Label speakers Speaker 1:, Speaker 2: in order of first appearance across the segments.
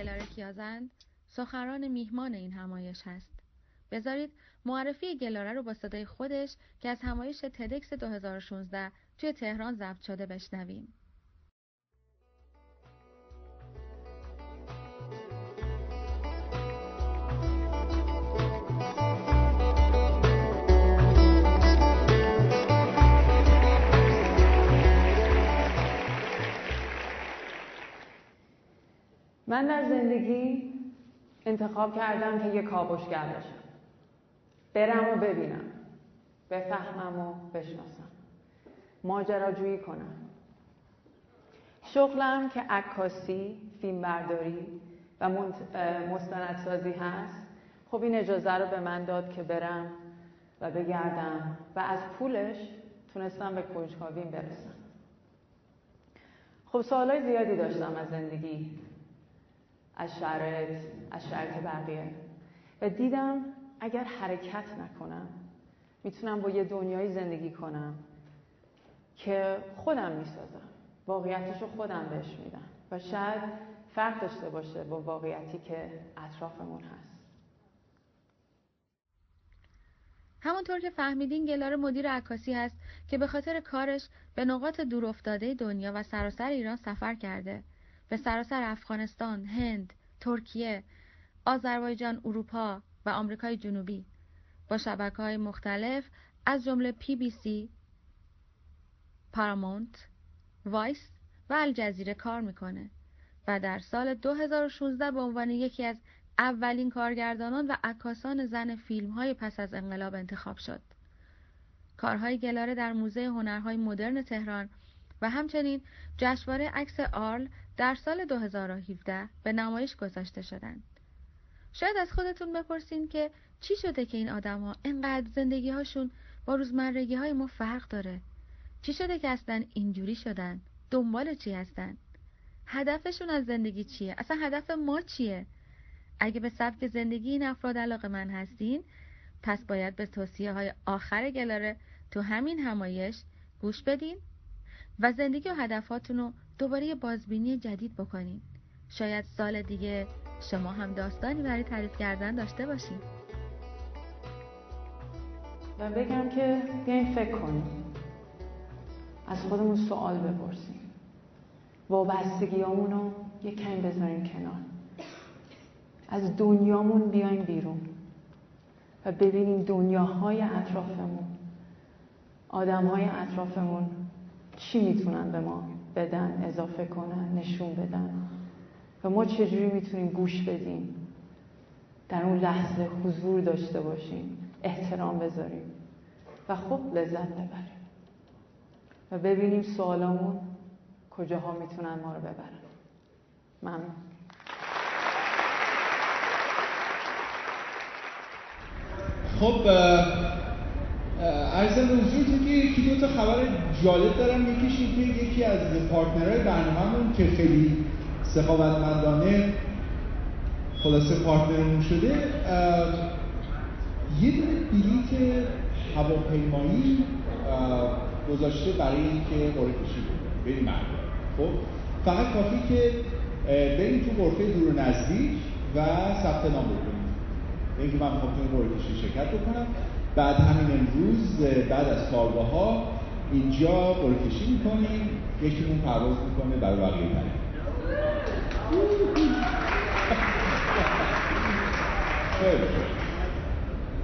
Speaker 1: گلاره کیازند سخران میهمان این همایش هست. بذارید معرفی گلاره رو با صدای خودش که از همایش تدکس 2016 توی تهران ضبط شده بشنویم.
Speaker 2: من در زندگی انتخاب کردم که یه کابوشگر بشم برم و ببینم. بفهمم و بشناسم. ماجراجویی کنم. شغلم که عکاسی، فیلمبرداری و مستندسازی هست خب این اجازه رو به من داد که برم و بگردم و از پولش تونستم به کنجکاویم برسم. خب سوالای زیادی داشتم از زندگی. از شرایط از بقیه. و دیدم اگر حرکت نکنم می‌تونم با یه دنیای زندگی کنم که خودم می‌سازم. واقعیتش رو خودم بهش میدم. و شاید فرق داشته باشه با واقعیتی که اطرافمون هست.
Speaker 1: همونطور که فهمیدین گلار مدیر عکاسی هست که به خاطر کارش به نقاط دورافتاده دنیا و سراسر ایران سفر کرده. به سراسر افغانستان، هند، ترکیه، آذربایجان، اروپا و آمریکای جنوبی با شبکه های مختلف از جمله PBS، پارامونت، Vice و الجزیره کار می‌کنه و در سال 2016 به عنوان یکی از اولین کارگردانان و عکاسان زن فیلم های پس از انقلاب انتخاب شد. کارهای گلاره در موزه هنرهای مدرن تهران و همچنین جشنواره عکس آرل در سال 2017 به نمایش گذاشته شدند. شاید از خودتون بپرسین که چی شده که این آدم ها اینقدر زندگی هاشون با روزمرگی های ما فرق داره؟ چی شده که اصلا اینجوری شدن؟ دنبال چی هستن؟ هدفشون از زندگی چیه؟ اصلا هدف ما چیه؟ اگه به سبک زندگی این افراد علاقه من هستین پس باید به توصیه های آخر گلاره تو همین همایش گوش بدین و زندگی و هدفاتون رو دوباره بازبینی جدید بکنین. شاید سال دیگه شما هم داستانی برای تعریف کردن داشته باشین.
Speaker 2: و بگم که بیاین فکر کنیم از خودمون سوال بپرسیم. وابستگیامون رو یه کمی بذاریم کنار. از دنیامون بیایم بیرون و ببینیم دنیاهای اطرافمون آدمهای اطرافمون چی می‌تونن به ما بدن اضافه کنن نشون بدن. و ما چجوری می‌تونیم گوش بدیم؟ در اون لحظه حضور داشته باشیم احترام بذاریم و خوب لذت ببریم. و ببینیم سوالامون کجاها می‌تونن ما رو ببرن. ممنون.
Speaker 3: خب ارزم به حضورتون که یکی دو تا خبر جالب دارم. یکیش که یکی از پارتنرهای برنامهمون که خیلی سخاوتمندانه خلاصه پارتنرمون شده یه دونه بلیت هواپیمایی گذاشته برای اینکه قرعه کشی بریم خب فقط کافی که بریم تو غرفه دور و نزدیک و ثبت نام بکنیم. اینکه من می‌خوام تو قرعه کشی شرکت بکنم. بعد همین امروز بعد از کارگاه ها اینجا قرعه کشی می‌کنیم. یکیمون پرواز می‌کنه برای بقیه تعریف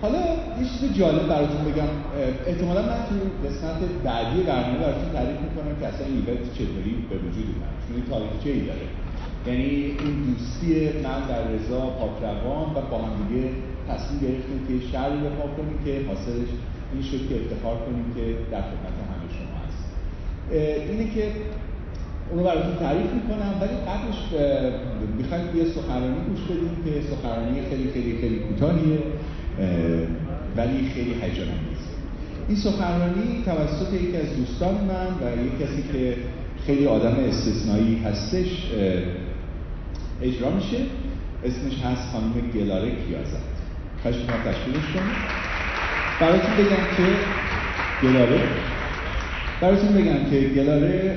Speaker 3: حالا یه چیز جالب براتون بگم. احتمالا من تو قسمت بعدی برنامه براتون تعریف می‌کنم که اصلا ایونت چطوری به وجود اومد. چون این تاریخچه ای داره؟ یعنی این دوستی من در رضا پاکروان و با هم دیگه تصمیم گرفتیم که شهری به کنیم که حاصلش این شد که افتخار کنیم که در خدمت همه شما هست. اینه که اونو براتون تعریف می‌کنم ولی قبلش می‌خوایم یه سخنرانی گوش بدیم که سخنرانی خیلی خیلی خیلی کوتاهیه ولی خیلی هیجان انگیزه این سخنرانی توسط یکی از دوستان من و یک کسی که خیلی آدم استثنایی هستش اجرا میشه. اسمش هست خانم گلاره کیازت خواهش می‌کنم تشکیلش کنیم براتون بگم که گلاره. براتون بگم که گلاره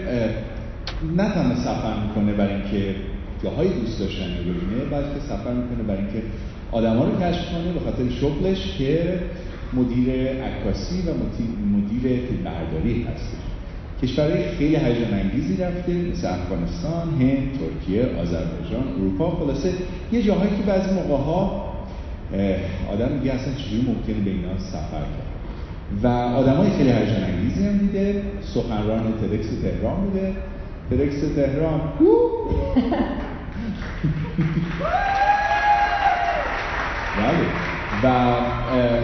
Speaker 3: نه تنها سفر می‌کنه برای اینکه جاهای دوست داشتنی رو ببینه بلکه سفر می‌کنه برای اینکه آدما رو کشف کنه به خاطر شغلش که مدیر عکاسی و مدیر برداری هستش. کشورهای خیلی هیجان انگیزی رفته مثل افغانستان، هند، ترکیه، آذربایجان، اروپا. خلاصه یه جاهایی که بعضی موقع ها آدم میگه اصلا چجوری ممکنه به اینا سفر کرد و آدمای خیلی هیجان انگیزی هم دیده سخنران تدکس تهران بوده تدکس تهران. بله. و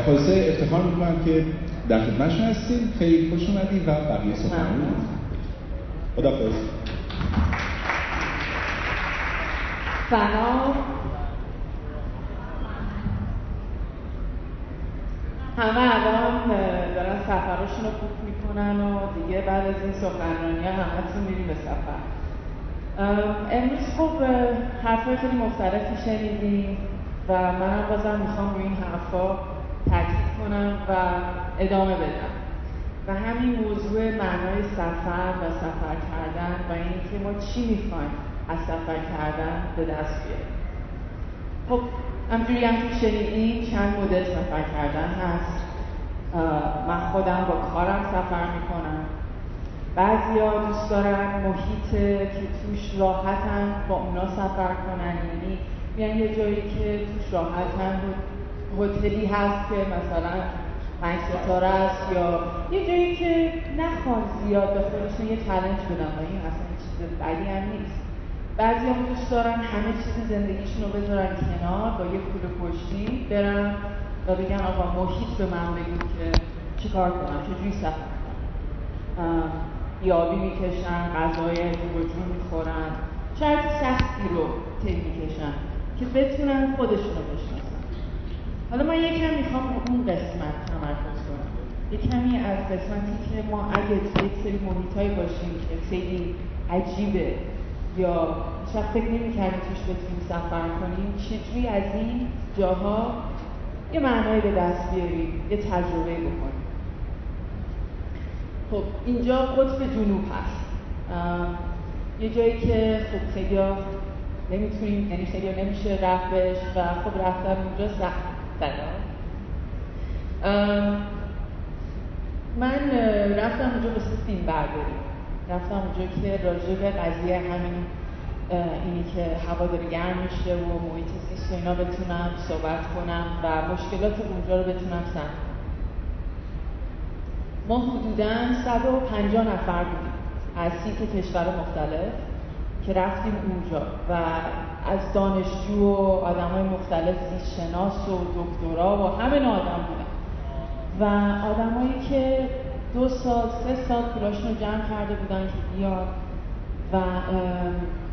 Speaker 3: خلاصه افتخار می‌کنم که در خدمتشون هستیم. خیلی خوش اومدید و بقیه سخنرانی خدا
Speaker 4: سلام همه الان دارن سفرشون رو خوب می‌کنن و دیگه بعد از این سخنرانی ها همه میریم به سفر. امروز خب حرفای خیلی مختلفی شنیدیم و منم بازم می‌خوام روی این حرفا تاکید کنم و ادامه بدم. و همین موضوع معنای سفر و سفر کردن و اینکه ما چی می‌خوایم از سفر کردن به دست بیاریم. خب همجوری هم که شنیدیم چند مدل سفر کردن هست. من خودم با کارم سفر می‌کنم. بعضیا دوست دارن محیط که توش راحتن با اونا سفر کنن. یعنی میان یه جایی که توش راحتن هتلی هست که مثلا پنج ستاره است یا یه جایی که نخوان زیاد به خودشون یه چلنج بدن. و این اصلا چیز بدی هم نیست. بعضی هم دوست دارن همه چیز زندگیشون رو بذارن کنار با یه پول پشتی برن و بگن آقا محیط به من بگو که چیکار کنم چجوری سفر کنم. یابی می‌کشن غذای جور می‌خورن. شاید سختی رو طی می‌کشن که بتونن خودشون رو بشناسن. حالا من یکم می‌خوام اون قسمت تمرکز کنم. یه کمی از قسمتی که ما اگه یک سری محیطایی باشیم که خیلی عجیبه یا شاید فکر نمی‌کردیم توش بتونیم سفر کنیم. چجوری از این جاها یه معنایی به دست بیاریم یه تجربه بکنیم خب اینجا قطب جنوب هست. یه جایی که خب خیلی نمی‌تونیم یعنی خیلی نمیشه رفتش و خب رفتن اونجا سخت. من رفتم اونجا به فیلم برداری رفتم اونجا که راجع به قضیه همین اینی که هوا داره گرم میشه و محیط زیست اینا بتونم صحبت کنم و مشکلات اونجا رو بتونم سن ما حدودا 150 نفر بودیم از سی کشور مختلف که رفتیم اونجا و از دانشجو و آدم های مختلف زیست شناس و دکترا و همه آدم بودن. و آدمایی که دو سال سه سال پولاشون رو جمع کرده بودن که بیان و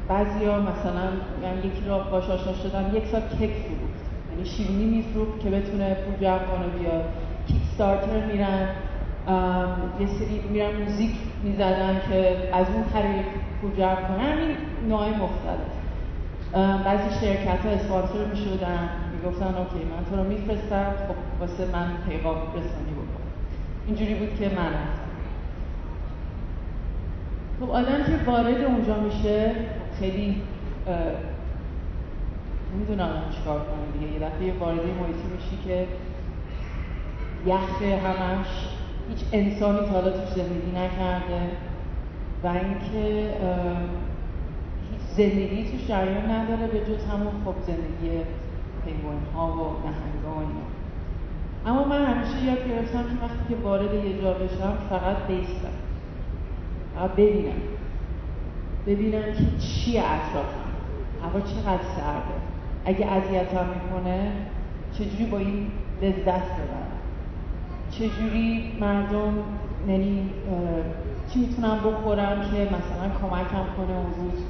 Speaker 4: بعضیا مثلا یعنی یکی را باش آشنا شدن یک سال کیک فروخت. یعنی شیرینی میفروخت که بتونه پول جمع کنه بیاد. Kickstarter میرن یه سری میرن موزیک می‌زدن که از اون طریق پول جمع کنن. همین نوع مختلف. بعضی شرکت ها اسپانسر می‌شدن. می‌گفتن okay من تو رو میفرستم. خب واسه من پیغام بکن اینجوری بود که من خب آدم که وارد اونجا میشه خیلی نمی‌دونه آدم چیکار کنه دیگه. یه دفعه وارد محیطی میشی که یخ همش هیچ انسانی تا حالا توش زندگی نکرده و اینکه هیچ زندگی توش جریان نداره به جز همون خب زندگی پنگوین ها و نهنگا و اینا. اما من همیشه یاد گرفتم که وقتی که وارد یه جا بشم فقط بیستم. فقط ببینم. ببینم که چی اطرافم. هوا چقدر سرده. اگه اذیتم می‌کنه چجوری با این لذت ببرم؟ چجوری مردم یعنی چی می‌تونم بخورم که مثلا کمکم کنه اون روز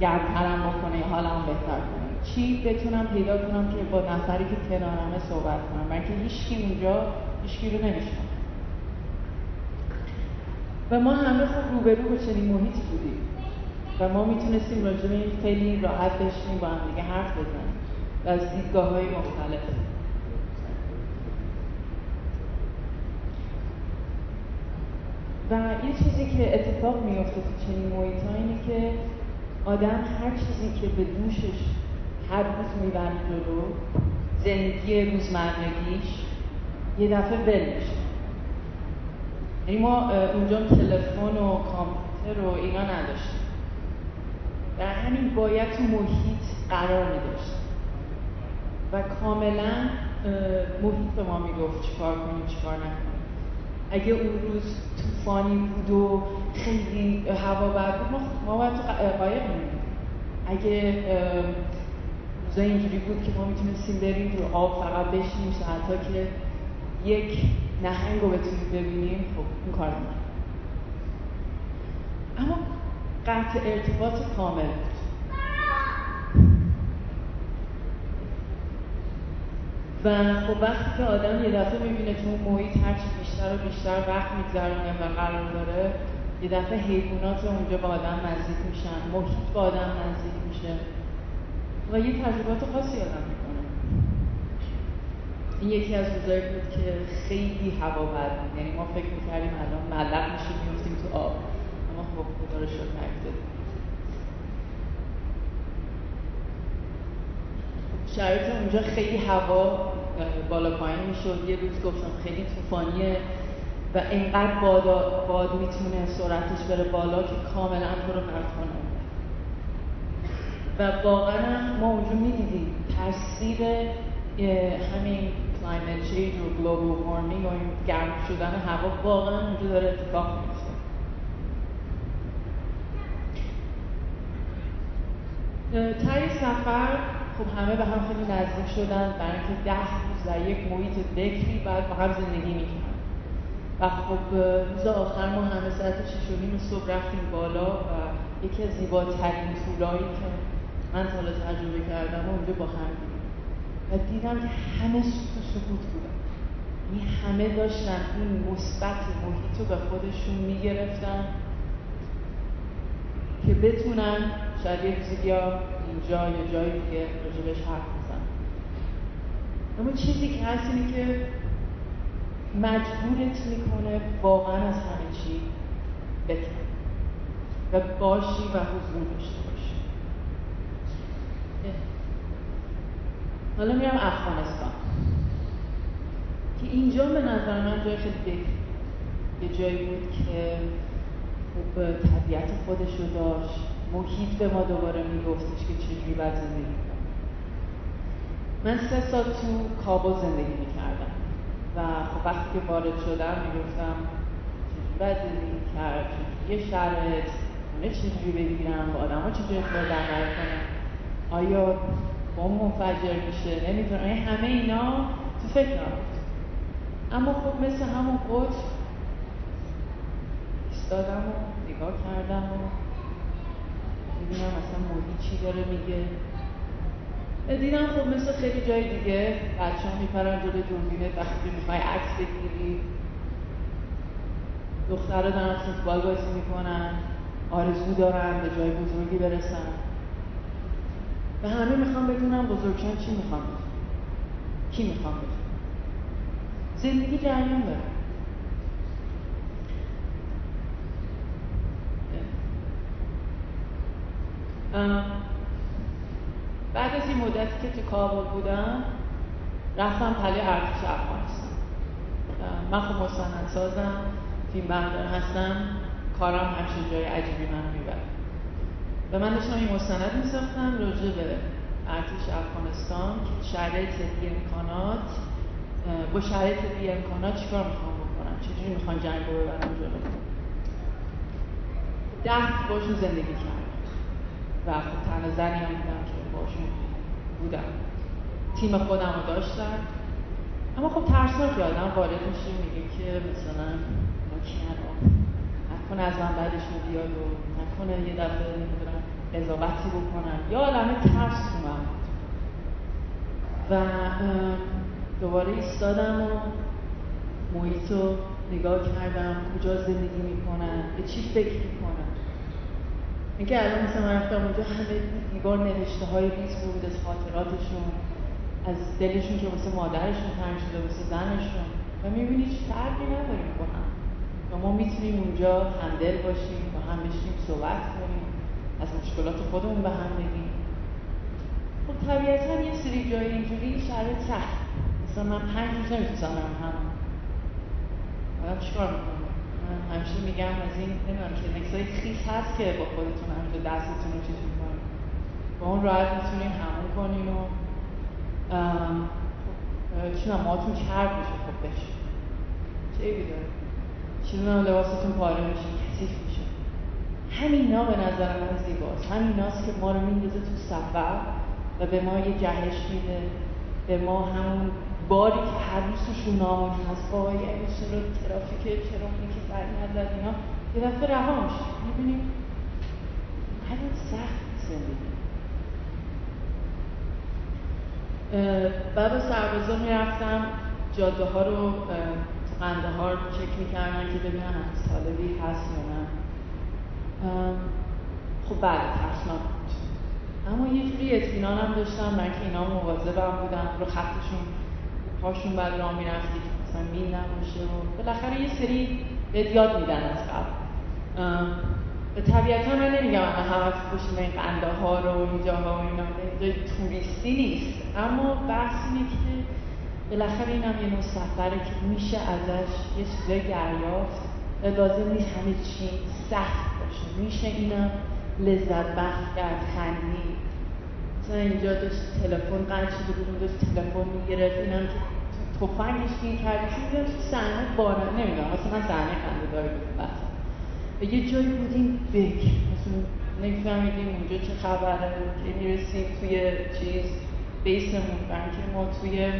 Speaker 4: گرمترم بکنه حالم بهتر کنه؟ چی بتونم پیدا کنم که با نفری که کنارمه صحبت کنم؟ بلکه هیچکی اونجا هیچکی رو نمیشنم و ما همه خب روبرو با چنین محیط بودیم. و ما می‌تونستیم راجع به این خیلی راحت بشیم با هم دیگه حرف بزنیم. و از دیدگاه های مختلف. و یه چیزی که اتفاق میفته تو چنین محیط اینه که آدم هر چیزی که به دوشش هر روز می‌برد جلو زندگی روزمرگیش یه دفعه ول میشه یعنی ما اونجا تلفن و کامپیوتر و اینا نداشتیم. در همین باید تو محیط قرار میداشت و کاملا محیط به ما می‌گفت چیکار کنیم چیکار نکنیم. اگه اون روز طوفانی بود و خیلی هوا بد بود ما, ما باید قایق اگه روزا اینجوری بود که ما می‌تونستیم بریم رو آب فقط بشینیم ساعتا که یک نهنگ رو بتونیم ببینیم. خب اون کار اما قطع ارتباط کامل بود. و خب وقتی که آدم یه دفعه می‌بینه تو محیط هرچی بیشتر و بیشتر وقت میگذرونه و قرار داره یه دفعه حیوانات اونجا با آدم نزدیک میشن محیط با آدم نزدیک میشه. و یه تجربات خاصی آدم می‌کنه. این یکی از روزایی بود که خیلی هوا بد یعنی ما فکر می‌کردیم الان ملق میشیم میفتیم تو آب. اما خب خدا رو شکر شرایط اونجا خیلی هوا بالا پایین می‌شد. یه روز گفتم خیلی طوفانیه و اینقدر باد, باد می‌تونه سرعتش بره بالا که کاملا تو رو پرت کنه. واقعا ما اونجا می‌دیدیم تاثیر همین climate change و global warming و این گرم شدن هوا واقعا اونجا داره اتفاق میفته تای سفر خب همه به هم خیلی نزدیک شدن برای اینکه ده روز در یک محیط بکری بعد با هم زندگی می‌کنن و خب روز آخر ما همه ساعت شش و صبح رفتیم بالا و یکی از زیباترین طولایی که من تا تجربه کردم و اونجا با هم و دیدم که همه سکوت بودن. یعنی همه داشتن این مثبت محیط رو به خودشون می‌گرفتن که بتونن شاید یه روزی اینجا یا جای دیگه راجبش حرف بزن اما چیزی که هست اینه که مجبورت می‌کنه واقعا از همه چی بکنی و باشی و حضور داشته باشی حالا میرم افغانستان. که اینجا به نظر من جای خیلی یه جایی بود که خوب طبیعت خودش رو داشت. محیط به ما دوباره میگفتش که چجوری باید زندگی کنیم. من سه سال تو کابل زندگی می‌کردم. و خب وقتی که وارد شدم می‌گفتم چجوری باید زندگی کرد؟ چجوری شرط خونه چجوری بگیرم؟ با آدم ها چجوری برقرار کنم؟ آیا بم منفجر میشه. نمی‌دونم این همه اینا تو فکرم بود اما خب مثل همون قطر ایستادم و نگاه کردم و ببینم اصلا محیط چی داره میگه. دیدم خب مثل خیلی جای دیگه بچه ها میپرن جلوی دوربینت وقتی می‌خوای عکس بگیری. دخترها دارن فوتبال بازی می‌کنن آرزو دارن به جای بزرگی برسن. و همه می‌خوام بدونم بزرگشان چی می‌خوام کی می‌خوام زندگی جریان داره. بعد از این مدتی که تو کابل بودم رفتم پلی ارتش افغانستان. من خب مستند سازم فیلم بردار هستم. کارم همچین جای عجیبی من می‌برد و من داشتم این مستند میساختم راجع به ارتش افغانستان که شرایط بی امکانات با شرایط بی امکانات چیکار می‌خوام بکنم؟ چجوری می‌خوان جنگ رو ببرم جلو؟ ده باشون زندگی کردم و خب تنها زنی هم بودم که باشون بودم. تیم خودم رو داشتم. اما خب ترسناک آدم وارد میشه میگه که مثلا کیان؟ نکنه از من بعدشون بیاد و نکنه یه دفعه نمی‌دونم قضاوتی بکنن یا عالمه ترس من و دوباره ایستادم و محیط رو نگاه کردم. کجا زندگی می‌کنن به چی فکر می‌کنن اینکه الان مثل من رفتم اونجا همه دیوار نوشته های ریز بود از خاطراتشون از دلشون که واسه مادرشون تنگ شده واسه زنشون. و می‌بینی هیچ فرقی نداریم با هم. و ما می‌تونیم اونجا همدل باشیم با هم بشیم صحبت کنیم. از مشکلات خودمون به هم بگیم خب طبیعتا یه سری جای اینجوری شرایط سخت. مثلا من پنج روز نمی‌تونم هم. آدم چیکار می‌کنم؟ من همیشه میگم از این نمی‌دونم که نکسای خیس هست که با خودتون همینجا دستتون رو چیز می‌کنیم با اون راحت می‌تونین همون کنین و خب چی ماتون چرب میشه خب بشه. چه ایبی داره؟ چی لباستون پاره میشه کثیف میشه. همینا به نظر من زیباست. همیناست که ما رو میندازه تو سفر و به ما یه جهش میده. به ما همون باری که هر روز توشون نامون هست وای اگه چرا ترافیک چرا که سر نزد اینا یه دفعه رها میشه می‌بینیم همین سخت زندگی. بعد از سربازا می‌رفتم. جاده ها رو تو رو چک می‌کردن که ببینن طالبی هست یا نه. خب بله ترسناک بود. اما یه جوری اطمینان هم داشتم برای که اینا مواظبم بودن رو خطشون پاشون بعد راه می‌رفتی که مثلا میل نباشه و بالاخره یه سری بهت یاد میدن از قبل. به طبیعتا من نمیگم الان همه خوشیم این قنده ها رو این جاها و اینا جای توریستی نیست. اما بحث اینه که بالاخره این هم یه نوع که میشه ازش یه چیزای دریافت. لازم نیست همه چی؟ سخت. میشه اینم لذت بخش کرد خندی مثلا اینجا داشت تلفن قطع شده بود داشت تلفن می‌گرفت. اینم که تفنگش گیر کردش می‌دونم صحنه بارا نمی‌دونم مثلا من خنده داری بود بحث. یه جایی بودیم بک مثلا نمیفهمیدیم اونجا چه خبره که می‌رسیم توی چیز بیسمون برای که ما توی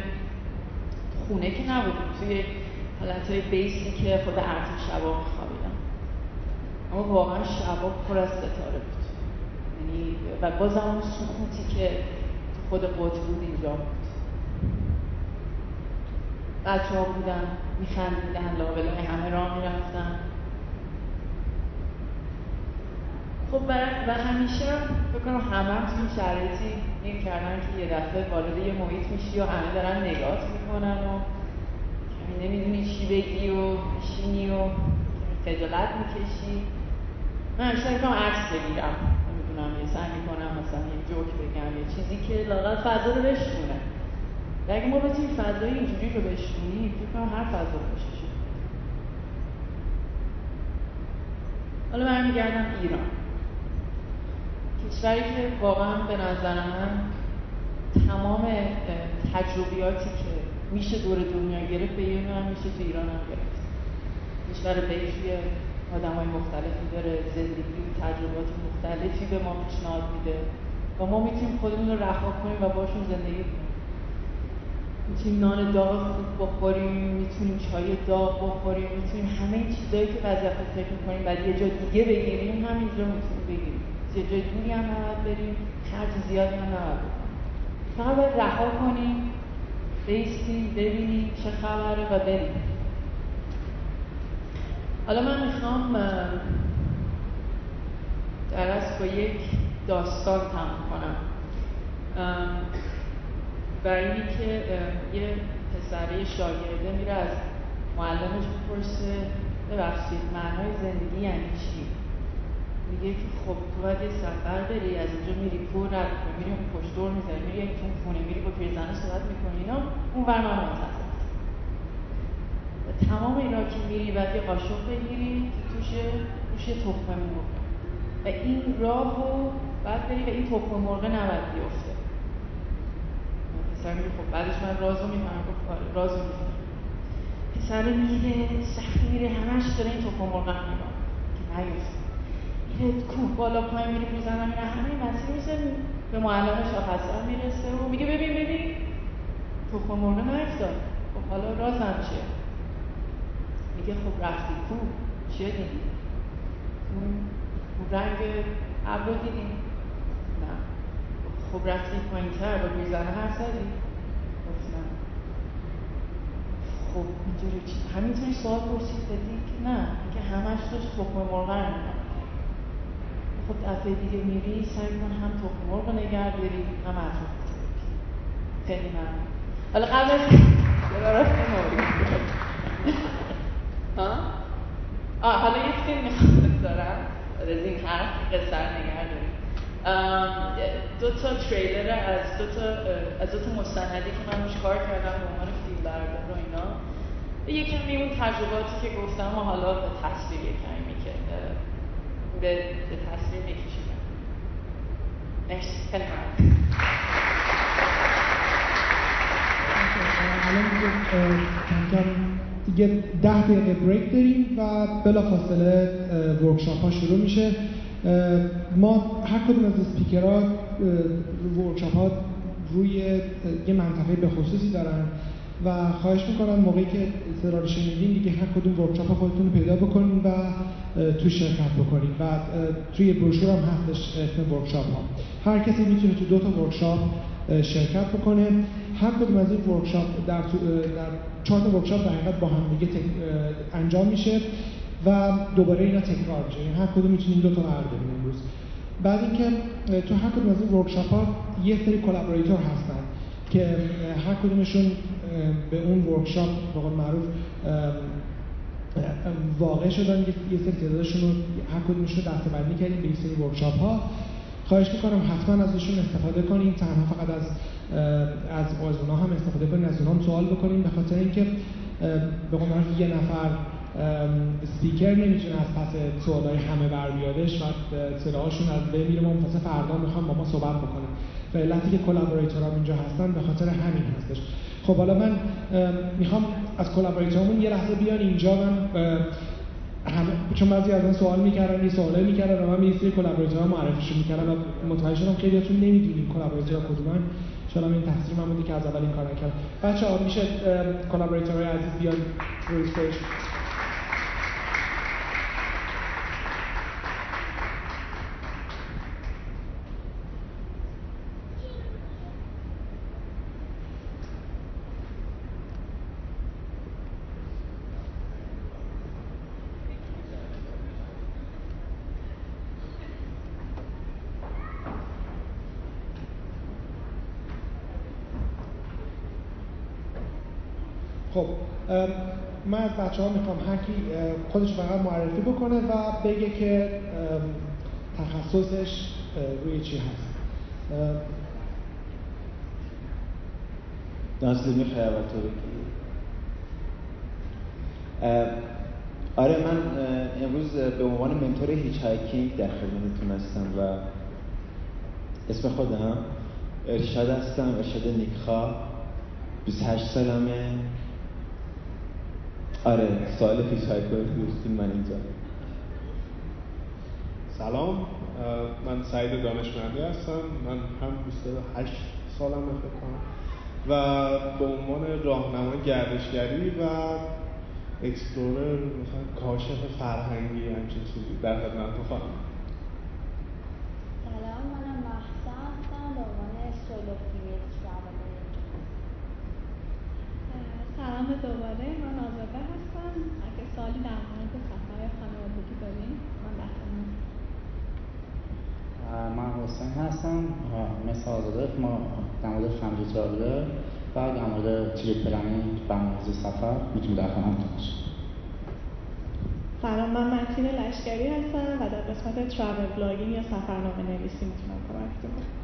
Speaker 4: خونه که نبودیم توی حالت های بیسی که خود ارتش شبا میخوابیدن اما واقعا شبا پر از ستاره بود. یعنی و بازم اون سکوتی که خود قطب بود اینجا بود. بچه ها بودن میخندیدن لابلای همه راه می‌رفتن. خب و همیشه بکنم همه هم توی شرایطی این کردن که یه دفعه وارد یه محیط میشی و همه دارن نگاه می‌کنن و نمی‌دونی چی بگی و میشینی و خجالت می‌کشی. من همیشه می‌کنم عکس بگیرم. نمی‌دونم یه سعی می‌کنم مثلا یه جوک بگم یه چیزی که لاغت فضا رو بشونه و اگه ما بتونیم فضای اینجوری رو بشونیم فکر کنم هر فضا بشه حالا برمیگردم ایران. کشوری که واقعا به نظر من تمام تجربیاتی که میشه دور دنیا گرفت به هم میشه تو ایران هم گرفت. کشور بیشوی آدم های مختلفی داره زندگی و تجربات مختلفی به ما پیشنهاد میده و ما می‌تونیم خودمون رو رها کنیم و باشون زندگی کنیم. می‌تونیم نان داغ خوب بخوریم می‌تونیم چای داغ بخوریم می‌تونیم همه چیزایی که وقت فکر می‌کنیم بعد یه جا دیگه بگیریم همینجا می‌تونیم بگیریم. یه جای دوری هم نباید بریم خرج زیادی هم نباید فقط باید رها کنیم بیستیم ببینیم چه خبره و بریم. حالا من می‌خوام درست با یک داستان تمام کنم. برای اینکه یه پسره شاگرده میره از معلمش بپرسه ببخشید معنای زندگی یعنی چی؟ میگه که خب تو باید یه سفر بری از اینجا میری کور رد میری اون پشت دور می‌زنی میری تو خونه میری با پیرزنه صحبت می‌کنی اینا اون برنامه منتظر و تمام اینا که میری یه قاشق بگیری توش توش تخم مرغ. و این راه رو بعد بری و این تخم مرغ نباید بیفته. پسر میگه خب بعدش من رازو می‌فهمم گفت آره رازو می‌فهمم پسر میره سختی میره همش داره این تخم مرغ نگاه که نیفته. میره کوه بالا پایین میره می‌زنم میره همه مسیر میشه به معلم شاخصر می‌رسه و میگه ببین ببین. تخم مرغ نیفتاد. خب حالا رازم چیه؟ میگه خب رفتی. کو چیه دیدی اون رنگ ابر دیدی؟ نه. خب رفتی پایین تر با پیرزنه حرف زدی گفت نه. خب اینجوری چی همینطوری سوال پرسید بدی که نه. که همش داشت تخم مرغ رو خب دفعه دیگه میری سعی کن هم تخم مرغ نگه داری هم اطراف خیلی ممنون. حالا قبل از ها؟ آه حالا یه فیلم می‌خوام دارم. از این حرف قصه نگه داریم. دو تا تریلر از دو تا از دو تا مستندی که من روش کار کردم به عنوان فیلم بردار و اینا. یه کمی اون تجرباتی که گفتم و حالا به تصویر کمی که به, تصویر میکشیدم. مرسی. خیلی
Speaker 5: دیگه ده دقیقه break داریم و بلافاصله workshop ها شروع میشه. ما هر کدوم از اسپیکرها workshop ها روی یه منطقه به خصوصی دارن و خواهش می‌کنم موقعی که صدا شنیدین دیگه هر کدوم workshop خودتون پیدا بکنین و تو شرکت بکنین. و توی بروشور هم هستش اسم workshop ها هر کسی می‌تونه تو دو تا workshop شرکت بکنه. هر کدوم از این workshop در, در چهار workshop در حقیقت با هم دیگه انجام میشه و دوباره اینا تکرار میشه. یعنی هر کدوم می‌تونیم دو تا برداریم امروز. بعد اینکه تو هر کدوم از این workshop ها یه سری collaborator هستن که هر کدومشون به اون workshop به قول معروف واقع شدن. یه سری تعدادشون رو هر کدومشون رو دسته‌بندی کردیم به یه سری workshop ها خواهش می‌کنم حتما ازشون استفاده کنیم تنها فقط از از از اونا هم استفاده کنیم از اونا هم سوال بکنیم به خاطر اینکه به قول یه نفر سپیکر نمی‌تونه از پس سوالای همه بر بیادش و صداهاشون از بین میره. ما مثلا فردا می‌خوام با ما صحبت بکنه و علتی که اینجا هستن به خاطر همین هستش. خب حالا من می‌خوام از collaborator مون یه لحظه بیان اینجا. من همه چون بعضی از اون سوال می‌کردن یه سوالایی می‌کردن و من یه سری collaborator ها معرفیشون می‌کردم و متوجه شدم خیلیاتون نمی‌دونین collaborator ها کدومن. شاید این تقصیر من بوده که از اول این کار نکردم. بچه ها میشه collaborator های عزیز بیان روی خب من از بچه ها می‌خوام هر کی خودش فقط معرفی بکنه و بگه که تخصصش روی چی هست.
Speaker 6: ناصر می‌خوای اول تو آره من امروز به عنوان منتور هیچ هایکینگ در خدمتتون هستم و اسم خودم ارشاد هستم ارشاد نیکخا 28 سالمه. آره سوال پیش های دوستین من اینجا.
Speaker 7: سلام من سعید دانشمندی هستم. من هم 28 سالم فکر کنم. و به عنوان راهنمای گردشگری و اکسپلورر مثلا کاشف فرهنگی همچین چیزی در خدمت خواهم.
Speaker 8: سلام منم محسا هستم به عنوان solo female
Speaker 9: سلام دوباره من آزاده اگه سوالی در مورد سفر خانوادگی داریم من در
Speaker 10: من حسین هستم. مثل آزاده ما در مورد family traveler و در مورد trip planning برنامه‌ریزی سفر می‌تونیم در خدمتتون باشیم.
Speaker 9: سلام من متین لشکری هستم و در قسمت travel blogging یا سفرنامه نویسی می‌تونم کمکتون کنم.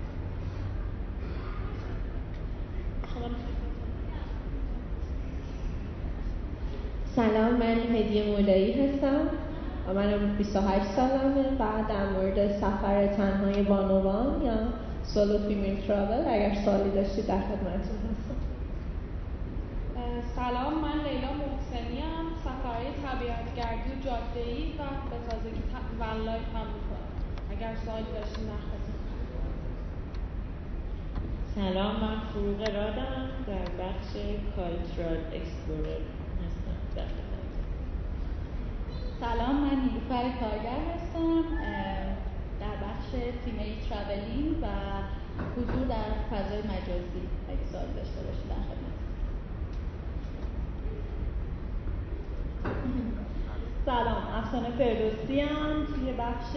Speaker 11: سلام من هدیه مولایی هستم و من 28 سالمه. و در مورد سفر تنهای بانوان یا solo female travel اگر سوالی داشتید در خدمتتون هستم.
Speaker 12: سلام من لیلا محسنی‌ام سفرهای طبیعتگردی و جاده‌ای و به تازگی van life هم می‌کنم. اگر سوالی داشتید در
Speaker 13: سلام من فروغ رادم در بخش cultural explorer
Speaker 14: سلام من نیلوفر کارگر هستم در بخش theme traveling و حضور در فضای مجازی اگه سوال داشته باشید در خدمت.
Speaker 9: سلام افسانه فردوسی هم توی بخش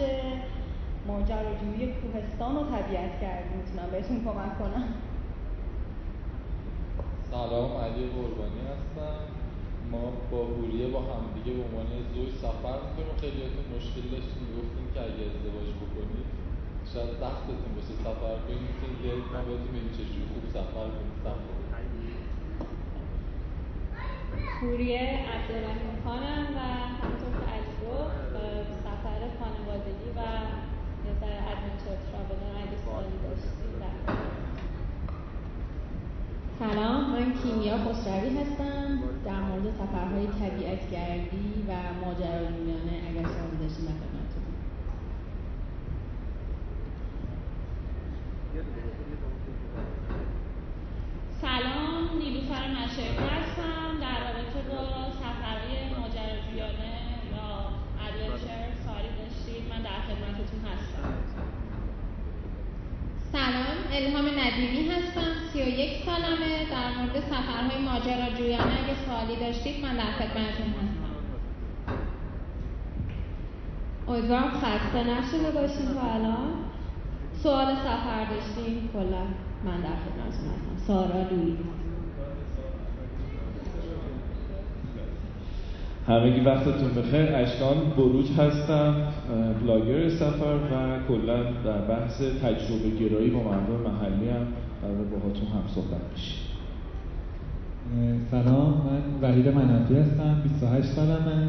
Speaker 9: ماجراجویی کوهستان و طبیعت گردی می‌تونم بهتون کمک کنم.
Speaker 15: سلام علی قربانی هستم. ما با هوریه با هم همدیگه به عنوان زوج سفر می‌کنیم خیلیاتون مشکل داشتیم گفتیم که اگه ازدواج بکنید شاید سختتون باشه سفر کنید. می‌تونید بیایید ما بهتون بگیم چجوری خوب سفر کنید سفر
Speaker 9: هوریه عبدالرحیم خانم و همونطور که علی گفت سفر خانوادگی و یه سر ادونچر ترابلن اگه سوالی داشتید
Speaker 11: سلام من کیمیا خسروی هستم. در مورد سفرهای طبیعتگردی و ماجراجویانه اگر سوالی داشتید در خدمتتون.
Speaker 12: سلام نیلوفر مشرقی هستم. در رابطه با سفرهای ماجراجویانه یا ادونچر سوالی داشتید من در خدمتتون هستم.
Speaker 16: سلام الهام ندیمی هستم سی و یک سالمه. در مورد سفرهای ماجراجویانه اگه سوالی داشتید من در خدمتتون هستم.
Speaker 11: امیدوارم خسته نشده باشید تا الان. سوال سفر داشتیم کلا من در خدمتتون هستم. سارا لویی
Speaker 17: همگی وقتتون بخیر. اشکان بروج هستم بلاگر سفر و کلا در بحث تجربه گرایی با مردم محلی هم قرار باهاتون هم صحبت بشیم.
Speaker 18: سلام. من وحید منافی هستم 28 سالمه.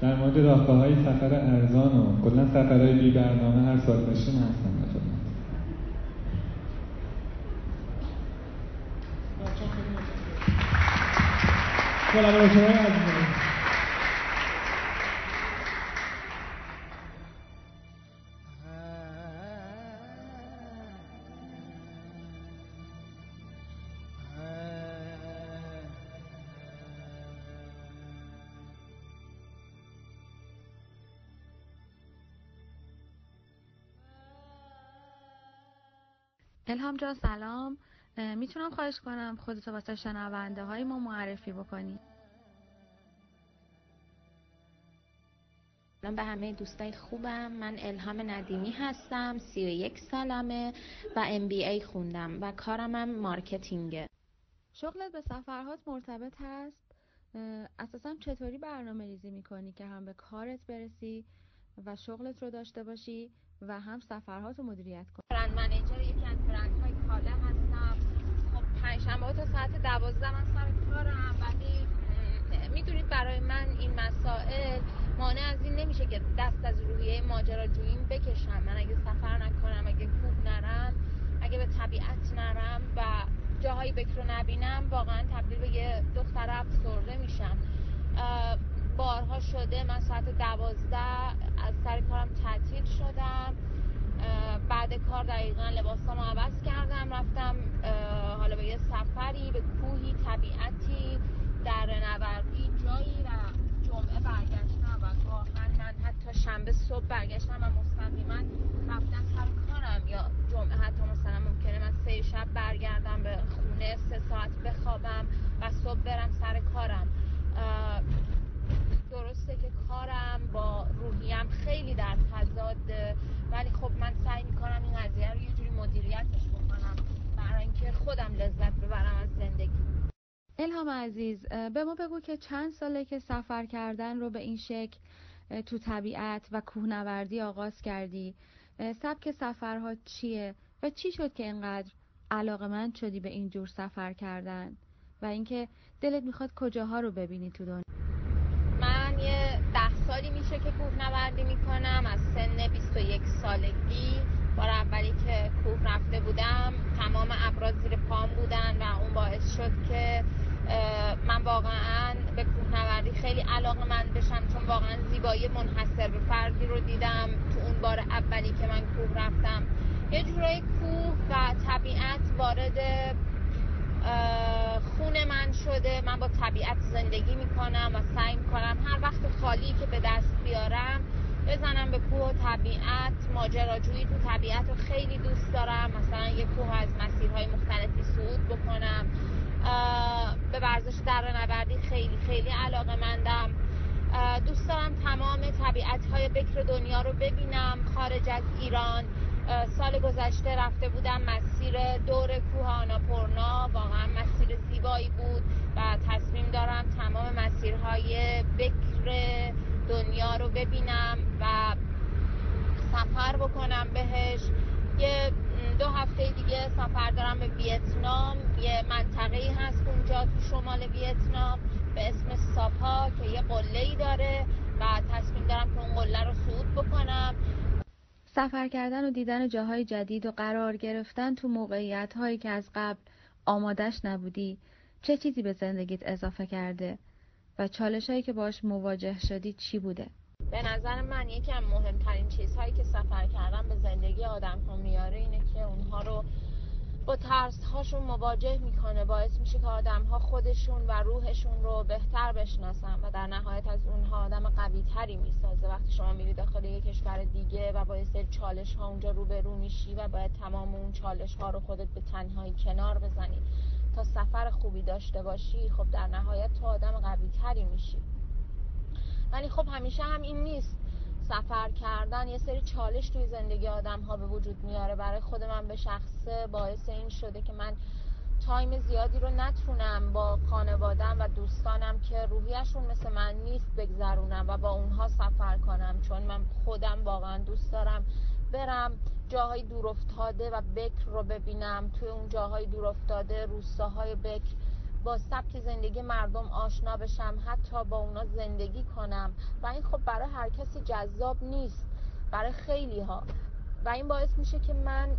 Speaker 18: در مورد راهکاه های سفر ارزان و کلا سفرهای بی برنامه هر سال باشیم هستم خدمت
Speaker 1: الهام جان سلام. می‌تونم خواهش کنم خودتو واسه شنونده های ما معرفی بکنی.
Speaker 19: سلام به همه دوستای خوبم. من الهام ندیمی هستم سی و یک سالمه و ام بی ای خوندم و کارم هم مارکتینگه.
Speaker 1: شغلت به سفرهات مرتبط هست؟ اساسا چطوری برنامه ریزی می‌کنی که هم به کارت برسی و شغلت رو داشته باشی؟ و هم سفرهات رو مدیریت کنی
Speaker 19: برند منیجر یکی از برندهای کالا هستم. خب پنجشنبه تا ساعت دوازده من سر کارم. ولی می‌دونید برای من این مسائل مانع از این نمیشه که دست از روحیه ماجراجوییم بکشم. من اگه سفر نکنم اگه کوه نرم اگه به طبیعت نرم و جاهایی بکر نبینم واقعا تبدیل به یه دختر افسرده میشم. بارها شده من ساعت دوازده از سر کارم تعطیل شدم بعد کار دقیقا لباسامو عوض کردم رفتم حالا به یه سفری به کوهی طبیعتی در نوردی جایی و جمعه برگشتم و واقعا من حتی شنبه صبح برگشتم و مستقیما رفتم سر کارم یا جمعه حتی مثلا ممکنه من سه شب برگردم به خونه سه ساعت بخوابم و صبح برم سر کارم. درسته که کارم با روحیم خیلی در تضاده ولی خب من سعی می‌کنم این قضیه رو یه جوری مدیریتش بکنم برای اینکه خودم لذت ببرم از زندگی.
Speaker 1: الهام عزیز به ما بگو که چند ساله که سفر کردن رو به این شکل تو طبیعت و کوهنوردی آغاز کردی. سبک سفرها چیه و چی شد که اینقدر علاقمند شدی به این جور سفر کردن؟ و اینکه دلت می‌خواد کجاها رو ببینی تو دنیا؟
Speaker 19: من یه ده سالی میشه که کوهنوردی می‌کنم از سن 21 سالگی. بار اولی که کوه رفته بودم تمام ابراز زیر پام بودن و اون باعث شد که من واقعا به کوهنوردی خیلی علاقه من بشم چون واقعا زیبایی منحصر به فردی رو دیدم تو اون بار اولی که من کوه رفتم. یه جورایی کوه و طبیعت وارد خون من شده من با طبیعت زندگی می‌کنم و سعی می‌کنم هر وقت خالی که به دست بیارم بزنم به کوه و طبیعت ماجراجویی تو طبیعت رو خیلی دوست دارم. مثلا یه کوه از مسیرهای مختلفی صعود بکنم. به ورزش در نوردی خیلی خیلی علاقه مندم دوست دارم تمام طبیعت های بکر دنیا رو ببینم. خارج از ایران سال گذشته رفته بودم مسیر دور کوه آناپورنا واقعا مسیر زیبایی بود و تصمیم دارم تمام مسیرهای بکر دنیا رو ببینم و سفر بکنم بهش. یه دو هفته دیگه سفر دارم به ویتنام. یه منطقه هست اونجا تو شمال ویتنام. به اسم ساپا که یه قله ای داره و تصمیم دارم که اون قله رو صعود بکنم
Speaker 1: سفر کردن و دیدن جاهای جدید و قرار گرفتن تو موقعیت هایی که از قبل آمادش نبودی چه چیزی به زندگیت اضافه کرده و چالش هایی که باش مواجه شدی چی بوده؟
Speaker 19: به نظر من یکی از مهمترین چیزهایی که سفر کردن به زندگی آدم ها میاره اینه که اونها رو با ترس هاشون مواجه می‌کنه. باعث میشه که آدم ها خودشون و روحشون رو بهتر بشناسن و در نهایت از اونها آدم قوی تری می‌سازه. وقتی شما میری داخل یک کشور دیگه و با سری چالش ها اونجا روبرو میشی و باید تمام اون چالش ها رو خودت به تنهایی کنار بزنی تا سفر خوبی داشته باشی خب در نهایت تو آدم قوی تری میشی. ولی خب همیشه هم این نیست. سفر کردن یه سری چالش توی زندگی آدم ها به وجود میاره. برای خود من به شخصه باعث این شده که من تایم زیادی رو نتونم با خانوادم و دوستانم که روحیشون مثل من نیست بگذرونم و با اونها سفر کنم. چون من خودم واقعا دوست دارم برم جاهای دورافتاده و بکر رو ببینم. توی اون جاهای دورافتاده روستاهای بکر با سبک زندگی مردم آشنا بشم حتی با اونا زندگی کنم. و این خب برای هر کسی جذاب نیست برای خیلی ها و این باعث میشه که من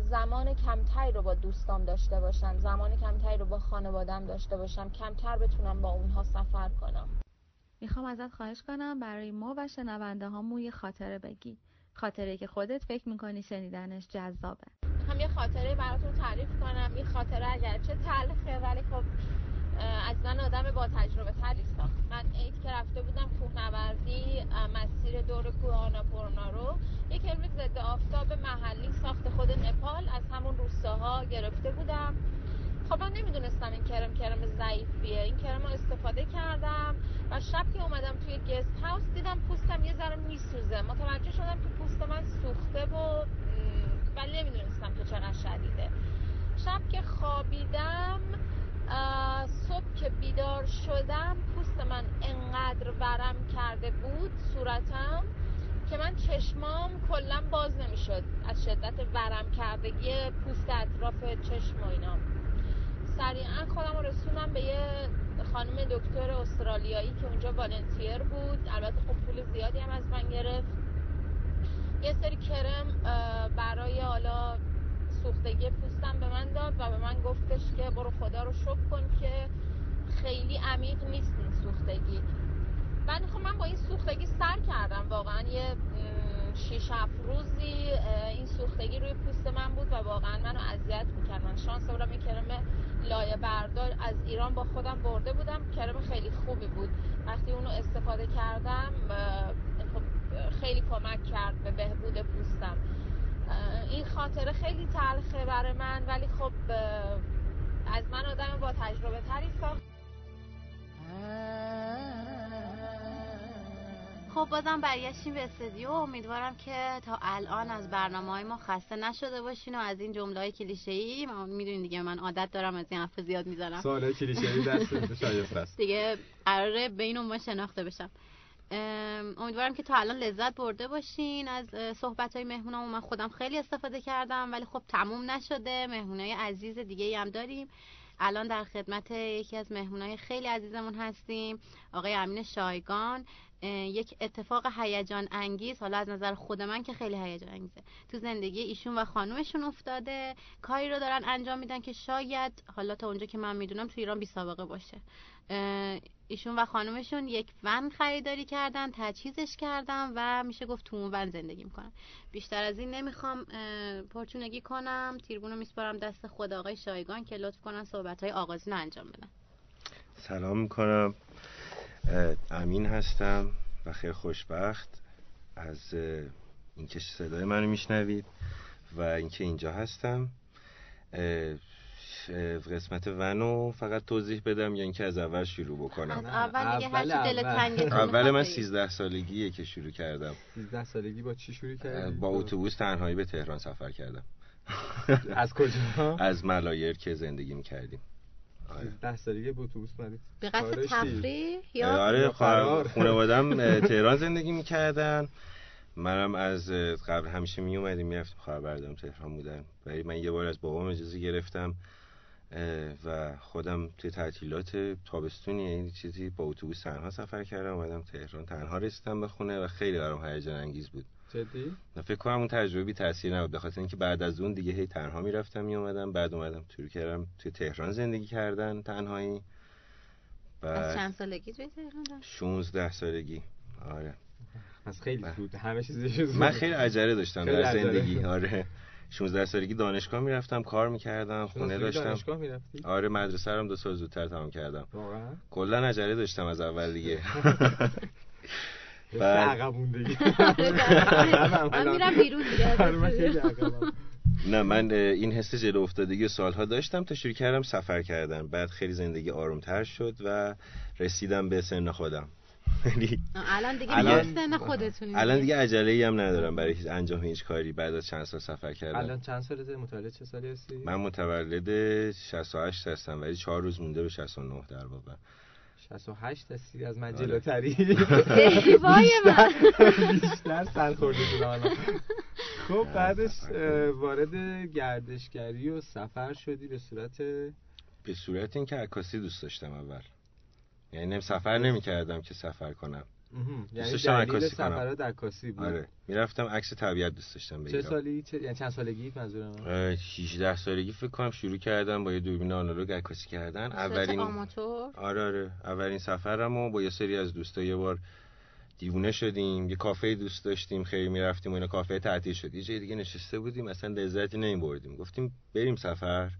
Speaker 19: زمان کمتری رو با دوستام داشته باشم زمان کمتری رو با خانوادم داشته باشم کمتر بتونم با اونها سفر کنم.
Speaker 1: می‌خوام ازت خواهش کنم برای ما و شنونده هامون یه خاطره بگی. خاطره که خودت فکر می‌کنی شنیدنش جذابه.
Speaker 19: هم یه خاطره براتون تعریف کنم. این خاطره اگرچه تلخه ولی خب از من آدم با تجربه تری ساخت من عید که رفته بودم کوهنوردی مسیر دور کوه آناپورنا رو یک علم ضد آفتاب محلی ساخت خود نپال. از همون روستاها گرفته بودم. خب من نمی‌دونستم این کرم کرم ضعیفیه. این کرم رو استفاده کردم و شب که اومدم توی گست هاوس دیدم پوستم یه ذره میسوزه. متوجه شدم که پوست من سوخته و ولی نمی‌دونستم که چقدر شدیده. شب که خوابیدم صبح که بیدار شدم پوست من انقدر ورم کرده بود صورتم که من چشمام کلا باز نمی‌شد. از شدت ورم کردگی پوست اطراف چشم و اینا. سریعا خودم رو رسونم به یه خانم دکتر استرالیایی که اونجا والنتیر بود. البته خب پول زیادی هم از من گرفت. یه سری کرم برای حالا سوختگی پوستم به من داد و به من گفتش که برو خدا رو شکر کن که خیلی عمیق نیست این سوختگی. من خب من با این سوختگی سر کردم. واقعا یه شیش هفت روزی این سوختگی روی پوست من بود و واقعا منو اذیت می‌کرد. من شانس بودم این کرم لایه بردار از ایران با خودم برده بودم. کرم خیلی خوبی بود. وقتی اونو استفاده کردم خب خیلی کمک کرد به بهبود پوستم. این خاطره خیلی تلخه برای من ولی خب
Speaker 20: خب بازم برگشتیم به استودیو. امیدوارم که تا الان از برنامه های ما خسته نشده باشین و از این جمله های کلیشه ای می‌دونین دیگه من عادت دارم از این حرف زیاد می‌زنم.
Speaker 21: سوال کلیشه ای دست شایسته است
Speaker 20: دیگه قراره بین ما شناخته بشم. امیدوارم که تا الان لذت برده باشین. از صحبت های مهمونامون من خودم خیلی استفاده کردم ولی خب تموم نشده. مهمونای عزیز دیگه هم داریم. الان در خدمت یکی از مهمونای خیلی عزیزمون هستیم آقای امین شایگان. یک اتفاق هیجان انگیز حالا از نظر خود من که خیلی هیجان انگیزه تو زندگی ایشون و خانومشون افتاده کاری رو دارن انجام میدن که شاید حالا تا اونجا که من می‌دونم تو ایران بی سابقه باشه ایشون و خانومشون یک ون خریداری کردن تجهیزش کردن و میشه گفت تو اون ون زندگی می‌کنن. بیشتر از این نمی‌خوام پرچونگی کنم. تیربونو میسپارم دست خود آقای شایگان که لطف کنن صحبت های آغازین انجام بدن.
Speaker 22: سلام می‌کنم. امین هستم و خیلی خوشبخت از اینکه صدای منو میشنوید و اینکه اینجا هستم. قسمت ونو فقط توضیح بدم یا اینکه از اول شروع بکنم؟
Speaker 20: اول دیگه هر دل تنگ
Speaker 22: اول. من 13 سالگیه که شروع کردم.
Speaker 21: 13 سالگی با چی شروع کردی؟
Speaker 22: با اتوبوس تنهایی به تهران سفر کردم.
Speaker 21: از کجا؟
Speaker 22: از ملایر که زندگی می‌کردیم.
Speaker 21: ده سالگی با اتوبوس
Speaker 20: به قصد تفریح یا
Speaker 22: آره خانوادم تهران زندگی می‌کردن. منم از قبل همیشه می اومدیم می‌رفتیم خبر بردارم تهران بودن. ولی من یه بار از بابام اجازه گرفتم و خودم توی تعطیلات تابستونی این چیزی با اتوبوس تنها سفر کردم اومدم تهران. تنها رسیدم به خونه و خیلی برام هیجان انگیز بود.
Speaker 23: جدی؟
Speaker 22: فکر کنم اون تجربه بی تاثیر نبود. بخاطر اینکه بعد از اون دیگه هی تنها می‌رفتم میومدم بعد اومدم کردم توی تهران زندگی کردن تنهایی.
Speaker 20: از چند سالگی توی تهران
Speaker 22: 16 سالگی. آره.
Speaker 23: از خیلی زود. همه چیزش
Speaker 22: من خیلی عجله داشتم در زندگی. آره. 16 سالگی دانشگاه می‌رفتم کار می‌کردم خونه داشتم.
Speaker 23: دانشگاه می‌رفتی؟
Speaker 22: آره مدرسه هم دو سال زودتر تمام کردم.
Speaker 23: واقعا؟
Speaker 22: کلا عجله داشتم از اول دیگه.
Speaker 23: عقب موندگی
Speaker 20: من میرم بیرون
Speaker 22: نه من این حس جلو افتادگی سالها داشتم. تا شروع کردم سفر کردن بعد خیلی زندگی آرومتر شد و رسیدم به سن خودم.
Speaker 20: الان دیگه الان سن خودتونی.
Speaker 22: الان دیگه عجله ای هم ندارم برای هیچ انجام هیچ کاری بعد از چند سال سفر کردم
Speaker 23: الان چند سالته؟ متولد چه سالی هستی؟
Speaker 22: من متولد 68 هستم ولی 4 روز مونده به 69 در واقع.
Speaker 23: 68 هستی از من جلوتری.
Speaker 20: وای من.
Speaker 23: بیشتر سر خورده شدم خب بعدش وارد گردشگری و سفر شدی به صورت
Speaker 22: به صورت اینکه عکاسی دوست داشتم اول. یعنی سفر نمی کردم که سفر کنم.
Speaker 23: یعنی دلیل سفرات عکاسی بود.
Speaker 22: آره. می‌رفتم عکس طبیعت دوست داشتم
Speaker 23: بگیرم. چه سالی؟ چه یعنی چند سالگی منظورم؟
Speaker 22: 18 سالگی فکر کنم شروع کردم با یه دوربین آنالوگ عکاسی کردن.
Speaker 20: اولین آماتور؟
Speaker 22: آره آره. اولین سفرمو با یه سری از دوستا یه بار دیوونه شدیم. یه کافه دوست داشتیم خیلی می‌رفتیم و اینا. کافه تعطیل شد. یه جای دیگه نشسته بودیم. اصلا لذتی نمیبردیم. گفتیم بریم سفر.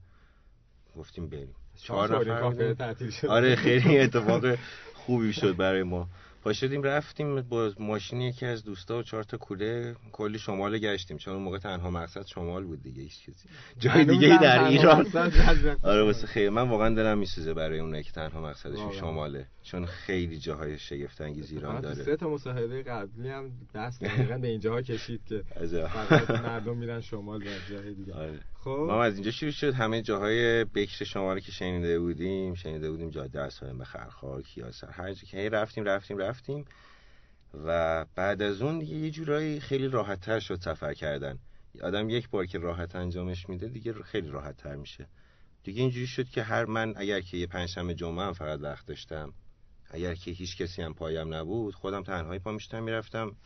Speaker 22: گفتیم بریم.
Speaker 23: چهار نفر
Speaker 22: آره خیلی اتفاق خوبی شد برای ما. پا شدیم رفتیم با ماشین یکی از دوستا و چهار تا کوله کلی شمال گشتیم. چون اون موقع تنها مقصد شمال بود دیگه هیچ چیزی جای دیگه در ایران. آره واسه خیلی من واقعا دلم میسوزه برای اون که تنها مقصدش شماله. چون خیلی جاهای شگفت انگیز ایران داره.
Speaker 23: سه تا مصاحبه قبلی هم دست دقیقاً به اینجاها کشید که فقط مردم میرن شمال و جای دیگه.
Speaker 22: آره. خب. ما از اینجا شروع شد. همه جاهای بکر شمالی که شنیده بودیم شنیده بودیم جاده اصفهان به خرخار کیاسر هر جا که رفتیم رفتیم رفتیم. و بعد از اون دیگه یه جورایی خیلی راحت تر شد سفر کردن. آدم یک بار که راحت انجامش میده دیگه خیلی راحت تر میشه. دیگه اینجوری شد که هر من اگر که یه پنجشنبه جمعه هم فقط وقت داشتم اگر که هیچ کسی هم پایم نبود خودم تنهایی پا میشتم می‌رفتم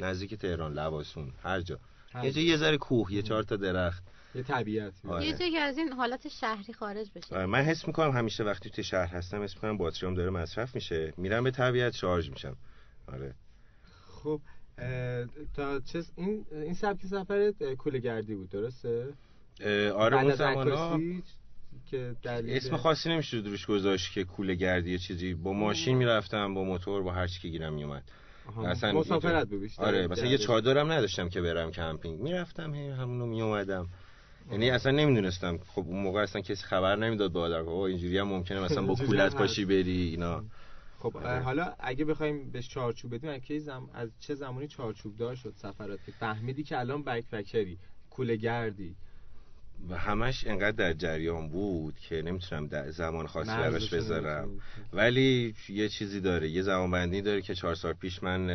Speaker 22: نزدیک تهران لواسون هر جا. یه جا یه ذره کوه یه چهار تا درخت.
Speaker 23: یه طبیعت.
Speaker 20: آره. یه جایی از این حالت شهری خارج بشه.
Speaker 22: آره من حس می‌کنم همیشه وقتی تو شهر هستم حس می‌کنم باتریام داره مصرف میشه. میرم به طبیعت شارژ میشم. آره.
Speaker 23: خب تا چه این این سبک سفرت کوله گردی بود درسته؟
Speaker 22: آره اون زمانا
Speaker 23: که
Speaker 22: اسم خاصی نمیشه روش گذاشت که کوله گردی چیزی. با ماشین می‌رفتم با موتور با هر چی که گیرم میومد
Speaker 23: اصلا مسافرت بیشتر.
Speaker 22: آره مثلا یه چادرم نداشتم که برم کمپینگ. می‌رفتم هی همونو میومدم یعنی اصلا نمی‌دونستم. خب اون موقع اصلا کسی خبر نمی‌داد با آدم. اینجوری هم ممکنه مثلا با کولت پاشی بری اینا.
Speaker 23: خب حالا اگه بخوایم بهش چارچوب بدیم از زم... از چه زمانی چارچوب دار شد سفرات؟ فهمیدی که الان بک پکری کوله گردی
Speaker 22: و همش انقدر در جریان بود که نمی‌تونم در زمان خاصی براش بذارم. ولی یه چیزی داره. یه زمان بندی داره که چهار سال پیش من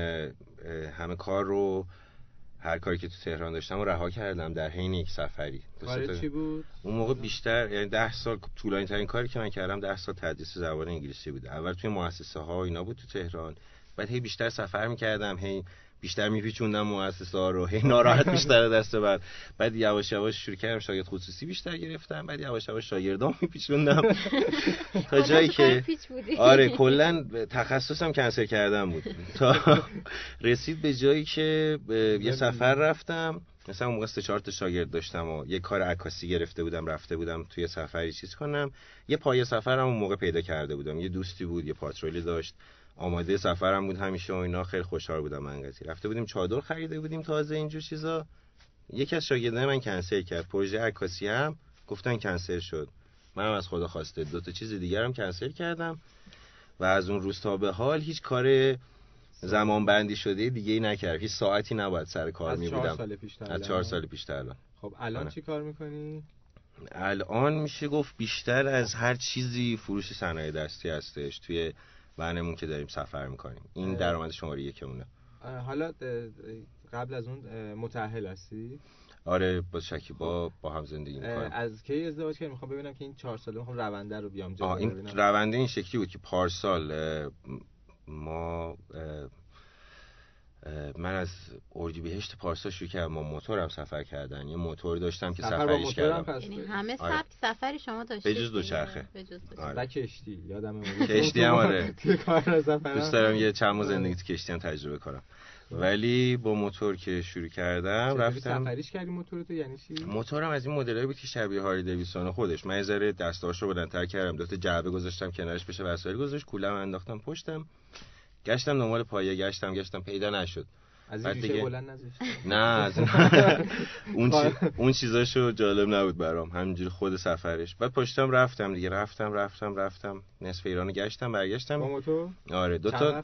Speaker 22: همه کار رو هر کاری که تو تهران داشتم و رها کردم در حین یک سفری.
Speaker 23: چی بود؟
Speaker 22: اون موقع بیشتر یعنی ده سال طولانی ترین کاری که من کردم ده سال تدریس زبان انگلیسی بود. اول توی مؤسسه ها اینا بود تو تهران. بعد هی بیشتر سفر می‌کردم هی بیشتر میپیچوندم مؤسسه ها رو هی ناراحت بیشتر دست بعد بعد یواش یواش شروع کردم شاگرد خصوصی بیشتر گرفتم بعد یواش یواش شاگردام میپیچوندم. تا جایی که آره کلا تخصصم کنسل کردم بود. تا رسید به جایی که یه سفر رفتم. مثلا اون موقع سه چهار تا شاگرد داشتم و یه کار عکاسی گرفته بودم رفته بودم توی سفری چیز کنم. یه پای سفرم اون موقع پیدا کرده بودم. یه دوستی بود یه پاترولی داشت. آماده سفرم بود همیشه و اینا. خیلی خوشحال بودم من قضیه. رفته بودیم چادر خریده بودیم تازه اینجور چیزا. یکی از شاگردان من کنسل کرد. پروژه عکاسی هم گفتن کنسل شد. منم از خدا خواسته. دو تا چیز دیگر هم کنسل کردم. و از اون روز تا به حال هیچ کار زمان بندی شده دیگه ای نکرد هیچ ساعتی نباید سر کار می بودم از چهار سال پیش الان.
Speaker 23: خب الان آره. چی کار می‌کنی؟
Speaker 22: الان میشه گفت بیشتر از هر چیزی فروش صنایع دستی هستش. توی برنامون که داریم سفر می‌کنیم. این درآمد شماره یکمونه
Speaker 23: حالا قبل از اون متأهل هستی؟
Speaker 22: آره با شکیبا با هم زندگی می‌کنم
Speaker 23: از کی ازدواج کردی می‌خوام ببینم که این چهار ساله می‌خوام رونده رو بیام جا
Speaker 22: این رونده این شکلی بود که پارسال ما من از اردیبهشت پارسا شروع کردم با موتورم سفر کردن. یه موتور داشتم که سفرش کردم.
Speaker 20: یعنی همه آره. سفری شما
Speaker 22: داشتید به جز دوچرخه.
Speaker 23: آره. و کشتی. یادم
Speaker 22: کشتی هم آره. دوست دارم یه چند زندگی تو کشتی هم تجربه کنم. ولی با موتور که شروع کردم رفتم
Speaker 23: سفریش کردی موتور تو؟ یعنی چی؟
Speaker 22: موتورم از این مدلایی بود که شبیه هاری دیویسون خودش. من ذره دستاش رو بلندتر کردم. دو تا جعبه گذاشتم کنارش بشه وسایل گذاشت. کولم انداختم پشتم. گشتم دنبال پایه گشتم گشتم. پیدا نشد.
Speaker 23: از این دیگه... بلند
Speaker 22: نه از اون چی... اون چیزاشو جالب نبود برام. همینجوری خود سفرش. بعد پشتم رفتم دیگه رفتم رفتم رفتم. نصف ایرانو گشتم برگشتم.
Speaker 23: با موتور؟
Speaker 22: آره دو تا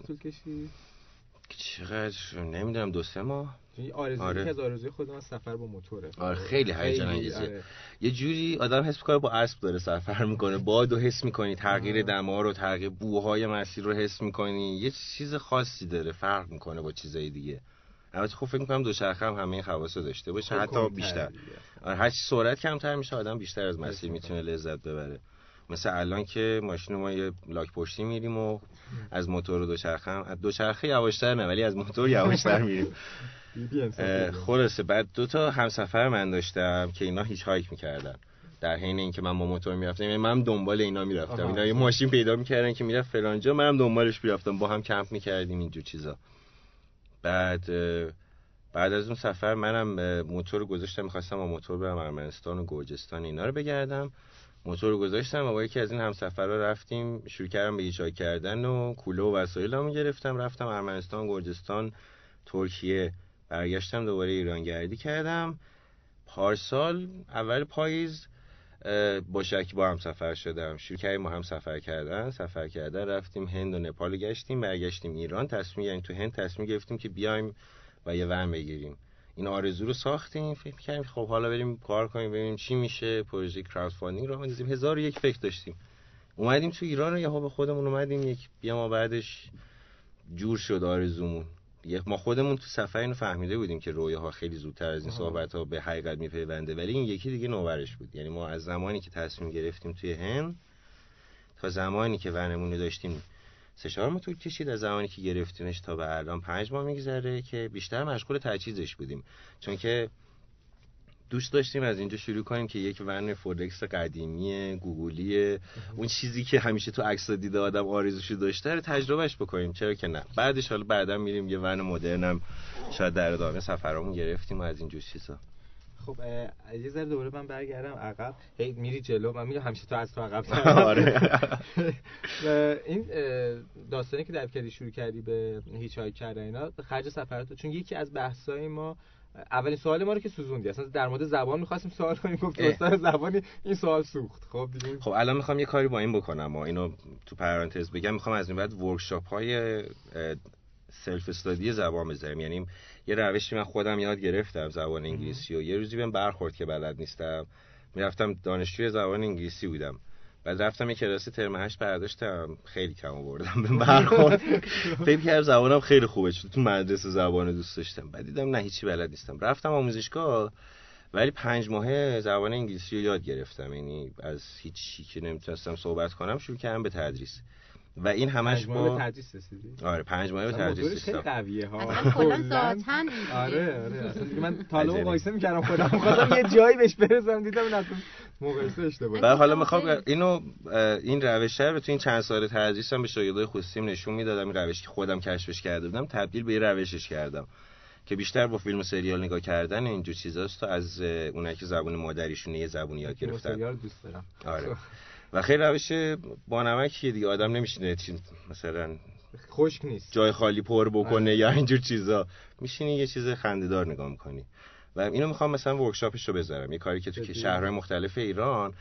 Speaker 22: چقدر نمی‌دونم دو سه ماه؟
Speaker 23: آرزوی آره. که از آرزوی خودم سفر با موتوره.
Speaker 22: آره خیلی هیجان انگیزه. آره. یه جوری آدم حس می‌کنه با اسب داره سفر می‌کنه. بادو حس می‌کنی تغییر دما رو تغییر بوهای مسیر رو حس می‌کنی. یه چیز خاصی داره فرق می‌کنه با چیزای دیگه. البته خب فکر می‌کنم دوچرخه هم همه خواصو داشته باشه. حتی بیشتر. آره هر سرعت کمتر میشه آدم بیشتر از مسیر می‌تونه لذت ببره. مثل الان که ماشین ما یه لاک پشتی میریم و از موتور و دوچرخه هم. دوچرخه یواشتر نه ولی از موتور یواشتر میریم. خلاصه. بعد دو تا همسفر من داشتم که اینا هیچ هایک می‌کردن. در حین اینکه من با موتور می‌رفتم یعنی من دنبال اینا می‌رفتم. اینا یه ماشین پیدا می‌کردن که می‌رفت فلانجا منم دنبالش می‌رفتم. با هم کمپ می‌کردیم اینجور چیزا. بعد بعد از اون سفر منم موتور گذاشتم می‌خواستم با موتور برم ارمنستان و گرجستان اینا رو بگردم. موتور گذاشتم و با یکی از این همسفرها رفتیم شروع کردم به ایجاد کردن و کوله و وسایل گرفتم رفتم ارمنستان گرجستان ترکیه برگشتم دوباره ایران گردی کردم. پارسال اول پاییز با شکیبا هم سفر شدم. شروع کردیم با هم سفر کردن. سفر کردن رفتیم هند و نپال گشتیم برگشتیم ایران. تصمیم یعنی تو هند تصمیم گرفتیم که بیایم و یه ون بگیریم. این آرزو رو ساختیم فکر کردیم خب حالا بریم کار کنیم ببینیم چی میشه. پروژه crowdfunding رو بندازیم هزار و یک فکر داشتیم. اومدیم تو ایران یهو به خودمون اومدیم یک بیا ما بعدش جور شد آرزومون. ما خودمون تو سفر اینو فهمیده بودیم که رویاها خیلی زودتر از این صحبت ها به حقیقت میپیونده. ولی این یکی دیگه نوورش بود. یعنی ما از زمانی که تصمیم گرفتیم توی هند تا زمانی که ونمون داشتیم سه چهار ماه طول کشید از زمانی که گرفتیمش تا به الان پنج ماه میگذره که بیشتر مشغول تجهیزش بودیم. چون که دوست داشتیم از اینجا شروع کنیم که یک ون فورکس قدیمی گوگلی اون چیزی که همیشه تو عکس دیده آدم آرزوشو داشته رو تجربهش بکنیم. چرا که نه. بعدش حالا بعدا میریم یه ون مدرنم شاید در ادامه سفرامون گرفتیم و از اینجور چیزا.
Speaker 23: خب یه ذره دوباره من برگردم عقب. هی میری جلو من میگم همیشه تو از تو عقب
Speaker 22: آره.
Speaker 23: این داستانی که در کردی شروع کردی به هیچ های کردن اینا خرج سفرات چون یکی از بحثای ما اولین سوال ما رو که سوزوندی. اصلا در مورد زبان می‌خواستیم سوال کنیم گفت استاد زبانی این سوال سوخت. خب دیگه
Speaker 22: خب الان می‌خوام یه کاری با این بکنم و اینو تو پرانتز بگم. می‌خوام از این بعد workshop های self-study زبان بذاریم. یعنی یه روشی من خودم یاد گرفتم زبان انگلیسی و یه روزی بهم برخورد که بلد نیستم. می‌رفتم دانشجوی زبان انگلیسی بودم. بعد رفتم یه کلاس ترم هشت برداشتم. خیلی کم آوردم به برخورد. فکر کردم زبانم خیلی خوبه چون تو مدرسه زبان دوست داشتم. بعد دیدم نه هیچی بلد نیستم. رفتم آموزشگاه ولی پنج ماه زبان انگلیسی رو یاد گرفتم. یعنی از هیچی که نمی‌تونستم صحبت کنم شروع کردم به تدریس. و این همش
Speaker 23: ما تدریس
Speaker 22: آره پنج ماه به تدریس
Speaker 23: رسیدم خیلی قویه ها.
Speaker 20: اصلا کلا ذاتن
Speaker 23: آره آره اصلا دیگه من طالب مقایسه می‌کردم خودم. خودم یه جایی بهش برسم دیدم نه مقایسه اشتباهه.
Speaker 22: بعد حالا می‌خوام اینو این روش رو تو این چند سال تدریسم به شاگردای خصوصیم نشون می‌دادم این روش که خودم کشفش کرده بودم تبدیل به روشش کردم که بیشتر با فیلم و سریال نگاه کردن اینجور چیزاست تا از اونایی که زبون مادریشون یه زبون یاد گرفتن.
Speaker 23: سریال دوست دارم.
Speaker 22: آره. و خیلی روش با نمکیه دیگه. آدم نمیشینه مثلا
Speaker 23: خشک نیست.
Speaker 22: جای خالی پر بکنه آره. یا اینجور چیزا. میشینی یه چیز خنده‌دار نگاه می‌کنی. و اینو می‌خوام مثلا ورکشاپش رو بذارم. یه کاری که تو شهرهای مختلف ایران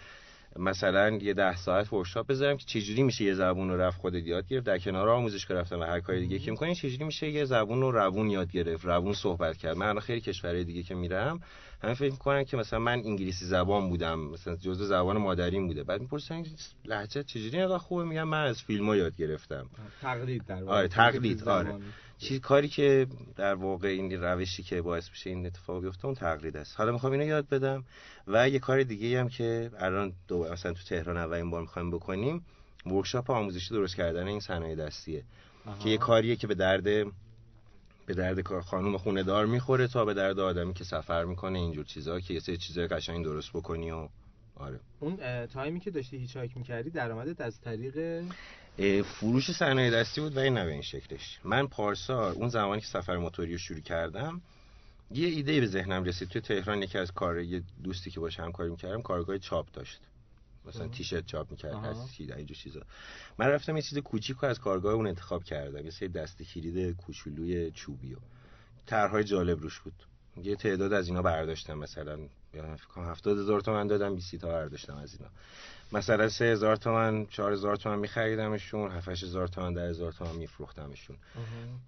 Speaker 22: مثلا یه ده ساعت ورکشاپ بذارم که چجوری میشه یه زبون رو رفت خودت یاد گرفت. در کنار آموزشگاه رفتن و هر کاری دیگه که می‌کنی چجوری میشه یه زبون رو روون یاد گرفت روون صحبت کرد. من خیلی کشورهای دیگه که میرم همه فکر می‌کنن که مثلا من انگلیسی زبان بودم مثلا جزء زبان مادریم بوده. بعد می‌پرسن لهجه چجوری اینقدر خوبه. میگم من از فیلم ها یاد گرفتم.
Speaker 23: تقلید در
Speaker 22: آره تقلید آره. چیز کاری که در واقع این روشی که باعث بشه این اتفاق بیفته اون تقلید است. حالا می‌خوام اینو یاد بدم و یه کار دیگه هم که الان دو مثلا تو تهران اولین بار می‌خوایم بکنیم ورکشاپ آموزشی درست کردن این صنایع دستیه. که یه کاریه که به درد به درد خانم خونه دار می‌خوره تا به درد آدمی که سفر می‌کنه اینجور چیزا که یه سری چیزای قشنگ درست بکنی و آره.
Speaker 23: اون تایمی که داشتی هیچ هایک می‌کردی درآمدت از طریق؟
Speaker 22: فروش صنایع دستی بود و این نه این شکلش. من پارسال اون زمانی که سفر موتوری رو شروع کردم یه ایده به ذهنم رسید. توی تهران یکی از کار یه دوستی که باشه همکاری می‌کردم کارگاه چاپ داشت. مثلا تیشرت چاپ می‌کرد از اینجور چیزا. من رفتم یه چیز کوچیک از کارگاه اون انتخاب کردم یه سری دستی کلید کوچولوی چوبی و طرحهای جالب روش بود. یه تعداد از اینا برداشتم مثلا فکر هفتاد هزار تومن دادم 20 تا برداشتم از اینا. مثلا سه هزار تومن چهار هزار تومن میخریدمشون هفت هزار تومن ده هزار تومن میفروختمشون.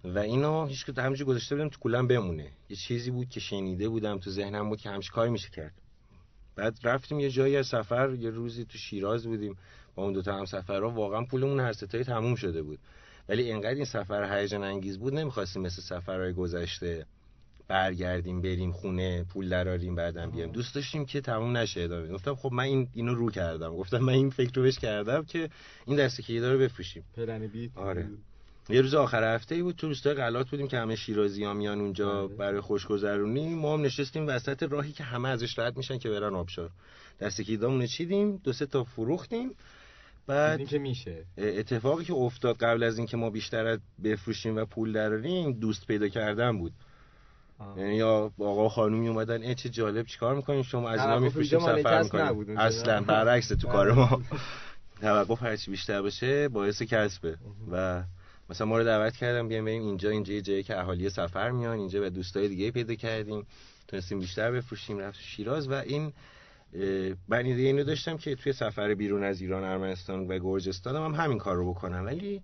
Speaker 22: و اینو هیچ که همینجور گذاشته بودم تو کولم بمونه. یه چیزی بود که شنیده بودم تو ذهنم بود که همش کاری میشه کرد. بعد رفتیم یه جایی از سفر یه روزی تو شیراز بودیم. با اون دوتا هم سفرها واقعا پولمون هر ستایی تموم شده بود. ولی اینقدر این سفر هیجان انگیز بود نمی‌خواستیم مثل سفرهای گذشته برگردیم بریم خونه پول دراریم بعدم بیام دوست داشتیم که تموم نشه ادامه. گفتم خب من این اینو رو کردم. گفتم من این فکر رو بهش کردم که این دسته که داره بفروشیم.
Speaker 23: پلن بیت.
Speaker 22: آره. یه روز آخر هفته ای بود تو روستای غلات بودیم که همه شیرازی ها میان اونجا
Speaker 23: آره.
Speaker 22: برای خوشگذرونی. ما هم نشستیم وسط راهی که همه ازش رد میشن که برن آبشار. دسته کیدامون چیدیم دو سه تا فروختیم. بعد
Speaker 23: که میشه.
Speaker 22: اتفاقی که افتاد قبل از اینکه ما بیشتر بفروشیم و پول دراریم دوست پیدا کردن بود. یعنی یا آقا خانومی اومدن ای چه جالب چیکار می‌کنین شما از اینا میفروشیم سفر می‌کنیم. اصلا برعکس تو کار ما. توقف هرچی بیشتر بشه باعث کسبه. و مثلا ما رو دعوت کردم بیایم بریم اینجا اینجا یه جایی که اهالی سفر میان اینجا به دوستای دیگه پیدا کردیم. تونستیم بیشتر بفروشیم رفت شیراز و این من ایده اینو داشتم که توی سفر بیرون از ایران ارمنستان و گرجستان هم همین کار رو بکنم. ولی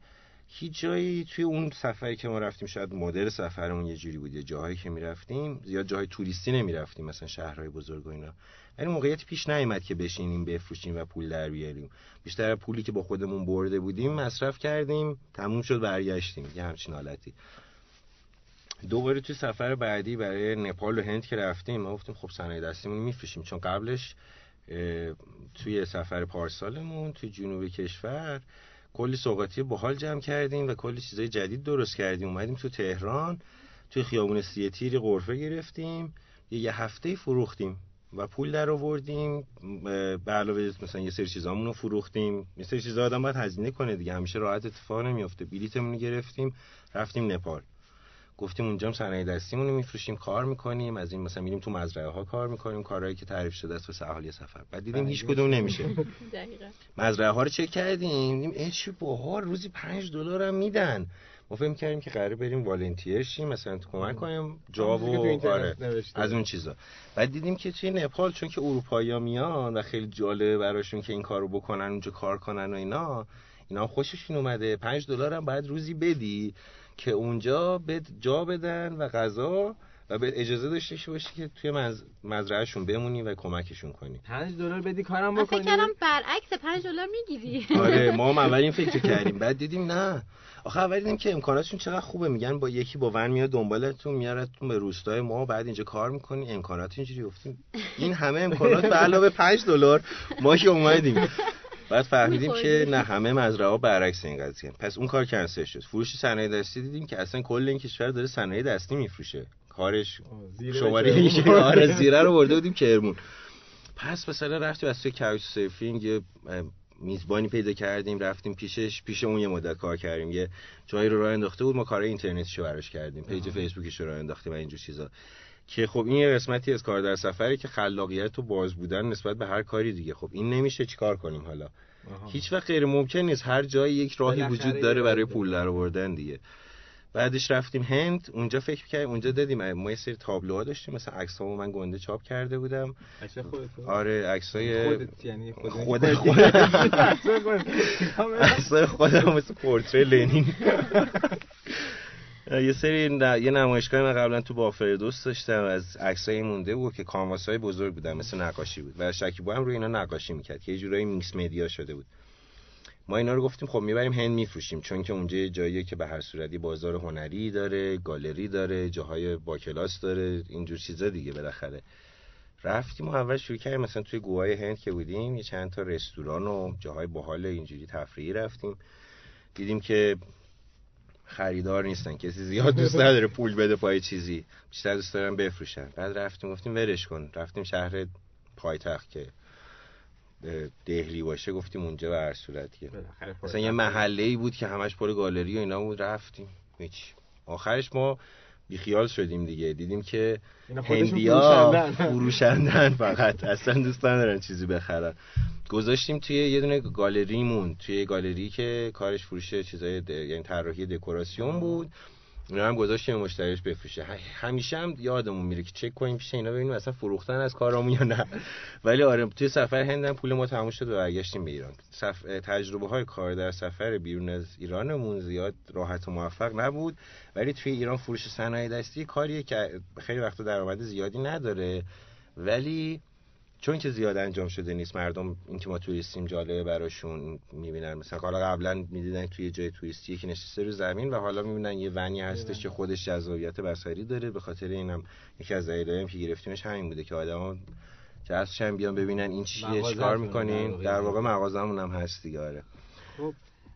Speaker 22: هیچ جایی توی اون سفری که ما رفتیم شاید مدل سفرمون یه جوری بود یه جاهایی که می‌رفتیم زیاد جاهای توریستی نمی‌رفتیم مثلا شهرهای بزرگ و اینا. ولی موقعیت پیش نیامد که بشینیم بفروشیم و پول در بیاریم. بیشتر پولی که با خودمون برده بودیم مصرف کردیم تموم شد برگشتیم. یه همچین حالتی. دوباره توی سفر بعدی برای نپال و هند که رفتیم ما گفتیم خب صنایع دستیمون میفروشیم. چون قبلش توی سفر پارسالمون توی جنوب کشور کلی سوقاتی باحال جمع کردیم و کلی چیزای جدید درست کردیم. اومدیم تو تهران توی خیابون سیه تیری قرفه گرفتیم. یه هفته فروختیم. و پول در آوردیم به علاوه مثلا یه سری چیزامون رو فروختیم. یه سری چیزا آدم باید هزینه کنه دیگه. همیشه راحت اتفاق نمیافته. بلیتمون گرفتیم رفتیم نپال. گفتیم اونجا هم صنایع دستیمون رو میفروشیم کار می‌کنیم. از این مثلا میریم تو مزرعه ها کار می‌کنیم. کارهایی که تعریف شده است واسه اهالی سفر. بعد دیدیم هیچ کدوم نمیشه. مزرعه ها رو چک کردیم. دیدیم چه باحال روزی 5 دلار هم میدن. ما فکر کردیم که قراره بریم والنتیر شیم مثلا تو کمک کنیم جا و آره از اون چیزا. بعد دیدیم که توی نپال چون که اروپایی میان و خیلی جالبه براشون که این کارو بکنن اونجا کار کنن و اینا اینا خوششون اومده. 5 دلار هم بعد روزی بدی که اونجا به جا بدن و غذا و به اجازه داشته باشی که توی مز... مزرعهشون بمونی و کمکشون کنی.
Speaker 23: 5 دلار بدی کارم بکنی
Speaker 20: فکر کردم برعکس 5 دلار می‌گیری.
Speaker 22: آره ما هم اول این فکر کردیم. بعد دیدیم نه. آخه اول دیدیم که امکاناتشون چقدر خوبه میگن با یکی با ون میاد دنبالتون میارتون به روستای ما بعد اینجا کار می‌کنی امکانات اینجوری گفتیم این همه امکانات به علاوه 5 دلار ما که اومدیم. بعد فهمیدیم که نه همه مزرعه ها برعکس این قضیه پس اون کار کنسل شد. فروش صنایع دستی دیدیم که اصلا کل این کشور داره صنایع دستی میفروشه. کارش شماره آره زیره رو برده بودیم کرمون پس مثلا رفتیم از توی Couchsurfing میزبانی پیدا کردیم رفتیم پیشش پیش اون یه مدت کار کردیم. یه جایی رو راه انداخته بود ما کار اینترنتیشو براش کردیم. page فیسبوکش رو راه انداختیم و اینجور چیزا. که خب این یه قسمتی از کار در سفری که خلاقیت و باز بودن نسبت به هر کاری دیگه. خب این نمیشه چیکار کنیم حالا؟ هیچ وقت غیر ممکن نیست هر جایی یک راهی وجود داره برای پول در آوردن دیگه. بعدش رفتیم هند اونجا فکر کردیم اونجا دادیم ما یه سری تابلوها داشتیم مثلا عکسامو من گنده چاپ کرده بودم. آره عکسای
Speaker 23: خودت یعنی
Speaker 22: خود خود عکسای خودم مثل پورتری لنین. یه سری یه نمایشگاه من قبلا تو بافر دوست داشتم از عکسای مونده بود که canvas های بزرگ بودن مثل نقاشی بود. و شکیبا هم روی اینا نقاشی می‌کرد که یه جورایی mixed media شده بود. ما اینا رو گفتیم خب می‌بریم هند میفروشیم چون که اونجا جاییه که به هر صورتی بازار هنری داره گالری داره جاهای با کلاس داره اینجور چیزا دیگه بالاخره. رفتیم و اول شروع کردیم مثلا توی گوهای هند که بودیم یه چند تا رستوران و جاهای باحال اینجوری تفریحی رفتیم. دیدیم که خریدار نیستن کسی زیاد دوست نداره پول بده پای چیزی بیشتر دوست دارن بفروشن. بعد رفتیم گفتیم ورش کن. رفتیم شهر پایتخت که دهلی باشه گفتیم اونجا به هر صورتیه. مثلا یه محله ای بود که همش پر گالری و اینا بود رفتیم. هیچ. آخرش ما بیخیال شدیم دیگه. دیدیم که هندیا فروشندن. فقط. اصلا دوست ندارن چیزی بخرن. گذاشتیم توی یه دونه گالریمون. توی گالری که کارش فروش چیزای یعنی طراحی دکوراسیون بود. اینا هم گذاشتیم مشتریش بفروشه. همیشه هم یادمون میره که چک کنیم پیش اینا ببینیم اصلا فروختن از کارامون یا نه. ولی آره توی سفر هندم پول ما تموم شد و برگشتیم به ایران. سف... تجربه های کار در سفر بیرون از ایرانمون زیاد راحت و موفق نبود. ولی توی ایران فروش صنایع دستی کاریه که خیلی وقتا درآمد زیادی نداره. ولی چون که زیاد انجام شده نیست مردم اینکه ما توریستیم جالبه براشون می‌بینن. مثلا حالا قبلا می‌دیدن توی جای توریستی که نشسته رو زمین و حالا می‌بینن یه ونی هستش که خودش جذابیت بصری داره. به خاطر اینم یکی از دلایلی که گرفتیمش همین بوده که آدما جذبش هم بیان ببینن این چیه چیکار می‌کنین. در واقع مغازمون هم هست دیگه آره.
Speaker 23: خب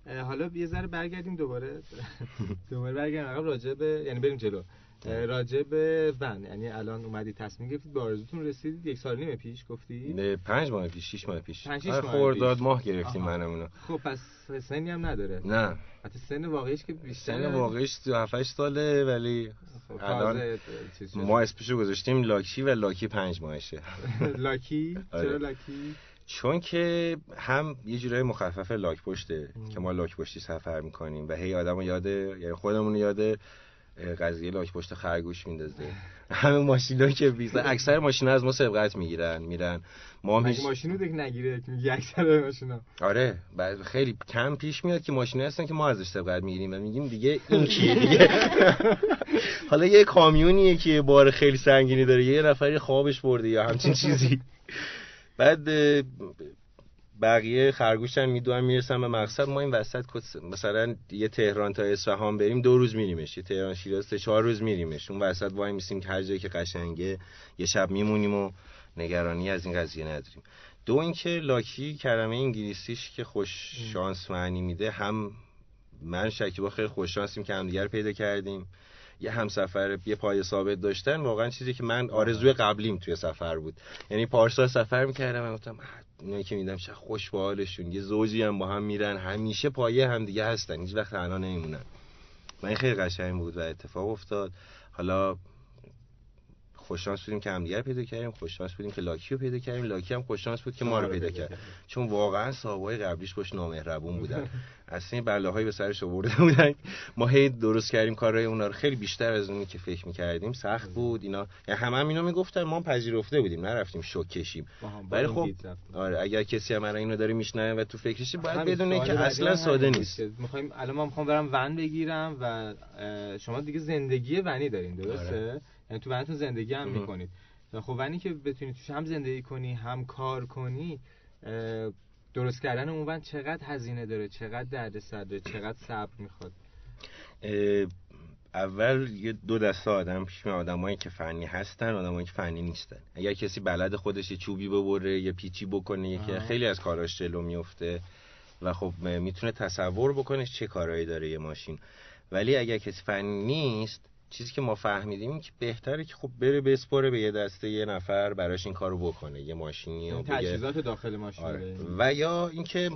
Speaker 23: حالا یه ذره برگردیم دوباره. دوباره برگردیم عقب راجع به یعنی بریم جلو. راجع به ون. یعنی الان اومدی تصمیم گرفتید به آرزوتون رسیدید. یک سال نیم پیش گفتی؟
Speaker 22: نه پنج ماه پیش شش ماه پیش.
Speaker 23: پنج
Speaker 22: ماه خورداد ماه گرفتیم منمونو
Speaker 23: خب پس سنی هم نداره.
Speaker 22: نه.
Speaker 23: حتی سن واقعیش که بیشتر
Speaker 22: سن واقعیش 37 ساله ولی خب الان ما اسمشو گذاشتیم لاکی و لاکی پنج ماهشه.
Speaker 23: لاکی؟ چرا لاکی؟
Speaker 22: چون که هم یه جورای مخفف لاک پشته که ما لاک پشتی سفر می‌کنیم و هی آدمو یاده یعنی خودمون یاده قضیه لاک پشت خرگوش میندازه. همه ماشینا که بیزن اکثر ماشینا از ما سبقت می‌گیرن میرن.
Speaker 23: ما هم ماشینو دیگه نگیره که میگی اکثر ماشینا
Speaker 22: آره بعد خیلی کم پیش میاد که ماشینا هستن که ما ازش سبقت می‌گیریم و میگیم دیگه این کیه دیگه؟ حالا یه کامیونیه که بار خیلی سنگینی داره یه نفری خوابش برده یا همچین چیزی. بعد بقیه خرگوش هم می‌دونن می‌رسن به مقصد. ما این وسط مثلا یه تهران تا اصفهان بریم دو روز میریمش یه تهران شیراز تا چهار روز میریمش اون وسط وای میسیم که هر جایی که قشنگه یه شب میمونیم و نگرانی از این قضیه نداریم. دو اینکه لاکی کلمه انگلیسیش که خوش شانس معنی میده هم من شکیبا خیلی خوش شانسیم که همدیگر پیدا کردیم. یه همسفر یه پای ثابت داشتن واقعا چیزی که من آرزوی قبلیم توی سفر بود. یعنی پارسال سفر می‌کردم و گفتم اینایی که میدم چه خوش به حالشون یه زوجی هم با هم میرن همیشه پایه هم دیگه هستن هیچ وقت تنها نمیمونن. من خیلی قشنگ بود و اتفاق افتاد. حالا خوششانس بودیم که همدیگر پیدا کردیم خوششانس بودیم که لاکی رو پیدا کردیم. لاکی هم خوششانس بود که ما رو پیدا کرد. چون واقعا صاحبای قبلیش باش نامهربون بودن. اصلا بلاهایی به سرش آورده بودن. ما هی درست کردیم کارهای اونا رو. خیلی بیشتر از اونی که فکر می‌کردیم. سخت بود. اینا یعنی همه هم اینا می‌گفتن. ما پذیرفته بودیم. نرفتیم شوک کشیم. ولی خب آره اگر کسی هم اینو داره میشنوه و تو فکرشی باید بدونه که اصلا ساده نیست.
Speaker 23: می‌خوایم الان ما می‌خوام برم ون بگیرم و شما دیگه زندگی ونی دارین درسته؟ یعنی تو ونتون زندگی هم می‌کنید. خب ونی که بتونی توش هم زندگی کنی هم کار کنی درست کردن اون ون چقدر هزینه داره چقدر درد سر داره چقدر صبر می‌خواد؟
Speaker 22: اول یه دو دسته آدم پیش آدمایی که فنی هستن آدمایی که فنی نیستن. اگر کسی بلد خودش یه چوبی ببره یه پیچی بکنه یکی خیلی از کاراش جلو میفته و خب می‌تونه تصور بکنه چه کارهایی داره یه ماشین. ولی اگر کسی فنی نیست چیزی که ما فهمیدیم این که بهتره که خب بره بسپره به یه دسته یه نفر براش این کارو بکنه یه ماشینی و
Speaker 23: تجهیزات داخل ماشین
Speaker 22: آره. و یا اینکه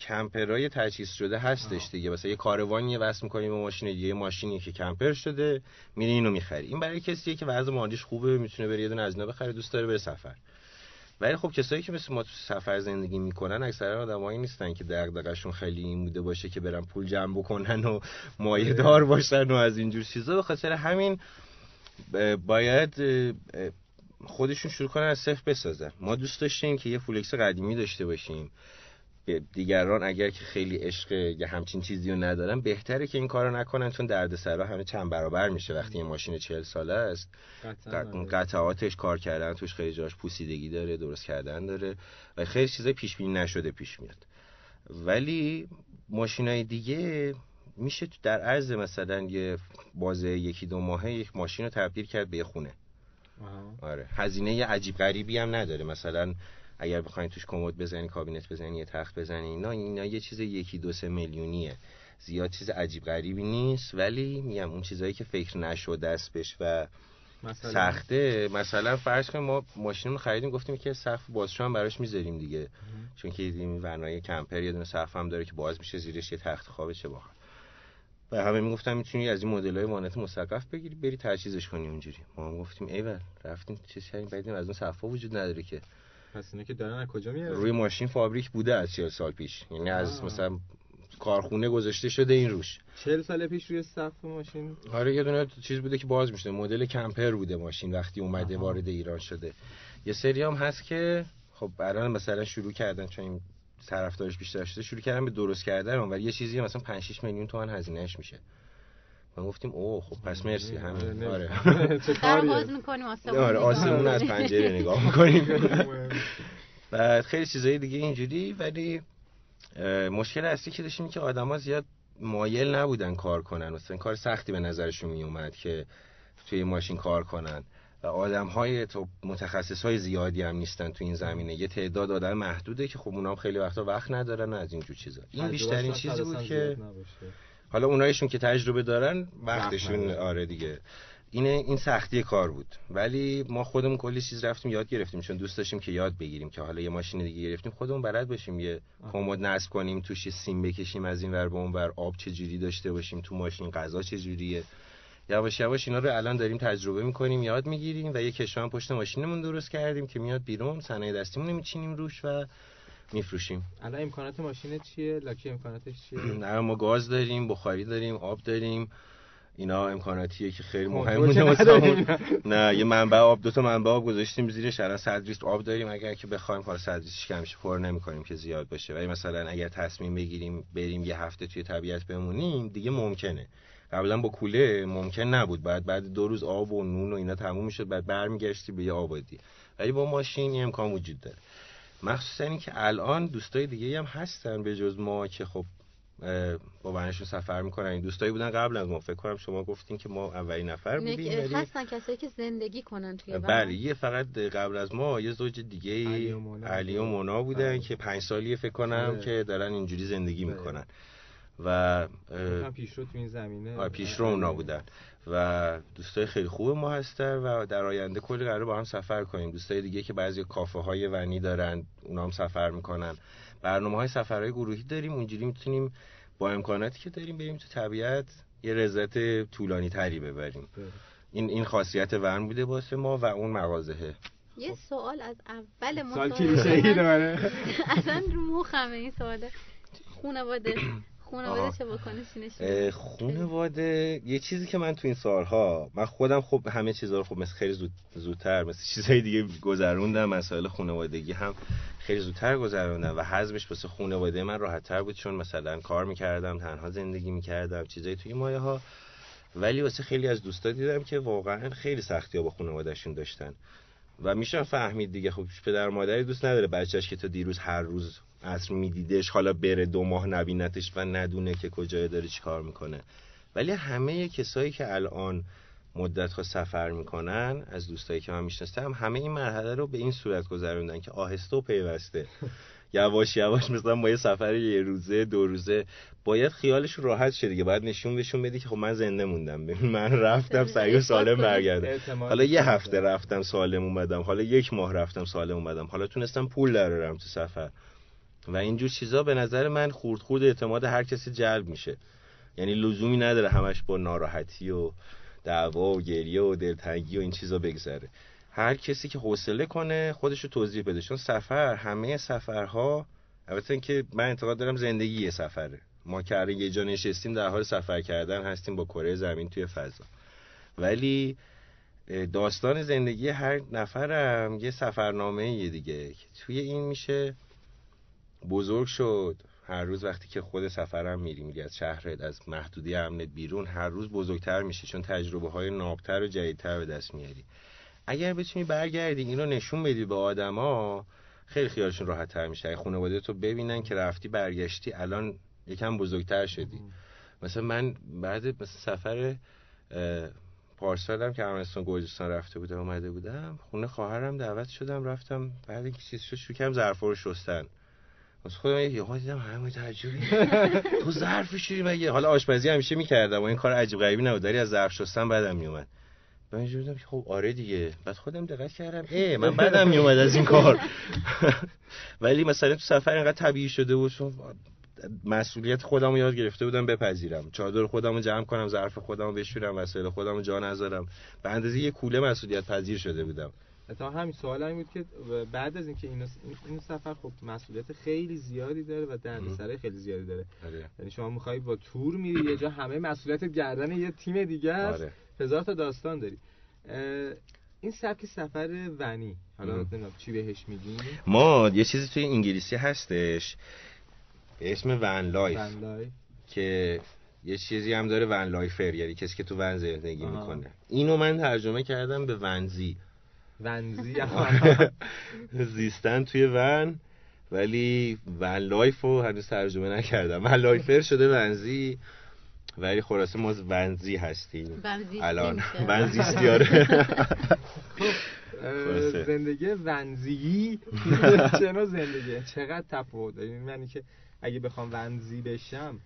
Speaker 22: کمپرای تجهیز شده هستش دیگه. مثلا یه کاروانی وصل می‌کنیم به ماشین یه ماشینی که کمپر شده میری اینو می‌خری. این برای کسیه که وضع مالیش خوبه می‌تونه بره یه دونه از اینا بخره دوست داره بره سفر. ولی خب کسایی که مثل ما تو سفر زندگی می‌کنن اکثرا آدمایی نیستن که دغدغه‌شون خیلی این بوده باشه که برن پول جمع بکنن و مایه دار باشن و از اینجور چیزا. به خاطر همین باید خودشون شروع کنن از صفر بسازن. ما دوست داشتیم که یه فولکس قدیمی داشته باشیم. دیگران اگر که خیلی عشق یا همچین چیزی رو ندارن بهتره که این کارو نکنن چون دردسرا همه چند برابر میشه. وقتی یه ماشین 40 ساله است آره. قطعاتش کار کردن توش خیلی جاش پوسیدگی داره درست کردن داره و خیلی چیزای پیش بینی نشده پیش میاد. ولی ماشین های دیگه میشه در عرض مثلا یه بازه یکی دو ماهه یک ماشین رو تبدیل کرد به خونه. آره. هزینه عجیب غریبی هم نداره. مثلا اگر بخواین توش کمد بزنی کابینت بزنی یه تخت بزنی اینا اینا یه چیز یکی دو سه میلیونیه. زیاد چیز عجیب غریبی نیست ولی میگم اون چیزایی که فکر نشده است بهش و مثلا. سخته. مثلا فرض کنیم ما ماشین رو خریدیم گفتیم که سقف بازشو هم براش می‌ذاریم دیگه. چون که این ورنای کمپر یه دونه سقف هم داره که باز میشه زیرش یه تخت خوابه چه باحال و همه می‌گفتن می‌تونی از این مدل های وانت مسقف بگیری بری تجهیزش کنی اونجوری. ما هم گفتیم ایول رفتیم چه کردیم بعدیم از اون صفا وجود نداره که.
Speaker 23: پس اینا که دارن از کجا میاد
Speaker 22: روی ماشین فابریک بوده از 40 سال پیش. یعنی از مثلا کارخونه گذاشته شده این روش.
Speaker 23: 40 سال پیش روی صف ماشین.
Speaker 22: آره یه دونه چیز بوده که باز میشه مدل کمپر بوده ماشین وقتی اومده آها. وارد ایران شده. یه سری هم هست که خب الان مثلا شروع کردن چون این طرفدارش بیشتر شده شروع کردن به درست کردن ولی یه چیزی مثلا 5 6 میلیون تومان هزینهش میشه. ما گفتیم اوه خب پس مرسی همین. آره.
Speaker 20: چه کاریه؟
Speaker 22: آره آسمون از پنجره نگاه می‌کنیم. بعد خیلی چیزای دیگه اینجوری ولی مشکل اصلی که داشتیم که آدما زیاد مایل نبودن کار کنن. مثلا کار سختی به نظرشون می اومد که توی ماشین کار کنن. و آدم های تو متخصص های زیادی هم نیستن تو این زمینه. یه تعداد آدم محدوده که خب اونام خیلی وقتا وقت ندارن از اینجور چیزا. این بیشترین چیزی بود که حالا اونایشون که تجربه دارن وقتشون آره دیگه. این این سختی کار بود. ولی ما خودمون کلی چیز رفتیم یاد گرفتیم. چون دوست داشتیم که یاد بگیریم که حالا یه ماشین دیگه گرفتیم خودمون بلد باشیم. یه کمد نصب کنیم توش سیم بکشیم از این ور به اون ور. آب چه جوری داشته باشیم تو ماشین غذا چه جوریه. یواش یواش اینا رو الان داریم تجربه می‌کنیم یاد می‌گیریم و یه کشوان پشت ماشینمون درست کردیم که میاد بیرون صنایع دستیمون میچینیم روش و میفروشیم.
Speaker 23: الان امکانات ماشین چیه؟ لاکی امکاناتش چیه؟
Speaker 22: نه ما گاز داریم بخاری داریم آب داریم. اینا امکاناتیه که خیلی مهمه. نه یه منبع آب دو تا منبع آب گذاشتیم زیرش الان 100 لیتر آب داریم. اگر که بخوایم حالا 100 لیترش کم شه پر نمی‌کنیم که زیاد باشه. ولی مثلا اگر تصمیم بگیریم بریم یه هفته توی طبیعت بمونیم دیگه ممکنه. قبلا با کوله ممکن نبود. بعد بعد دو روز آب و نون و اینا تموم می‌شد. بعد برمیگشتی به یه آبادی. ولی با ماشین این امکان وجود داره. مخصوصا اینکه الان دوستای دیگه هم هستن به جز ما که خب با بنشون سفر می‌کنن. این دوستایی بودن قبل از ما. فکر کنم شما گفتین که ما اولین نفر بودیم
Speaker 20: ولی هستن کسایی که زندگی کنن توی
Speaker 22: بله یه فقط قبل از ما یه زوج دیگه علی و مونا. بودن که پنج سالیه فکر کنم آره. که دارن اینجوری زندگی آره. می‌کنن. و
Speaker 23: پیشرو تو این زمینه.
Speaker 22: آره پیشرو اونا بودن. و دوستای خیلی خوب ما هستن و در آینده کلی قرار با هم سفر کنیم. دوستای دیگه که بعضی کافه های ونی دارن اونا هم سفر می‌کنن. برنامه های سفرهای گروهی داریم اونجوری می‌تونیم با امکاناتی که داریم بریم تو طبیعت یه رزت طولانی تری ببریم. بله. این این خاصیت ورن بوده واسه ما و اون مغازهه
Speaker 20: یه سوال از اول
Speaker 23: ما سوال کلیشه‌ای داره
Speaker 20: اصلا رو مخمه این سواله. خانواده خانواده چه بکنه
Speaker 22: خانواده یه چیزی که من تو این سالها من خودم خب همه چیزها رو خب مثل خیلی زود زودتر مثل چیزهای دیگه گذروندم مسائل خانوادگی هم خیلی زودتر گذروندم و حزمش واسه خانواده من راحت تر بود چون مثلا کار می‌کردم تنها زندگی می‌کردم چیزایی توی مایه ها ولی واسه خیلی از دوستا دیدم که واقعا خیلی سختی ها با خانوادهشون داشتن. و میشن فهمید دیگه خب پدر مادری دوست نداره بچهش که تا دیروز هر روز عصر میدیدش حالا بره دو ماه نبینتش و ندونه که کجای داره چیکار می‌کنه. ولی همه کسایی که الان مدت سفر می‌کنن از دوستایی که من میشنستم همه این مرحله رو به این صورت گذروندن که آهسته و پیوسته. یواش یواش مثلا با یه سفر یه روزه دو روزه باید خیالش راحت شه دیگه. باید نشون بهشون بدی که خب من زنده موندم. من رفتم سعی و سالم برگردم. حالا یه هفته رفتم سالم اومدم. حالا یک ماه رفتم سالم اومدم. حالا تونستم پول درارم تو سفر. و اینجور چیزا به نظر من خورد خورد اعتماد هر کسی جلب میشه. یعنی لزومی نداره همش با ناراحتی و دعوا و گریه و دلتنگی و این چیزا بگذره. هر کسی که حوصله کنه خودشو توضیح بده. چون سفر همه سفرها البته اینکه من اعتقاد دارم زندگی یه سفره. ما که یه جا نشستیم در حال سفر کردن هستیم با کره زمین توی فضا. ولی داستان زندگی هر نفرم یه سفرنامه یه دیگه توی این میشه بزرگ شد. هر روز وقتی که خود سفرم میری میری از شهرت از محدودی امنت بیرون هر روز بزرگتر میشه چون تجربه های نابتر و جدیدتر به دست میاری. اگر بتونی برگردی این رو نشون بدی به آدما خیلی خیالشون راحت تر میشه خانواده تو ببینن که رفتی برگشتی الان یکم بزرگتر شدی. مثلا من بعد مثلا سفر پارسالم که ارمنستان گرجستان رفته بودم اومده بودم خونه خواهرم دعوت شدم رفتم بعد اینکه چیز شد شروع کردم ظرفا رو شستن. واسه خودم یه ها دیدم همه تعجبی تو ظرف شوری مگه؟ حالا آشپزی همیشه می‌کردم و این کار عجیب غریبی نبود داری از ظرف شستن بعدم میومد. من اینجوری خب آره دیگه. بعد خودم دقت کردم ای من بعدم میومد از این کار. ولی مثلا تو سفر اینقدر طبیعی شده بود مسئولیت خودم رو یاد گرفته بودم بپذیرم. چادر خودم رو جمع کنم ظرف خودم رو بشورم وسایل خودم رو جا نذارم. به اندازه یه کوله مسئولیت پذیر شده بودم.
Speaker 23: تا همین سوال این بود که بعد از اینکه این این سفر خب مسئولیت خیلی زیادی داره و دردسرای خیلی زیادی داره.
Speaker 22: آره.
Speaker 23: یعنی شما می‌خوای با تور میری یه جا همه مسئولیت گردن یه تیم دیگه است. آره. هزار تا داستان داری. این سبک سفر ونی حالا چی بهش میگیم؟
Speaker 22: ما یه چیزی توی انگلیسی هستش به اسم van life که یه چیزی هم داره van lifer یعنی کسی که تو ون زندگی. می‌کنه. اینو من ترجمه کردم به ونزی.
Speaker 23: ونزی
Speaker 22: زیستن توی ون ولی van life رو هنوز ترجمه نکردم. van lifer شده ونزی ولی خلاصه ما ونزی هستیم. الان. ونزیستی آره.
Speaker 23: زندگی ونزیگی چه نوع زندگی؟ چقدر تفاوت داره یعنی که اگه بخوام ونزی بشم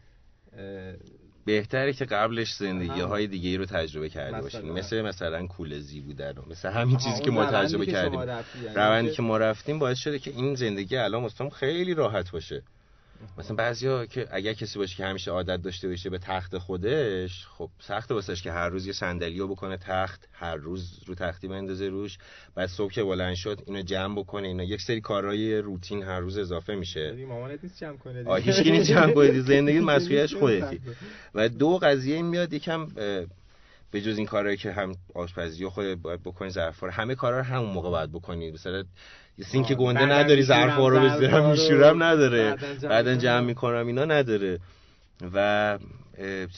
Speaker 22: بهتره که قبلش زندگی های دیگه ای رو تجربه کرده باشین مثل مثلا کولزی بودن مثل همین چیزی که ما تجربه کردیم. یعنی روندی که ما رفتیم باعث شده که این زندگی الان مستم خیلی راحت باشه. مثلا بعضیا که اگر کسی باشه که همیشه عادت داشته باشه به تخت خودش خب سخت واسش که هر روز یه صندلیو بکنه تخت هر روز رو تختی بندازه روش بعد صبح که بلند شد اینو جمع بکنه اینا یک سری کارهای روتین هر روز اضافه میشه.
Speaker 23: مامانت نیست جمع کنه
Speaker 22: آ هیچ نیست جمع کنه زندگی مسئولیتش خودتی. و دو قضیه میاد یکم به جز این کارهایی که هم آشپزی خود باید بکنی ظرفا همه کارا رو همون موقع باید بکنی. مثلا یه سینک گنده نداری ظرفا رو بذارم میشورم نداره. بعدا جمع می‌کنم اینا نداره. و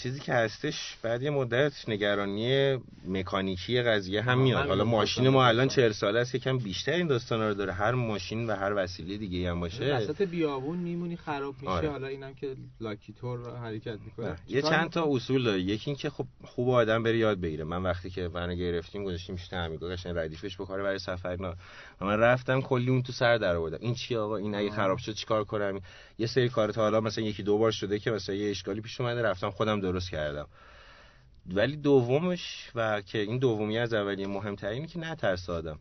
Speaker 22: چیزی که هستش بعد یه مدت نگرانی مکانیکی قضیه هم میاد. حالا ماشین ما الان 40 ساله است یکم بیشتر این داستانا رو داره. هر ماشین و هر وسیله دیگه هم باشه.
Speaker 23: وسط بیابون میمونی خراب میشه آره. حالا اینم که لاکیتور حرکت می‌کنه.
Speaker 22: یه چند تا اصول داره. یکی این که خب خوب آدم بره یاد بگیره. من وقتی که ونو گرفتیم گذاشتیم میشه همیگا قشنگ ردیفش بکاره برای سفر نه من رفتم کلی اون تو سر در آوردم. این چی آقا؟ این اگه خراب شد چیکار کنم؟ یه سری کار تا حالا مثلا یکی دو بار شده که مثلا یه اشکالی پیش اومده رفتم خودم درست کردم. ولی دومش و که این دومی از اولیه مهمترینی که نترس آدم.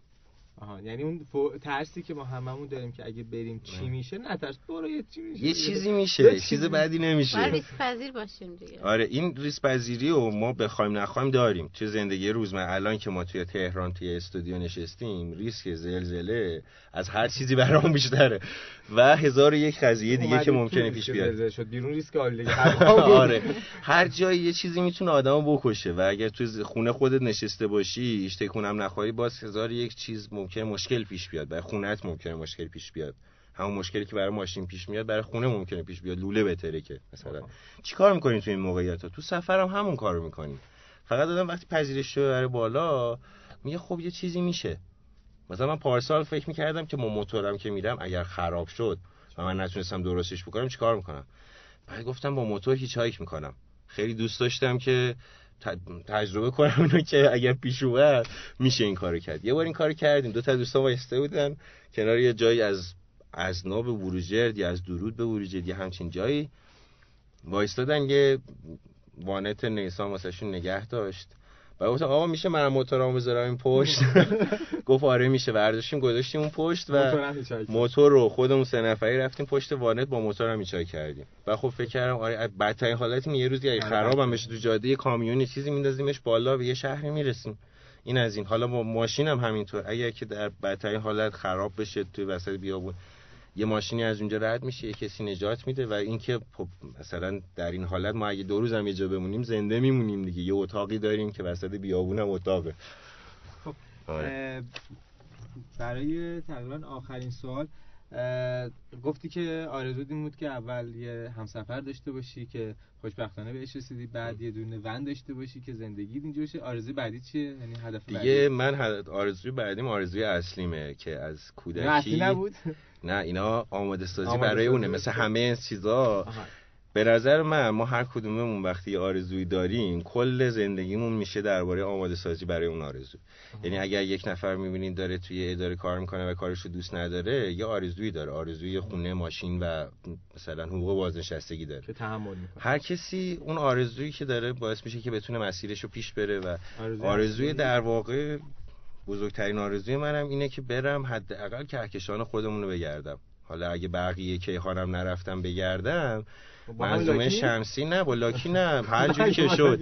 Speaker 23: آها یعنی اون ترسی که ما هممون داریم که اگه بریم چی میشه نترس برو یه چی میشه.
Speaker 22: یه چیزی میشه چیز بعدی نمیشه.
Speaker 20: باید ریسک پذیر باشیم دیگه.
Speaker 22: آره این ریسک پذیری و ما بخوایم نخوایم داریم. توی زندگی روزمره الان که ما توی تهران توی استودیو نشستیم ریسک زلزله از هر چیزی برام بیشتره. و هزار و یک قضیه دیگه که ممکنه پیش بیاد.
Speaker 23: شد بیرون ریسک
Speaker 22: آره. هر جایی یه چیزی می‌تونه آدمو بکشه و اگر تو خونه خودت نشسته باشی تکونم نخواهی باز هزار یک چیز ممکن مشکل پیش بیاد. برای خونت ممکنه مشکل پیش بیاد. همون مشکلی که برای ماشین پیش میاد برای خونه ممکنه پیش بیاد. لوله بهتره که مثلا. چیکار می‌کنیم تو این موقعیت ها؟ تو سفرم هم همون کارو می‌کنیم فقط دادم وقتی پذیرش برای بالا میگه خب یه چیزی میشه. مثلا من پارسال فکر می‌کردم که ما موتورم که میرم اگر خراب شد و من نتونستم درستش بکنم چیکار می‌کنم؟ بعد گفتم با موتور هیچ هایک می‌کنم. خیلی دوست داشتم که تجربه کنم اینو که اگر پیش اومد میشه این کارو کرد. یه بار این کارو کردیم. دو تا دوستان وایسته بودن. کنار یه جایی از از ناب بروجرد یا از درود به بروجرد یا همچین جایی وایستادن یه وانت نیسان واسهشون نگه داشت. و گفتم آقا میشه من موتورامو بذارم این پشت؟ گفت آره میشه. برداشتیم گذاشتیم اون پشت و موتور رو خودمون سه نفری رفتیم پشت وانت با موتورم میچای کردیم. و خب فکر کردم آره بدترین حالت یه روزی اگه خرابم بشه تو جاده کامیونی چیزی میندازیمش بالا به یه شهری می‌رسیم. این از این. حالا با ماشینم همینطور. اگر که در بدترین حالت خراب بشه توی وسط بیابون یه ماشینی از اونجا رد میشه یه کسی نجات میده و اینکه خب مثلا در این حالت ما اگه دو روز هم یه جا بمونیم زنده میمونیم دیگه یه اتاقی داریم که وسط بیابون هم اتاقه
Speaker 23: خب آره. برای تقریبا آخرین سوال گفتی که آرزو این بود که اول یه همسفر داشته باشی که خوشبختانه بهش رسیدی بعد یه دونه ون داشته باشی که زندگی اینجوری شه آرزوی بعدی چیه؟ یعنی هدف
Speaker 22: دیگه
Speaker 23: بعدی
Speaker 22: من هد... آرزوی بعدیم آرزوی اصلیمه که از
Speaker 23: نه
Speaker 22: کودکی
Speaker 23: اصلی نبود.
Speaker 22: نه اینا آماده سازی
Speaker 23: آماده
Speaker 22: برای
Speaker 23: سازی.
Speaker 22: اونه مثل همه چیزا.
Speaker 23: آها.
Speaker 22: به نظر من ما هر کدوممون وقتی آرزویی داریم کل زندگیمون میشه درباره آماده سازی برای اون آرزو. یعنی اگر یک نفر می‌بینین داره توی اداره کار می‌کنه و کارش رو دوست نداره یه آرزویی داره. آرزوی خونه ماشین و مثلا حقوق بازنشستگی داره.
Speaker 23: که تحمل می‌کنه.
Speaker 22: هر کسی اون آرزویی که داره باعث میشه که بتونه مسیرش رو پیش بره و
Speaker 23: آرزوی؟
Speaker 22: در واقع بزرگترین آرزوی منم اینه که برم حداقل کهکشان خودمون رو بگردم. حالا اگه بقیه کیهانم نرفتم بگردم منظومه
Speaker 23: لاکی؟
Speaker 22: شمسی نه با لاکی نه. هر جوری که شد.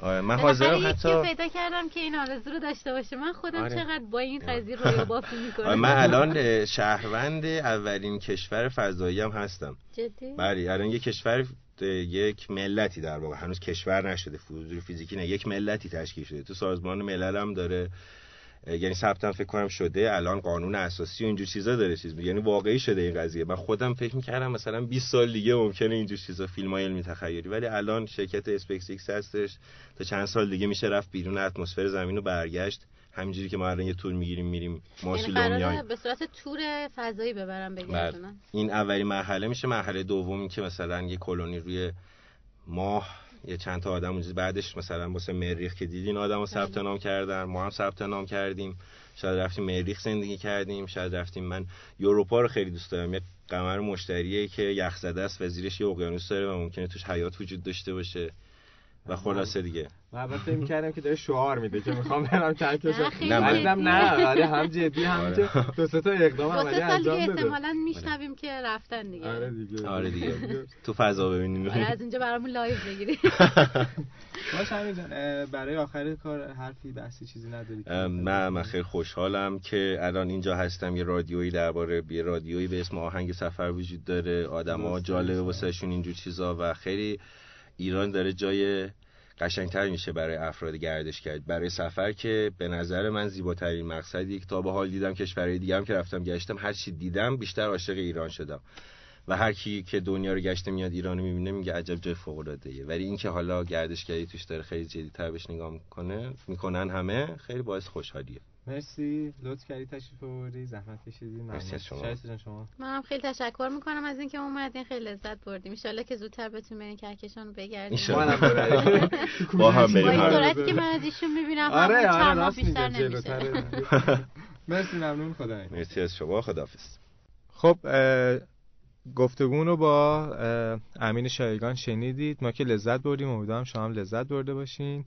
Speaker 22: آره، من حاضرم حتی
Speaker 20: رو پیدا کردم که این آرزو رو داشته باشه. من خودم
Speaker 22: آره.
Speaker 20: چقدر با این قضیه رویا بافی
Speaker 22: آره،
Speaker 20: می‌کنم.
Speaker 22: من الان شهروند اولین کشور فضایی هم هستم.
Speaker 20: جدی؟
Speaker 22: بله الان یک کشور یک ملتی در واقع. هنوز کشور نشده فیزیکی نه یک ملتی تشکیل شده. تو سازمان ملل هم داره. یعنی ثبتم فکر کنم شده الان قانون اساسی و اینجور چیزا داره چیز یعنی واقعی شده این قضیه. من خودم فکر می‌کردم مثلا 20 سال دیگه ممکنه اینجور چیزا فیلم های علمی تخیلی. ولی الان شرکت اسپیس ایکس هستش. تا چند سال دیگه میشه رفت بیرون اتمسفر زمین رو برگشت. همینجوری که ما الان یه تور می‌گیریم میریم
Speaker 20: یعنی
Speaker 22: ماسوله
Speaker 20: قراره
Speaker 22: میایم
Speaker 20: به صورت تور فضایی ببرم
Speaker 22: بله.
Speaker 20: بگردونم
Speaker 22: این اولین مرحله میشه. مرحله دومی که مثلا یه کلونی روی ماه یه چند تا آدم اونجا بعدش مثلا واسه مریخ که دیدین آدمو ثبت
Speaker 20: بله.
Speaker 22: نام کردن. ما هم ثبت نام کردیم. شاید رفتیم مریخ زندگی کردیم. شاید رفتیم. من یوروپا رو خیلی دوست دارم. یه قمر مشتریه که یخ زده است. و زیرش یه اقیانوس داره و ممکنه توش حیات وجود داشته باشه. و خلاصه دیگه.
Speaker 23: من اول فکر می‌کردم که داره شعار میده که می‌خوام برم کهکشان
Speaker 20: نه،
Speaker 22: نه، من-
Speaker 23: دیدم نه آره هم جدی هم
Speaker 22: آره.
Speaker 23: که دو سه تا اقدام عملی انجام داده
Speaker 20: احتمالا میشنویم که رفتن دیگه.
Speaker 23: آره دیگه.
Speaker 22: آره دیگه. تو فضا ببینیم.
Speaker 20: آره از اینجا برامون live بگیری
Speaker 23: باش همین برای آخر کار حرفی بحثی چیزی نداری
Speaker 22: من من خیلی خوشحالم که الان اینجا هستم یه رادیویی درباره یه رادیویی به اسم آهنگ سفر وجود داره. آدما جالبه. واسهشون اینجور چیزا و خیلی ایران داره جای قشنگتر میشه برای افراد گردشگر برای سفر که به نظر من زیباترین مقصدی که تا به حال دیدم کشورهای دیگه هم که رفتم گشتم هر چی دیدم بیشتر عاشق ایران شدم. و هر کی که دنیا رو گشته میاد ایران رو می‌بینه میگه عجب جای فوق العاده ای ولی اینکه حالا گردشگری توش داره خیلی جدی‌تر بهش نگاه می‌کنه می‌کنن همه خیلی باعث خوشحالیه.
Speaker 23: مرسی. لطف کردی تشریف آوردی زحمت کشیدی.
Speaker 22: مرسی از شما.
Speaker 23: شما؟
Speaker 20: منم خیلی تشکر می‌کنم از اینکه اومدین. خیلی لذت بردیم. ان که زودتر بتونیم برین کهکشان رو بگردیم.
Speaker 23: ببریم.
Speaker 22: با هم
Speaker 20: با
Speaker 22: بریم
Speaker 20: این
Speaker 22: هر
Speaker 20: سرعتی که من از ایشون می‌بینم
Speaker 23: آره آره راست
Speaker 20: بیشتر
Speaker 23: میگه
Speaker 20: نمیشه.
Speaker 23: جلوتره مرسی ممنون. خدا
Speaker 22: مرسی از شما. خداحافظ.
Speaker 23: خب گفتگون رو با امین شایگان شنیدید. ما که لذت بردیم. امیدوارم شما هم لذت برده باشین.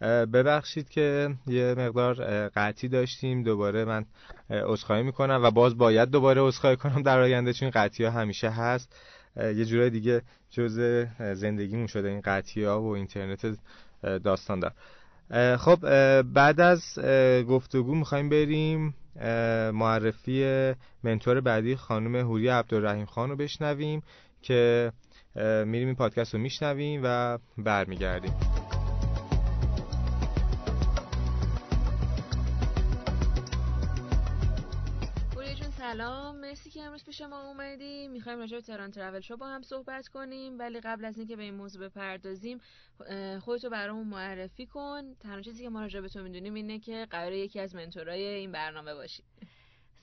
Speaker 23: ببخشید که یه مقدار قطعی داشتیم. دوباره من اه، عذرخواهی می‌کنم و باز باید دوباره عذرخواهی کنم در آینده چون قطعی ها همیشه هست. یه جورای دیگه جزء زندگیمون شده این قطعی ها و اینترنت داستان دار. خب بعد از گفتگو می‌خوایم بریم. معرفی منتور بعدی خانم هوری عبدالرحیم خان رو بشنویم که میریم این پادکست رو میشنویم و برمیگردیم.
Speaker 24: مرسی که امروز پیش ما اومدی. می‌خوایم راجع به تهران ترافل شو با هم صحبت کنیم ولی قبل از اینکه به این موضوع بپردازیم خودتو برامون معرفی کن. تنها چیزی که ما راجع به تو می‌دونیم اینه که قراره یکی از منتورای این برنامه باشی.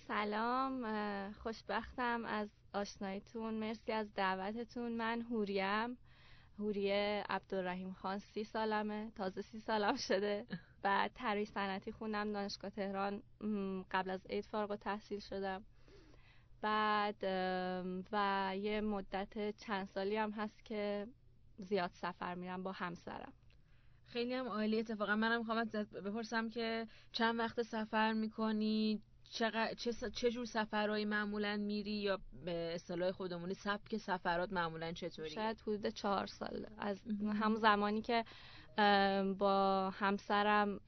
Speaker 25: سلام خوشبختم از آشناییتون. مرسی از دعوتتون. من هوریم. هوریه عبدالرحیم خان سی سالمه. تازه سی سالم شده. بعد طراحی صنعتی خوندم. دانشگاه تهران قبل از عید فارغ التحصیل شدم. بعد و یه مدت چند سالی هم هست که زیاد سفر میرم با همسرم.
Speaker 24: خیلی هم عالی اتفاقا. منم می‌خوام بپرسم که چند وقت سفر می‌کنی؟ چقدر چه, چه جور سفرهایی معمولا میری؟ یا به اصطلاح خودمونی سبک سفرات معمولا چطوری
Speaker 25: شاید حدود چهار سال. از همون زمانی که با همسرم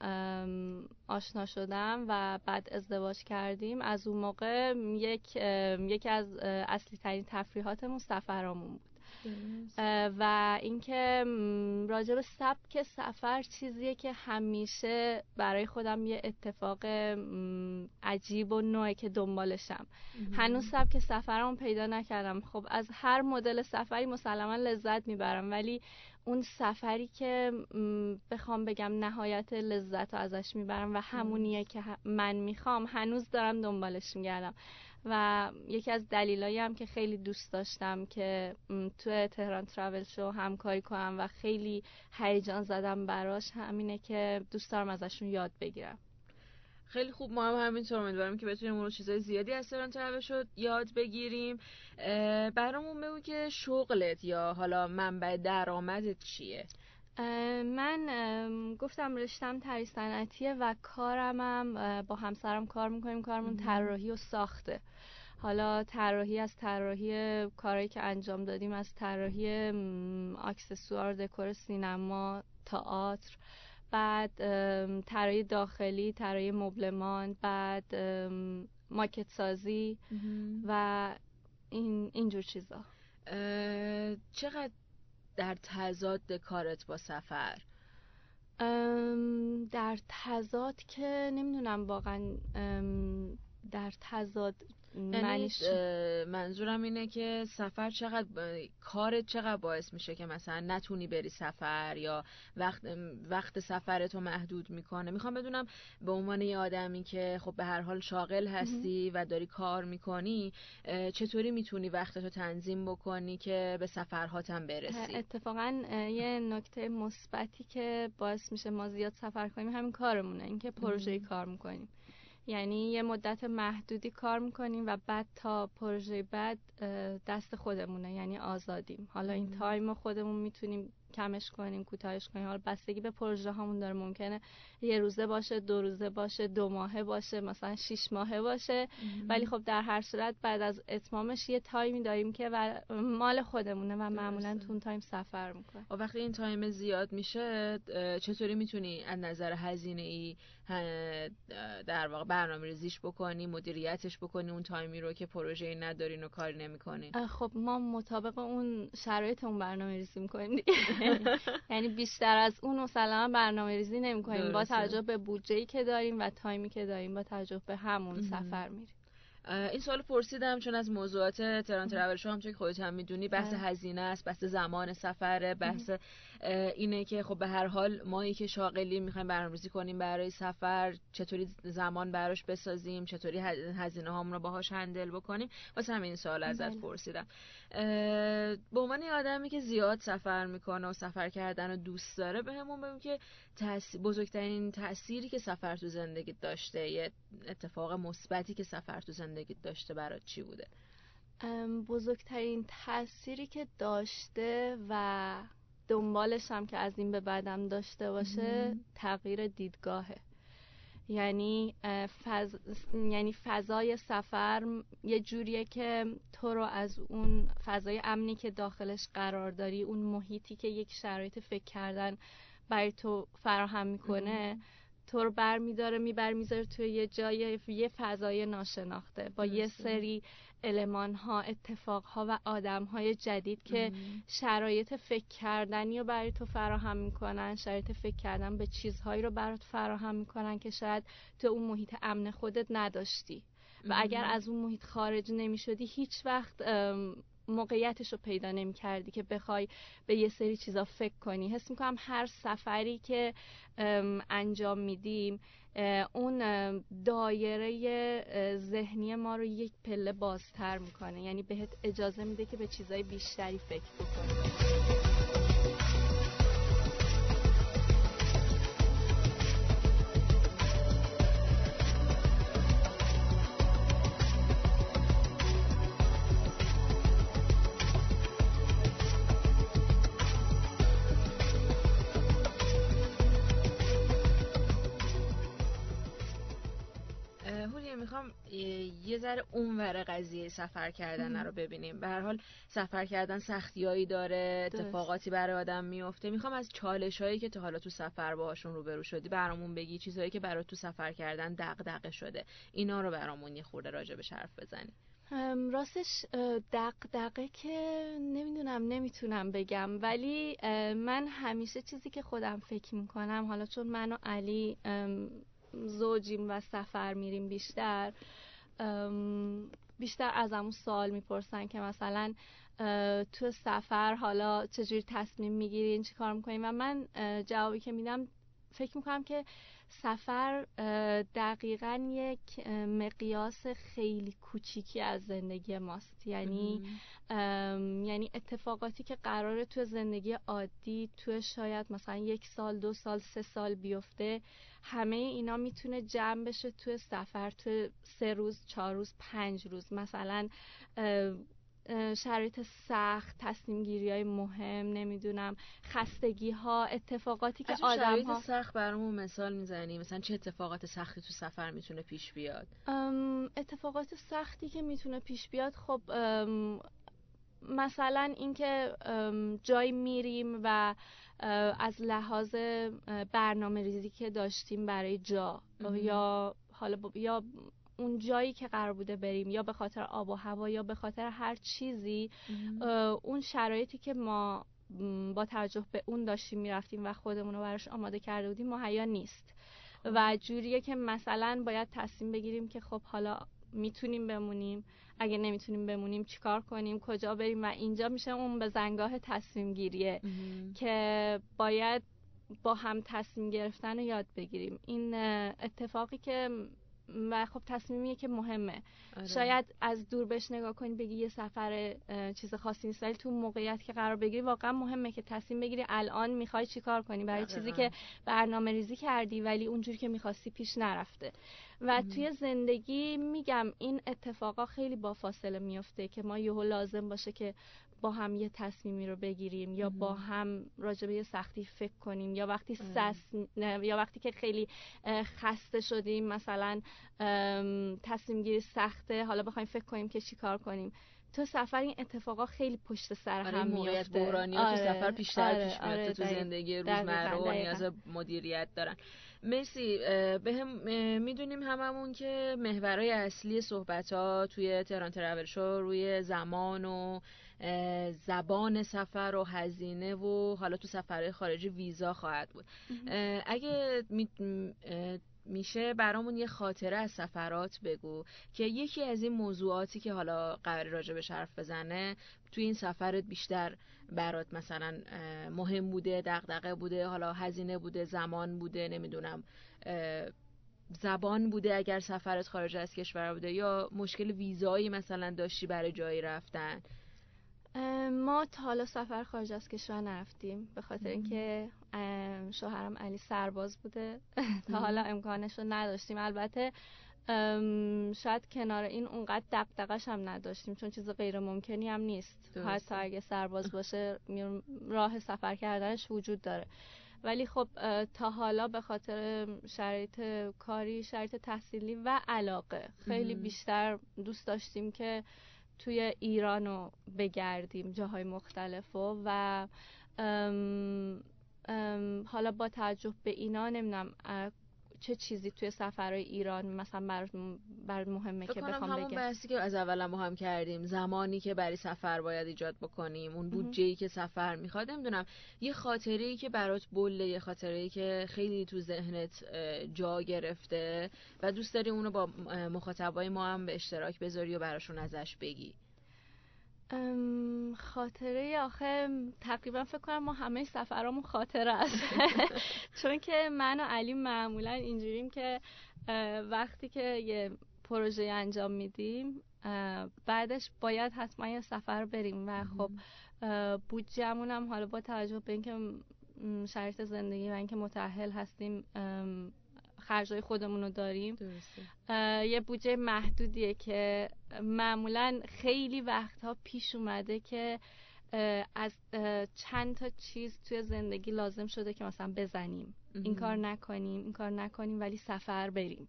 Speaker 25: آشنا شدم و بعد ازدواج کردیم. از اون موقع یک یکی از اصلی ترین تفریحاتمون سفرامون بود. و اینکه راجع به سبک سفر چیزیه که همیشه برای خودم یه اتفاق عجیب و نوعه که دنبالشم. هنوز سبک سفرم پیدا نکردم. خب از هر مدل سفری مسلما لذت می‌برم. ولی اون سفری که بخوام بگم نهایت لذت رو ازش می‌برم و همونیه که من می‌خوام. هنوز دارم دنبالش میگردم. و یکی از دلایلی هم که خیلی دوست داشتم که تو تهران تراول شو همکاری کنم و خیلی هیجان زدم براش همینه که دوست دارم ازشون یاد بگیرم.
Speaker 24: خیلی خوب. ما هم همینطور امیدوارم که بتونیم اون چیزای زیادی از تراول شد یاد بگیریم. برامون بگو که شغلت یا حالا منبع درآمدت چیه؟
Speaker 25: من گفتم رشتم تری صنعتیه و کارمم با همسرم کار می‌کنیم. کارمون طراحی و ساخته. حالا طراحی از طراحی کارهایی که انجام دادیم از طراحی اکسسوار دکور سینما تئاتر بعد طراحی داخلی طراحی مبلمان بعد ماکت سازی و این اینجور چیزا.
Speaker 24: چقدر در تضاد کارت با سفر؟
Speaker 25: در تضاد که نمی‌دونم واقعا در تضاد
Speaker 24: یعنی منظورم اینه که سفر چقدر کارت چقدر باعث میشه که مثلا نتونی بری سفر یا وقت وقت سفرتو محدود می‌کنه. می‌خوام بدونم به عنوان یه آدمی که خب به هر حال شاغل هستی و داری کار می‌کنی چطوری می‌تونی وقتتو تنظیم بکنی که به سفرهاتم برسی؟
Speaker 25: اتفاقا یه نکته مثبتی که باعث میشه ما زیاد سفر کنیم همین کارمونه اینکه پروژه کار می‌کنیم. یعنی یه مدت محدودی کار می‌کنیم و بعد تا پروژه بعد دست خودمونه یعنی آزادیم. حالا این time خودمون می‌تونیم کمش کنیم کوتاهش کنیم. حالا بستگی به پروژه هامون داره ممکنه یه روزه باشه دو روزه باشه دو ماهه باشه مثلا شیش ماهه باشه. ولی خب در هر صورت بعد از اتمامش یه time ی داریم که و مال خودمونه و معمولا تو اون time سفر می‌کنه.
Speaker 24: و وقتی این time زیاد میشه چطوری می‌تونی از نظر هزینه ای در واقع برنامه ریزیش بکنی مدیریتش بکنی اون تایمی رو که پروژه ندارین و کاری نمی‌کنین
Speaker 25: خب ما مطابق اون شرایط اون برنامه ریزی می‌کنیم. یعنی بیشتر از اون مثلا برنامه ریزی نمی کنیم با توجه به بودجه که داریم و تایمی که داریم با توجه به همون سفر میریم.
Speaker 24: این سوال پرسیدم چون از موضوعات تران ترول شو همچون که خودت هم می‌دونی بحث. هزینه است بحث زمان سفره بحث اینه که خب به هر حال مایی که شاغلی می‌خوایم برنامه‌ریزی کنیم برای سفر چطوری زمان براش بسازیم چطوری هزینه هامون رو باهاش هندل بکنیم؟ واسه همین سوال ازت بله. پرسیدم. به عنوان آدمی که زیاد سفر می‌کنه و سفر کردن رو دوست داره به همون بگیم که بزرگترین تأثیری که سفر تو زندگی داشته یه اتفاق مثبتی که سفر تو زندگی داشته برات چی بوده؟
Speaker 25: بزرگترین تأثیری که داشته و دنبالش هم که از این به بعدم داشته باشه تغییر دیدگاهه. یعنی فض... یعنی فضای سفر یه جوریه که تو رو از اون فضای امنی که داخلش قرار داری اون محیطی که یک شرایط فکر کردن برای تو فراهم می‌کنه تو رو بر میداره میبر می‌ذاره توی یه جای یه فضای ناشناخته. با یه سری علمان ها اتفاق ها و آدم های جدید که شرایط فکر کردنی رو برای تو فراهم می‌کنن شرایط فکر کردن به چیزهایی رو برات فراهم می‌کنن که شاید تو اون محیط امن خودت نداشتی. و اگر از اون محیط خارج نمی شدی هیچ وقت موقعیتش رو پیدا نمی کردی که بخوای به یه سری چیزا فکر کنی. حس می‌کنم هر سفری که انجام میدیم اون دایره ذهنی ما رو یک پله بازتر می‌کنه. یعنی بهت اجازه میده که به چیزای بیشتری فکر بکنی. یه ذره اونور قضیه سفر کردن رو ببینیم. به هر حال سفر کردن سختیایی داره اتفاقاتی برای آدم میفته. می‌خوام از چالش هایی که تا حالا تو سفر باهاشون روبرو شدی برامون بگی چیزهایی که برای تو سفر کردن دغدغه شده. اینا رو برامون یه خورده راجع به حرف بزنی. راستش دقدقه که نمی‌دونم نمی‌تونم بگم. ولی من همیشه چیزی که خودم فکر می‌کنم حالا چون من و علی زوجیم و سفر میریم بیشتر بیشتر از همون سوال می‌پرسن که مثلا تو سفر حالا چجوری تصمیم می‌گیرین چی کار می‌کنین و من جوابی که میدم فکر می‌کنم که سفر دقیقا یک مقیاس خیلی کوچیکی از زندگی ماست. یعنی یعنی اتفاقاتی که قراره تو زندگی عادی تو شاید مثلا یک سال دو سال سه سال بیفته همه اینا می‌تونه جمع بشه تو سفر تو سه روز چهار روز پنج روز. مثلا شرایط سخت تصمیم گیری های مهم نمی‌دونم خستگی ها اتفاقاتی که آدم
Speaker 24: شرایط ها... سخت برامون مثال می‌زنی. مثلا چه اتفاقات سختی تو سفر می‌تونه پیش بیاد؟
Speaker 25: اتفاقات سختی که می‌تونه پیش بیاد خب مثلا اینکه جایی میریم و از لحاظ برنامه ریزی که داشتیم برای جا یا حالا یا اون جایی که قرار بوده بریم یا به خاطر آب و هوا یا به خاطر هر چیزی اون شرایطی که ما با توجه به اون داشتیم می‌رفتیم و خودمون رو براش آماده کرده بودیم مهیا نیست. و جوریه که مثلا باید تصمیم بگیریم که خب حالا می‌تونیم بمونیم. اگه نمی‌تونیم بمونیم چیکار کنیم؟ کجا بریم؟ و اینجا میشه اون به زنگاه تصمیم گیریه که باید با هم تصمیم گرفتن رو یاد بگیریم. این اتفاقی که و خب تصمیمیه که مهمه. آره. شاید از دور بهش نگاه کنی بگی یه سفر چیز خاصی نیست ولی تو موقعیت که قرار بگیری واقعا مهمه که تصمیم بگیری الان می‌خوای چیکار کنی؟ برای چیزی که برنامه ریزی کردی ولی اونجوری که می‌خواستی پیش نرفته. و توی زندگی میگم این اتفاقا خیلی با فاصله میفته که ما یهو لازم باشه که با هم یه تصمیمی رو بگیریم یا با هم راجع یه سختی فکر کنیم یا وقتی سس یا وقتی که خیلی خسته شدیم مثلا تصمیم گیری سخته حالا بخوایم فکر کنیم که چیکار کنیم. تو سفر این اتفاقا خیلی پشت سر
Speaker 24: آره
Speaker 25: هم
Speaker 24: میفته
Speaker 25: بحرانی
Speaker 24: آره، تو سفر بیشتر آره، پیش میاد آره، تو زندگی روزمره و نیاز مدیریت دارن. مرسی به هم می‌دونیم هممون که محورهای اصلی صحبت ها توی تهران ترول شو روی زمان و زبان سفر و هزینه و حالا تو سفرهای خارجی ویزا خواهد بود. اگه میشه برامون یه خاطره از سفرات بگو که یکی از این موضوعاتی که حالا قرار راجع به حرف بزنه توی این سفرت بیشتر برات مثلا مهم بوده دغدغه بوده حالا هزینه بوده زمان بوده نمی‌دونم زبان بوده اگر سفرت خارج از کشور بوده یا مشکل ویزایی مثلا داشتی برای جایی رفتن.
Speaker 25: ما تا حالا سفر خارج از کشور نرفتیم به خاطر اینکه شوهرم علی سرباز بوده. تا حالا امکانش رو نداشتیم. البته شاید کنار این اونقدر دقدقش هم نداشتیم چون چیز غیر ممکنی هم نیست. حتی اگه سرباز باشه راه سفر کردنش وجود داره. ولی خب تا حالا به خاطر شرایط کاری شرایط تحصیلی و علاقه خیلی بیشتر دوست داشتیم که توی ایران رو بگردیم جاهای مختلف و, و حالا با توجه به اینا نمی‌دونم چه چیزی توی سفرهای ایران مثلا بر, بر مهمه که بخوام
Speaker 24: همون بحثی که از اول ما هم کردیم. زمانی که برای سفر باید ایجاد بکنیم اون بودجه ای که سفر می‌خواد نمی‌دونم یه خاطره ای که برات بله یه خاطره ای که خیلی تو ذهنت جا گرفته و دوست داری اونو با مخاطبای ما هم به اشتراک بذاری و براشون ازش بگی.
Speaker 25: خاطره آخه تقریبا فکر کنم ما همه سفرامون خاطره است. چون که من و علی معمولا اینجوریم که وقتی که یه پروژه انجام میدیم بعدش باید حتما یه سفر بریم و خب بودجمون هم حالا با توجه به اینکه شرایط زندگی و اینکه متأهل هستیم خرجای خودمون رو داریم. یه بودجه محدودیه که معمولا خیلی وقتها پیش اومده که از چند تا چیز توی زندگی لازم شده که مثلا بزنیم. این کار نکنیم این کار نکنیم ولی سفر بریم.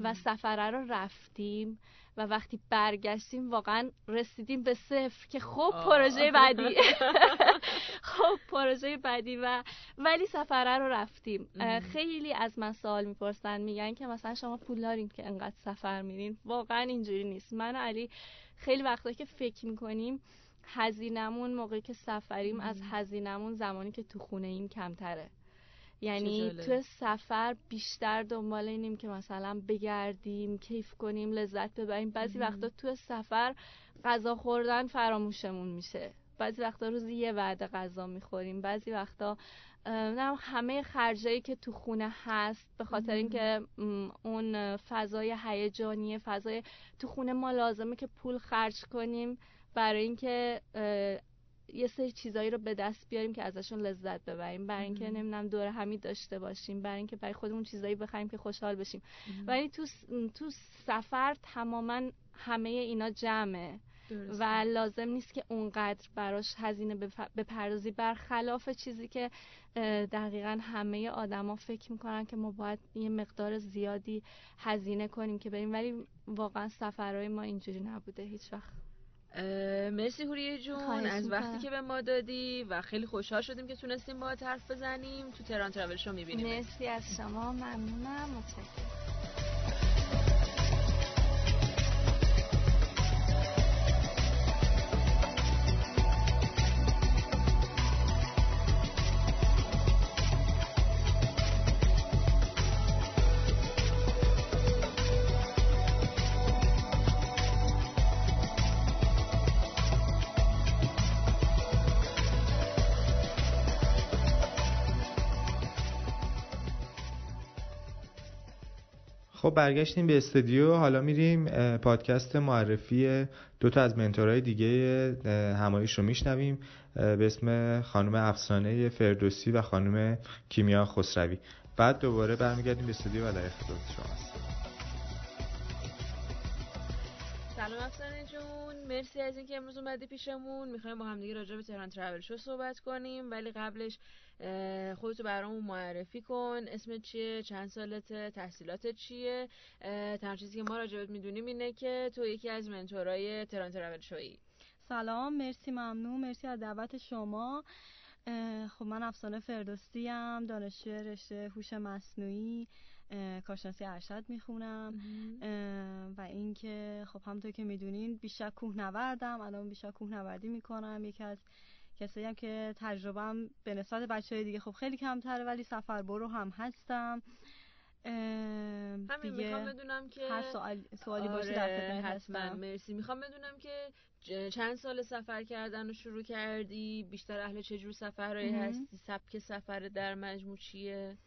Speaker 25: و سفره رو رفتیم و وقتی برگشتیم واقعا رسیدیم به صفر که خب پروژه بعدی. خب پروژه بعدی و ولی سفره رو رفتیم. خیلی از من سوال می‌پرسن میگن که مثلا شما پول دارین که انقدر سفر میرین؟ واقعا اینجوری نیست. من و علی خیلی وقتا که فکر می‌کنیم هزینمون موقعی که سفریم از هزینمون زمانی که تو خونه ایم کمتره. یعنی تو سفر بیشتر دنبال اینیم که مثلا بگردیم کیف کنیم لذت ببریم. بعضی وقتا تو سفر غذا خوردن فراموشمون میشه. بعضی وقتا روزی یه وعده غذا می‌خوریم. بعضی وقتا نه همه خرجایی که تو خونه هست به خاطر اینکه اون فضای هیجانی فضای تو خونه ما لازمه که پول خرج کنیم. برای اینکه یه سری چیزایی رو به دست بیاریم که ازشون لذت ببریم. برای اینکه نمی‌دونم دور همی داشته باشیم. برای اینکه برای خودمون چیزایی بخریم که خوشحال بشیم. ولی تو تو سفر تماما همه اینا جمعه. و لازم نیست که اونقدر براش هزینه بپردازی. برخلاف چیزی که دقیقا همه آدما فکر می‌کنن که ما باید یه مقدار زیادی هزینه کنیم که بریم. ولی واقعا سفرهای ما اینجوری نبوده. هیچ وقت
Speaker 24: مرسی هوریه جون. از وقتی که به ما دادی و خیلی خوشحال شدیم که تونستیم با حرف بزنیم. تو تران تراول شو می‌بینیم
Speaker 25: مرسی از شما. ممنونم. متشکرم.
Speaker 23: خب برگشتیم به استودیو. حالا میریم پادکست معرفی دو تا از منتورهای دیگه همایش رو میشنویم. به اسم خانم افسانه فردوسی و خانم کیمیا خسروی. بعد دوباره برمیگردیم به استودیو و در خدمت شما
Speaker 24: سلام افسانه. مرسی از اینکه امروز اومدی پیشمون. می‌خوایم با همدیگه راجع به تهران ترابل شو صحبت کنیم ولی قبلش خودتو برامون معرفی کن. اسم چیه؟ چند سالته؟ تحصیلات چیه؟ تنها چیزی که ما راجبت می‌دونیم اینه که تو یکی از منتورای تران ترابل شویی.
Speaker 26: سلام مرسی ممنون. مرسی از دعوت شما. خب من افسانه فردوسی ام دانشجو رشته هوش مصنوعی. کارشناسی ارشد می‌خونم. و اینکه خب همونطور که می‌دونین بیشتر کوهنوردم. الان بیشتر کوهنوردی می‌کنم. یکی از کسایی هم که تجربهم به نسبت بچه های دیگه خب خیلی کمتره ولی سفر برو هم هستم.
Speaker 24: همین می‌خوام بدونم که
Speaker 26: هر سوال سوالی باشه در آره،
Speaker 24: حتما. مرسی. می‌خوام بدونم که چند سال سفر کردن رو شروع کردی؟ بیشتر اهل چه جور سفرهایی هستی؟ سبک سفر در مجموع چیه؟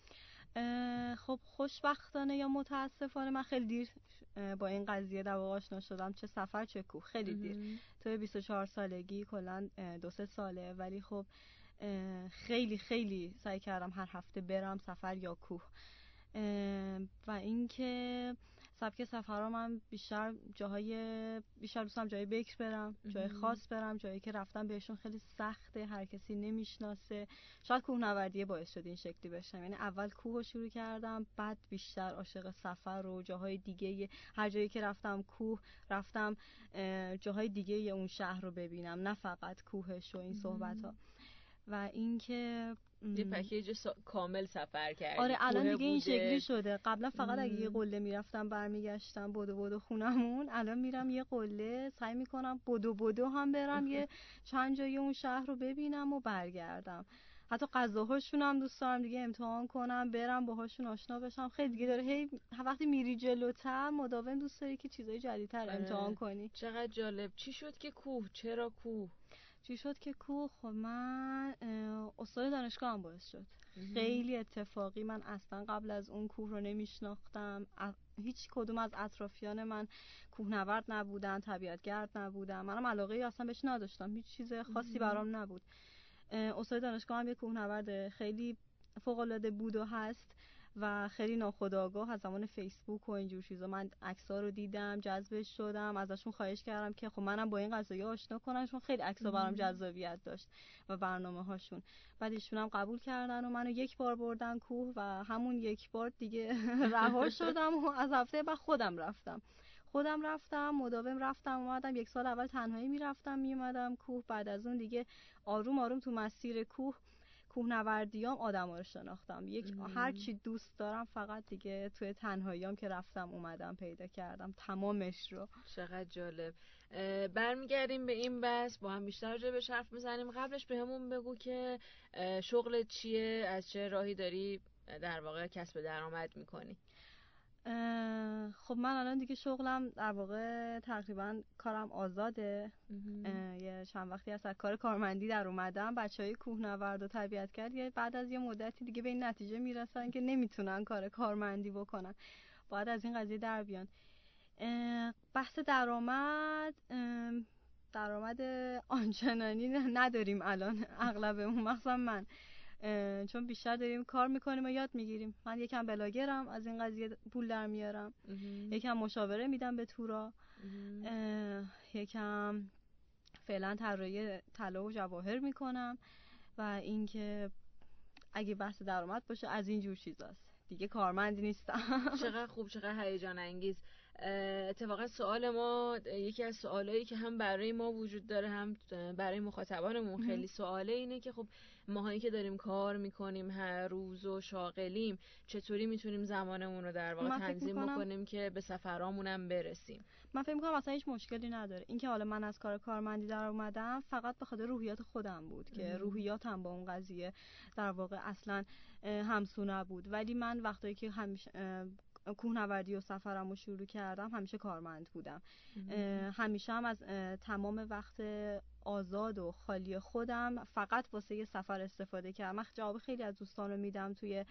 Speaker 26: خب خوشبختانه یا متاسفانه من خیلی دیر با این قضیه در واقع آشنا شدم. چه سفر چه کوه. خیلی دیر. تو 24 سالگی کلا دو سه ساله. ولی خب خیلی خیلی سعی کردم هر هفته برم سفر یا کوه. و اینکه سبک سفرها من بیشتر جاهای بیشتر دوستم جای بکر برم جای خاص برم جایی که رفتم بهشون خیلی سخته هر کسی نمی‌شناسه. شاید کوهنوردی باعث شد این شکلی بشم. یعنی اول کوه رو شروع کردم بعد بیشتر عاشق سفر و جاهای دیگه. هر جایی که رفتم کوه رفتم جاهای دیگه اون شهر رو ببینم. نه فقط کوهش و این صحبت ها و اینکه
Speaker 24: یه پکیج کامل سفر کردی.
Speaker 26: آره الان دیگه این شکلی شده. قبلا فقط اگه یه قله می‌رفتم برمیگشتم بدو بدو خونمون الان میرم یه قله سعی می‌کنم بدو بدو هم برم یه چند جایی اون شهر رو ببینم و برگردم. حتی غذاهاشون هم دوست دارم دیگه امتحان کنم برم باهاشون آشنا بشم. خیلی دیگه داره هی وقتی میری جلوتر مداوم دوست داری که چیزای جدیدتر آره. امتحان کنی.
Speaker 24: چقدر جالب. چی شد که کوه؟ چرا کوه؟
Speaker 26: چی شد که کوه خب من استاد دانشگاه هم باعث شد. خیلی اتفاقی من اصلا قبل از اون کوه رو نمیشناختم. هیچ کدوم از اطرافیان من کوهنورد نبودن طبیعتگرد نبودن. منم علاقه اصلا بهش نداشتم. هیچ چیز خاصی برام نبود. استاد دانشگاه هم یه کوهنورد خیلی فوق العاده بود و هست. و خیلی ناخودآگاه از زمان فیسبوک و اینجور چیزا. من عکس‌ها رو دیدم جذبش شدم ازشون خواهش کردم که خب منم با این قضایی آشنا کنم چون خیلی عکس‌ها برام جذابیت داشت و برنامه هاشون بعد ایشون هم قبول کردن و منو یک بار بردن کوه و همون یک بار دیگه رها شدم و از هفته بعد خودم رفتم. خودم رفتم مداوم رفتم اومدم. یک سال اول تنهایی می‌رفتم میومدم کوه. بعد از اون دیگه آروم آروم تو مسیر کوه کوهنوردیام آدم رو شناختم. یک هر چی دوست دارم فقط دیگه توی تنهاییام که رفتم اومدم پیدا کردم. تمامش رو.
Speaker 24: چقدر جالب. برمیگردیم به این بس با هم بیشتر راجع به حرف می‌زنیم. قبلش به همون بگو که شغل چیه؟ از چه راهی داری در واقع کسب درآمد می‌کنی؟
Speaker 26: خب من الان دیگه شغلم در واقع تقریبا کارم آزاده. یه چند وقتی از کار کارمندی در اومدم بچه های کوهنورد و طبیعت کرد یه بعد از یه مدتی دیگه به این نتیجه می‌رسن که نمی‌تونن کار کارمندی بکنن. باید از این قضیه در بیان. بحث درآمد درآمد آنچنانی نداریم الان اغلبمون مخصوصا من. چون بیشتر داریم کار می‌کنیم و یاد می‌گیریم. من یکم بلاگرم از این قضیه پول در میارم. یکم مشاوره میدم به تورا. یکم فعلا طراحی طلا و جواهر می‌کنم و اینکه اگه بحث درآمد باشه از این جور چیزاست. دیگه کارمندی نیستم.
Speaker 24: چقدر خوب چقدر هیجان انگیز. اتفاقا سوال ما یکی از سوالایی که هم برای ما وجود داره هم برای مخاطبانمون خیلی سواله اینه که خب ماهایی که داریم کار می‌کنیم هر روز و شاغلیم چطوری می‌تونیم زمانمون رو در واقع تنظیم بکنیم که به سفرامونم برسیم؟
Speaker 26: من فکر می‌کنم اصلا هیچ مشکلی نداره. اینکه حالا من از کار کارمندی در اومدم فقط به خاطر روحیات خودم بود که روحیاتم با اون قضیه در واقع اصلا همسو نبود. ولی من وقتی که همیشه کوهنوردی و سفرم رو شروع کردم همیشه کارمند بودم. همیشه هم از تمام وقت آزاد و خالی خودم فقط واسه یه سفر استفاده کردم. من جواب خیلی از دوستان رو میدم توی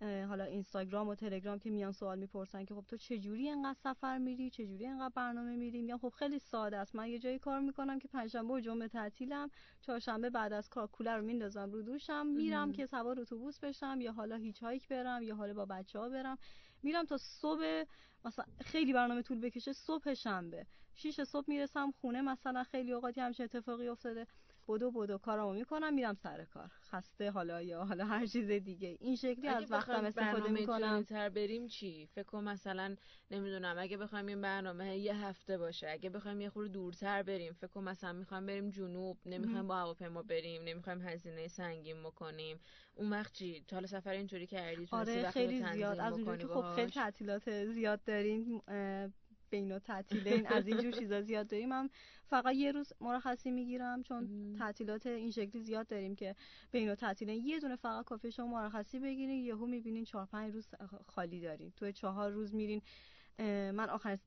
Speaker 26: حالا اینستاگرام و تلگرام که میان سوال می‌پرسن که خب تو چجوری اینقدر سفر میری؟ چجوری اینقدر برنامه میری؟ میگم خب خیلی ساده است. من یه جایی کار می‌کنم که پنجشنبه و جمعه تعطیلم چهارشنبه بعد از کار کولر رو میندازم رو دوشم میرم که سوار اتوبوس بشم یا حالا هیچ هایک برم یا حالا با بچه ها برم. میرم تا صبح مثلا خیلی برنامه طول بکشه صبح شنبه. شیش صبح می‌رسم خونه مثلا خیلی اوقاتی همچه اتفاقی افتاده. بدو بدو کارامو می‌کنم میرم سر کار. خسته حالا یا حالا هر چیز دیگه. این شکلی از وقتم استفاده می‌کنم.
Speaker 24: تر بریم چی؟ فکر کنم مثلا نمی‌دونم اگه بخوایم این برنامه یه هفته باشه اگه بخوایم یه خورده دورتر بریم فکر کنم مثلا می‌خوایم بریم جنوب نمی‌خوایم با هواپیما بریم نمی‌خوایم هزینه سنگین بکنیم. اون وقت چی؟ تا حالا سفر اینطوری کردی؟
Speaker 26: آره خیلی زیاد. از اونجایی که خب خیلی تعطیلات زیاد داریم بین و تعطیل از اینجور چیزا زیاد داریم. هم فقط یه روز مرخصی می‌گیرم چون تعطیلات این شکلی زیاد داریم که بین و تعطیل. یه دونه فقط کافی شما مرخصی بگیرین یهو می‌بینین چهار پنج روز خالی دارین. تو چهار روز میرین من آخر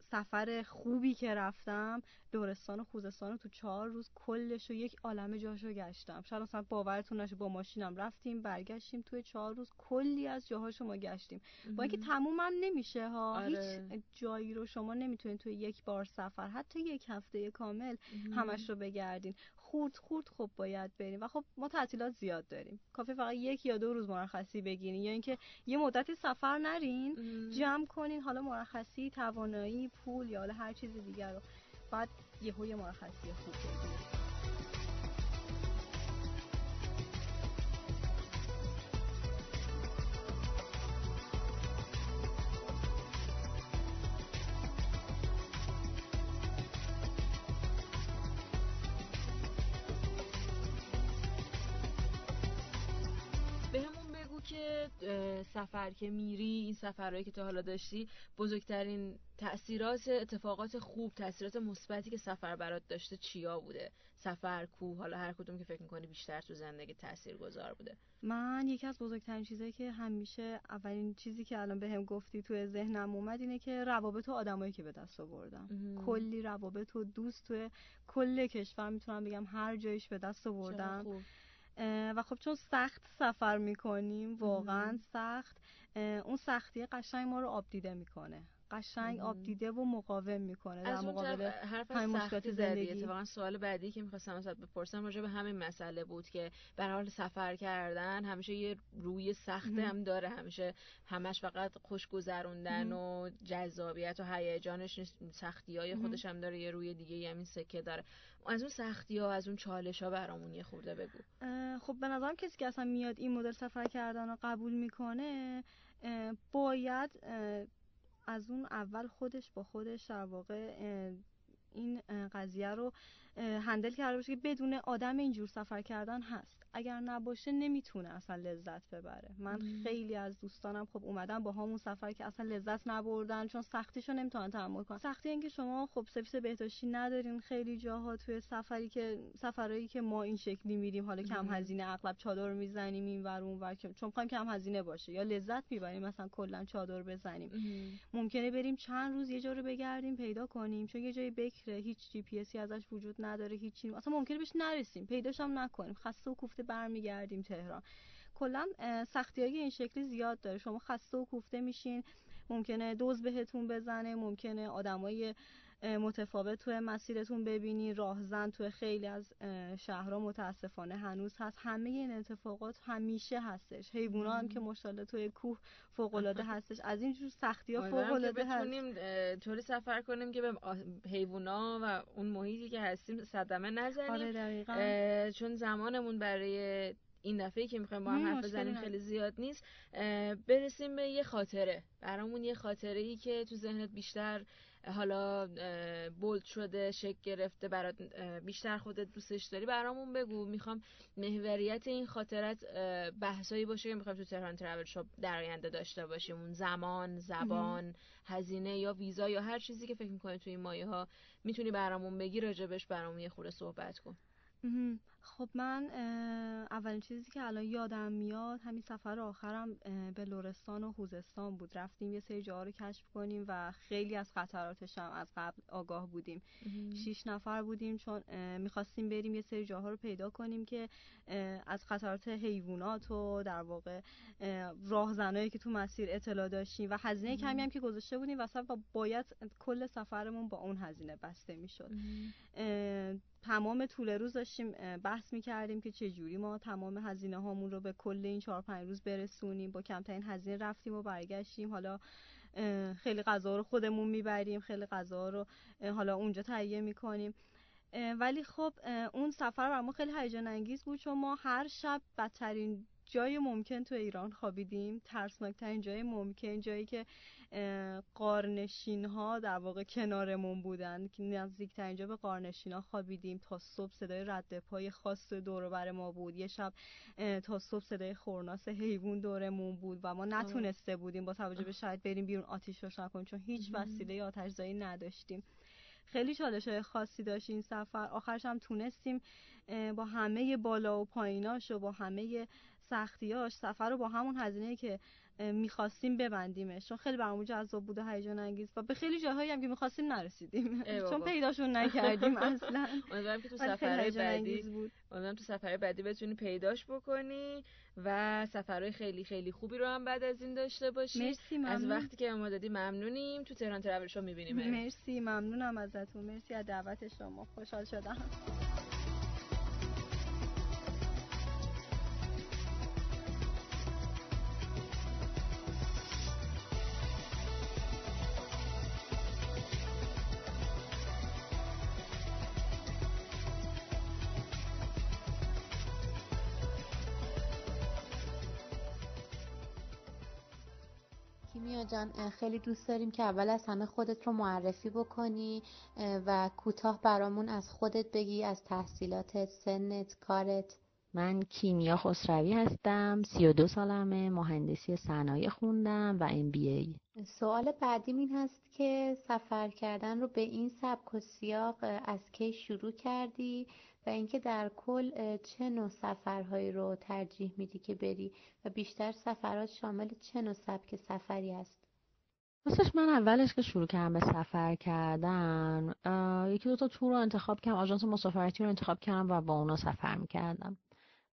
Speaker 26: سفر خوبی که رفتم دورستان و خوزستان تو چهار روز کلش و یک عالم جاشو گشتم. شاید مثلا باورتون نشه با ماشینم رفتیم برگشتیم توی چهار روز کلی از جاهاشو ما گشتیم. با اینکه تمومم نمیشه ها آره. هیچ جایی رو شما نمی‌تونید توی یک بار سفر حتی یک هفته کامل همش رو بگردین. خورد خورد خب باید بریم. و خب ما تعطیلات زیاد داریم. کافی فقط یک یا دو روز مرخصی بگیرین. یا اینکه یه مدتی سفر نرین جمع کنین. حالا مرخصی توانایی پول یا حالا هر چیز دیگر رو. بعد یهو یه مرخصی خوب بگیرین.
Speaker 24: سفر که میری این سفرهایی که تا حالا داشتی بزرگترین تاثیرات اتفاقات خوب تاثیرات مثبتی که سفر برات داشته چیا بوده؟ سفر کو حالا هر کدوم که فکر می‌کنی بیشتر تو زندگی گذار بوده.
Speaker 26: من یکی از بزرگترین چیزایی که همیشه اولین چیزی که الان بهم گفتی تو ذهنم اومد اینه که روابط و آدمایی که به دست آوردم. کلی روابط و دوست تو کل کشور می‌تونم بگم هر جایش به دست آوردم. و خب چون سخت سفر می‌کنیم واقعا سخت اون سختی قشنگ ما رو آب دیده می‌کنه. قشنگ آب دیده و مقاوم می‌کنه در مقابل
Speaker 24: حرف سختی زندگی. اتفاقا سوال بعدی که می‌خواستم ازت بپرسم راجع به همین مسئله بود که به حال سفر کردن همیشه یه روی سخت هم داره. همیشه همش فقط خوش گذروندن و جذابیت و هیجانش سختی های خودش هم داره. یه روی دیگه همین سکه داره. از اون سختی ها از اون چالش ها برامون یه خورده بگو.
Speaker 26: خب به نظرم کسی که اصلا میاد این مدل سفر کردن رو قبول می‌کنه باید از اون اول خودش با خودش در واقع این قضیه رو هندل کرده باشه که بدون آدم اینجور سفر کردن هست. اگر نباشه نمی‌تونه اصلا لذت ببره. من خیلی از دوستانم خب اومدن با همون سفر که اصلا لذت نبردن چون سختیشو نمی‌تونن تحمل کنن. سختی اینکه شما خب سرویس بهداشتی ندارین. خیلی جاها توی سفری که سفرهایی که ما این شکلی میریم حالا کم هزینه اغلب چادر می‌زنیم این ور اون ور چون می‌خوایم کم هزینه باشه یا لذت می‌بریم مثلا کلا چادر بزنیم. ممکنه بریم چند روز یه جا رو بگردیم پیدا کنیم چون یه جای بکره هیچ جی پی ازش وجود نداره هیچی اصلا ممکنه بهش نرسیم. پیداش هم نکنیم. خسته و کوفته برمیگردیم تهران. کلا سختی های این شکلی زیاد داره. شما خسته و کوفته میشین. ممکنه دوز بهتون بزنه. ممکنه آدمای متفاوت توی مسیرتون ببینی. راهزن توی خیلی از شهرها متاسفانه هنوز هست. همه این اتفاقات همیشه هستش. حیوونا هم که ماشاءالله توی کوه فوق العاده هستش. از این جور سختی ها فوق العاده هست.
Speaker 24: بتونیم طوری سفر کنیم که به حیوونا و اون محیطی که هستیم صدمه نزنیم.
Speaker 26: آره
Speaker 24: چون زمانمون برای این دفعه که می‌خوایم با هم حرف بزنیم خیلی زیاد نیست. برسیم به یه خاطره. برامون یه خاطره ای که تو ذهنت بیشتر حالا بولد شده شک گرفته برات بیشتر خودت دوستش داری برامون بگو. می‌خوام محوریت این خاطرت بحثایی باشه که می‌خوایم تو تهران ترافل شاپ در آینده داشته باشیم. اون زمان زبان هزینه یا ویزا یا هر چیزی که فکر می‌کنی تو این مایه ها می‌تونی برامون بگی راجبش برامون یه خورده صحبت کن.
Speaker 26: خب من اولین چیزی که الان یادم میاد همین سفر آخرم به لورستان و خوزستان بود. رفتیم یه سری جاها رو کشف کنیم و خیلی از خطراتش هم از قبل آگاه بودیم. شیش نفر بودیم چون می‌خواستیم بریم یه سری جاها رو پیدا کنیم که از خطرات حیوانات و در واقع راهزنایی که تو مسیر اطلاع داشتیم و هزینه کمی هم که گذاشته بودیم وسط و باید کل سفرمون با اون هزینه بسته می‌شد. تمام طول روز داشتیم بحث می‌کردیم که چجوری ما تمام هزینه هامون رو به کل این چهار پنج روز برسونیم. با کمترین هزینه رفتیم و برگشتیم. حالا خیلی غذا رو خودمون می‌بریم. خیلی غذا رو حالا اونجا تهیه می‌کنیم. ولی خب اون سفر بر ما خیلی هیجان انگیز بود چون ما هر شب بدترین جای ممکن تو ایران خوابیدیم. ترسناکترین جای ممکن جایی که قارنشین ها در واقع کنارمون بودن. که نزدیکترین جا به قارنشین ها خوابیدیم تا صبح صدای رد پای خاص دور بر ما بود. یه شب تا صبح صدای خورناس حیوان دورمون بود و ما نتونسته بودیم با توجه به شاید بریم بیرون آتیش روشن کنیم چون هیچ وسیله آتش زایی نداشتیم. خیلی چالش های خاصی داشت این سفر. آخرش هم تونستیم با همه بالا و پاییناش و با همه سختیاش سفر رو با همون هزینه که می‌خواستیم ببندیمش. چون خیلی برامون جذاب بود و هیجان انگیز. و به خیلی جاهایی هم که می‌خواستیم نرسیدیم. چون پیداشون نکردیم اصلا.
Speaker 24: امیدوارم که تو سفرهای بعدی امیدوارم تو سفرهای بعدی بتونی پیداش بکنی و سفرهای خیلی خیلی خوبی رو هم بعد از این داشته باشی.
Speaker 26: مرسی
Speaker 24: ممنون. از وقتی که ما دادی ممنونیم. تو تهران ترافل شو می‌بینیم
Speaker 26: مرسی ممنونم ازتون. مرسی از دعوت شما. خوشحال شدم.
Speaker 20: جان خیلی دوست داریم که اول از همه خودت رو معرفی بکنی و کوتاه برامون از خودت بگی از تحصیلاتت سنت کارت.
Speaker 27: من کیمیا خسروی هستم 32 سالمه مهندسی صنایع خوندم و ام بی ای.
Speaker 20: سوال بعدیم این هست که سفر کردن رو به این سبک و سیاق از کی شروع کردی؟ و اینکه در کل چه نوع سفرهایی رو ترجیح میدی که بری؟ و بیشتر سفرات شامل چه نوع سبک سفری هست؟
Speaker 27: راستش من اولش که شروع کردم به سفر کردن یکی دو تا تور رو انتخاب کردم آژانس مسافرتی رو انتخاب کردم و با اونا سفر می‌کردم.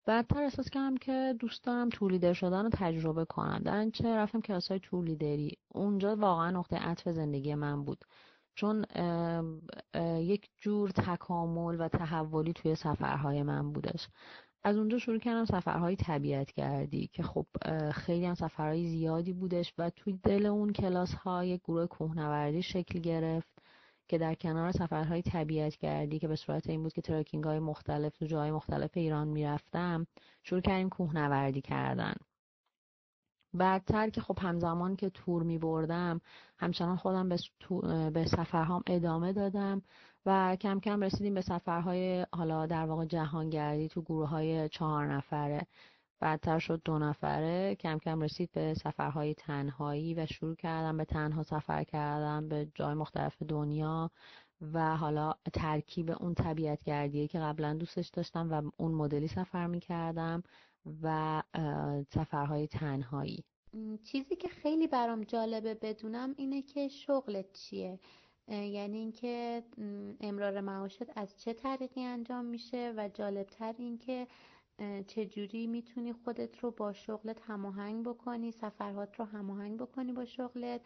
Speaker 27: بعدتر احساس کردم که دوست دارم تور لیدر شدن رو تجربه کنم. در چه رفتم کلاس های تور لیدری. اونجا واقعا نقطه عطف زندگی من بود. چون یک جور تکامل و تحولی توی سفرهای من بودش. از اونجا شروع کردم سفرهای طبیعت گردی که خب خیلی هم سفرهای زیادی بودش و توی دل اون کلاس ها گروه کوهنوردی شکل گرفت که در کنار سفرهای طبیعت گردی که به صورت این بود که ترکینگ های مختلف تو جای مختلف ایران می‌رفتم شروع کردیم کوهنوردی کردن. بعدتر که خب همزمان که تور می بردم همچنان خودم به, به سفرهام ادامه دادم و کم کم رسیدیم به سفرهای حالا در واقع جهانگردی تو گروه های چهار نفره. بعدتر شد دو نفره. کم کم رسید به سفرهای تنهایی و شروع کردم به تنها سفر کردم به جای مختلف دنیا و حالا ترکیب اون طبیعت گردیه که قبلا دوستش داشتم و اون مدلی سفر می کردم و سفرهای تنهایی.
Speaker 28: چیزی که خیلی برام جالبه بدونم اینه که شغلت چیه؟ یعنی اینکه امرار معاشت از چه طریقی انجام میشه و جالبتر اینکه چجوری می‌تونی خودت رو با شغلت هماهنگ بکنی سفرهات رو هماهنگ بکنی با شغلت.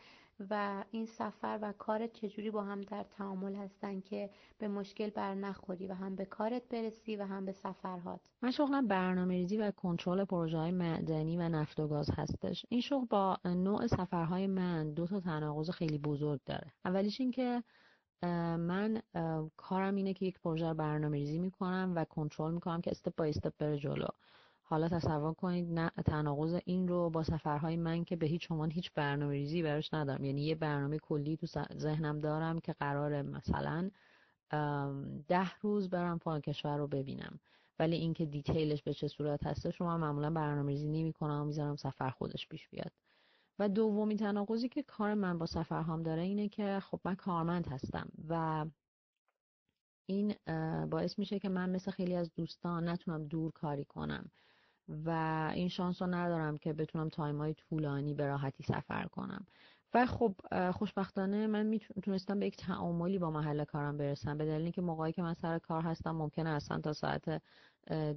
Speaker 28: و این سفر و کارت چجوری با هم در تعامل هستن که به مشکل بر نخوری و هم به کارت برسی و هم به سفرهات؟
Speaker 27: من شغلم برنامه ریزی و کنترل پروژه های معدنی و نفت و گاز هستش. این شغل با نوع سفرهای من دو تا تناقض خیلی بزرگ داره. اولیش این که من کارم اینه که یک پروژه رو برنامه ریزی می‌کنم و کنترل می‌کنم که استپ بای استپ بره جلو. حالا تصور کنید تناقض این رو با سفرهای من که به هیچ عنوان هیچ برنامه ریزی براش ندارم. یعنی یه برنامه کلی تو ذهنم دارم که قرار مثلا ده روز برم فلان کشور رو ببینم. ولی اینکه دیتیلش به چه صورت هستش من معمولا برنامه ریزی نمی می‌ذارم سفر خودش پیش بیاد. و دومی تناقضی که کار من با سفرهام داره اینه که خب من کارمند هستم و این باعث میشه که من مثل خیلی از دوستان نتونم دور کاری کنم. و این شانس رو ندارم که بتونم تایم های طولانی به راحتی سفر کنم. و خب خوشبختانه من می‌تونستم به یک تعاملی با محل کارم برسم. به دلیل اینکه موقعی که من سر کار هستم ممکنه اصلا تا ساعت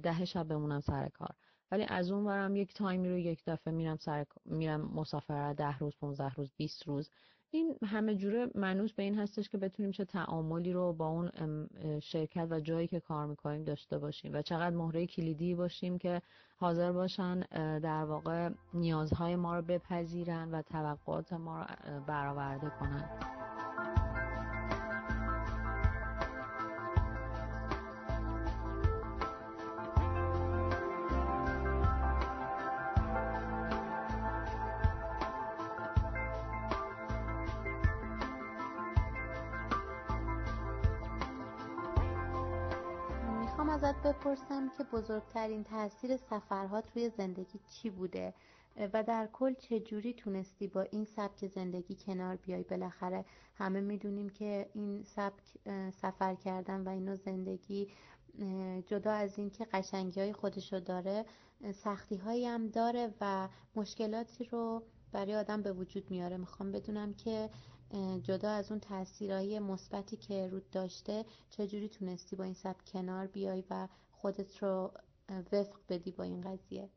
Speaker 27: ده شب بمونم سر کار. ولی از اون ورم یک تایمی رو یک دفعه میرم سر میرم مسافرت ده روز 15 روز 20 روز. این همه جوره منوس به این هستش که بتونیم چه تعاملی رو با اون شرکت و جایی که کار می‌کنیم داشته باشیم و چقدر مهره کلیدی باشیم که حاضر باشن در واقع نیازهای ما رو بپذیرن و توقعات ما رو برآورده کنن.
Speaker 28: بپرسم که بزرگترین تاثیر سفرها توی زندگی چی بوده و در کل چجوری تونستی با این سبک زندگی کنار بیای؟ بالاخره همه می‌دونیم که این سبک سفر کردن و اینو زندگی جدا از اینکه قشنگی های خودشو داره سختی هایی هم داره و مشکلاتی رو برای آدم به وجود میاره. می‌خوام بدونم که جدا از اون تاثیرهای مثبتی که رود داشته چجوری تونستی با این سبک کنار بیای و خودت رو وفق بدی با این قضیه؟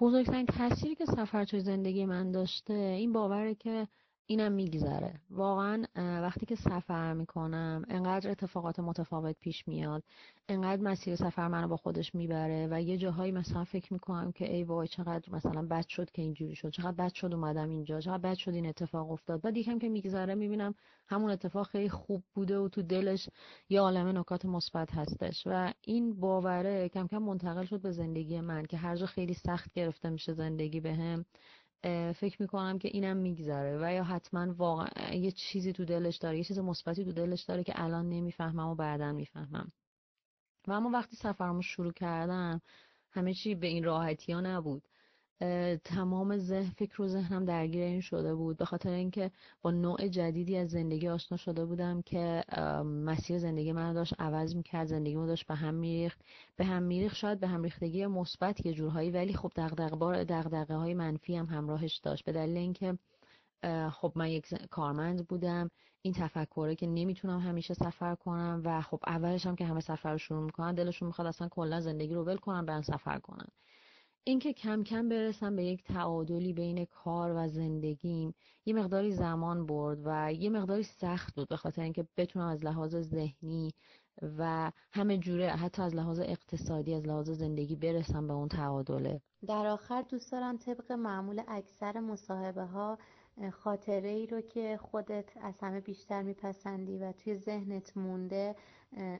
Speaker 27: بزرگترین تاثیری که سفر توی زندگی من داشته این باوره که اینم میگذره. واقعا وقتی که سفر می‌کنم انقدر اتفاقات متفاوت پیش میاد انقدر مسیر سفر منو با خودش می‌بره و یه جاهایی مثلا فکر می‌کنم که ای وای چقدر مثلا بد شد که اینجوری شد چقدر بد شد اومدم اینجا چقدر بد شد این اتفاق افتاد. بعد یکم که میگذره می‌بینم همون اتفاق خیلی خوب بوده و تو دلش یه عالم نکات مثبت هستش. و این باوره کم کم منتقل شد به زندگی من که هر جا خیلی سخت گرفته میشه زندگی بهم. فکر می‌کنم که اینم میگذره و یا حتما واقعا یه چیزی تو دلش داره یه چیز مثبتی تو دلش داره که الان نمی‌فهمم و بعدا می‌فهمم. و اما وقتی سفرمو شروع کردم همه چی به این راحتی ها نبود. تمام ذهن فکر و ذهنم درگیر این شده بود. به خاطر اینکه با نوع جدیدی از زندگی آشنا شده بودم که مسیر زندگی من داشت عوض می‌کرد زندگی من داشت به هم میریخت. به هم میریخت شاید به هم ریختگی مثبت یه جورهایی ولی خب دغدغه بار دغدغه های منفی هم همراهش داشت. به دلیل اینکه خب من یک کارمند بودم. این تفکره که نمی‌تونم همیشه سفر کنم و خب اولش هم که همه سفر رو شروع می‌کنن دلشون می‌خواد اصلا کلا زندگی رو ول کنن برن سفر کنن. اینکه کم کم برسم به یک تعادلی بین کار و زندگیم یه مقداری زمان برد و یه مقداری سخت بود به خاطر اینکه بتونم از لحاظ ذهنی و همه جوره حتی از لحاظ اقتصادی از لحاظ زندگی برسم به اون تعادله.
Speaker 28: در آخر دوست دارم طبق معمول اکثر مصاحبه ها خاطره ای رو که خودت از همه بیشتر میپسندی و توی ذهنت مونده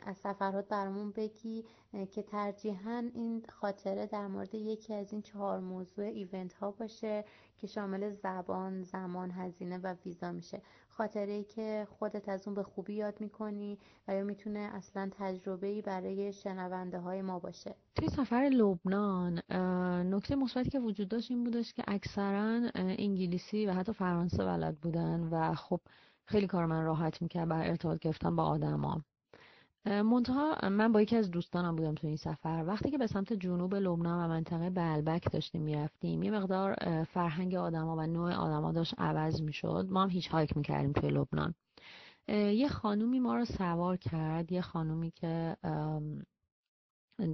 Speaker 28: از سفرات برامون بگی که ترجیحاً این خاطره در مورد یکی از این چهار موضوع ایونت ها باشه که شامل زبان، زمان، هزینه و ویزا میشه. خاطره که خودت از اون به خوبی یاد می‌کنی و یا می‌تونه اصلا تجربه ای برای شنونده های ما باشه.
Speaker 27: توی سفر لبنان نکته مثبتی که وجود داشت این بودش که اکثرا انگلیسی و حتی فرانسه بلد بودن و خب خیلی کار من راحت می‌کرد بر ارتباط گرفتن با آدما منتها من با یکی از دوستانم بودم تو این سفر. وقتی که به سمت جنوب لبنان و منطقه بلبک داشتیم می‌رفتیم یه مقدار فرهنگ آدما و نوع آدما داشت عوض می‌شد. ما هم هیچ هایک می‌کردیم توی لبنان. یه خانومی ما رو سوار کرد یه خانومی که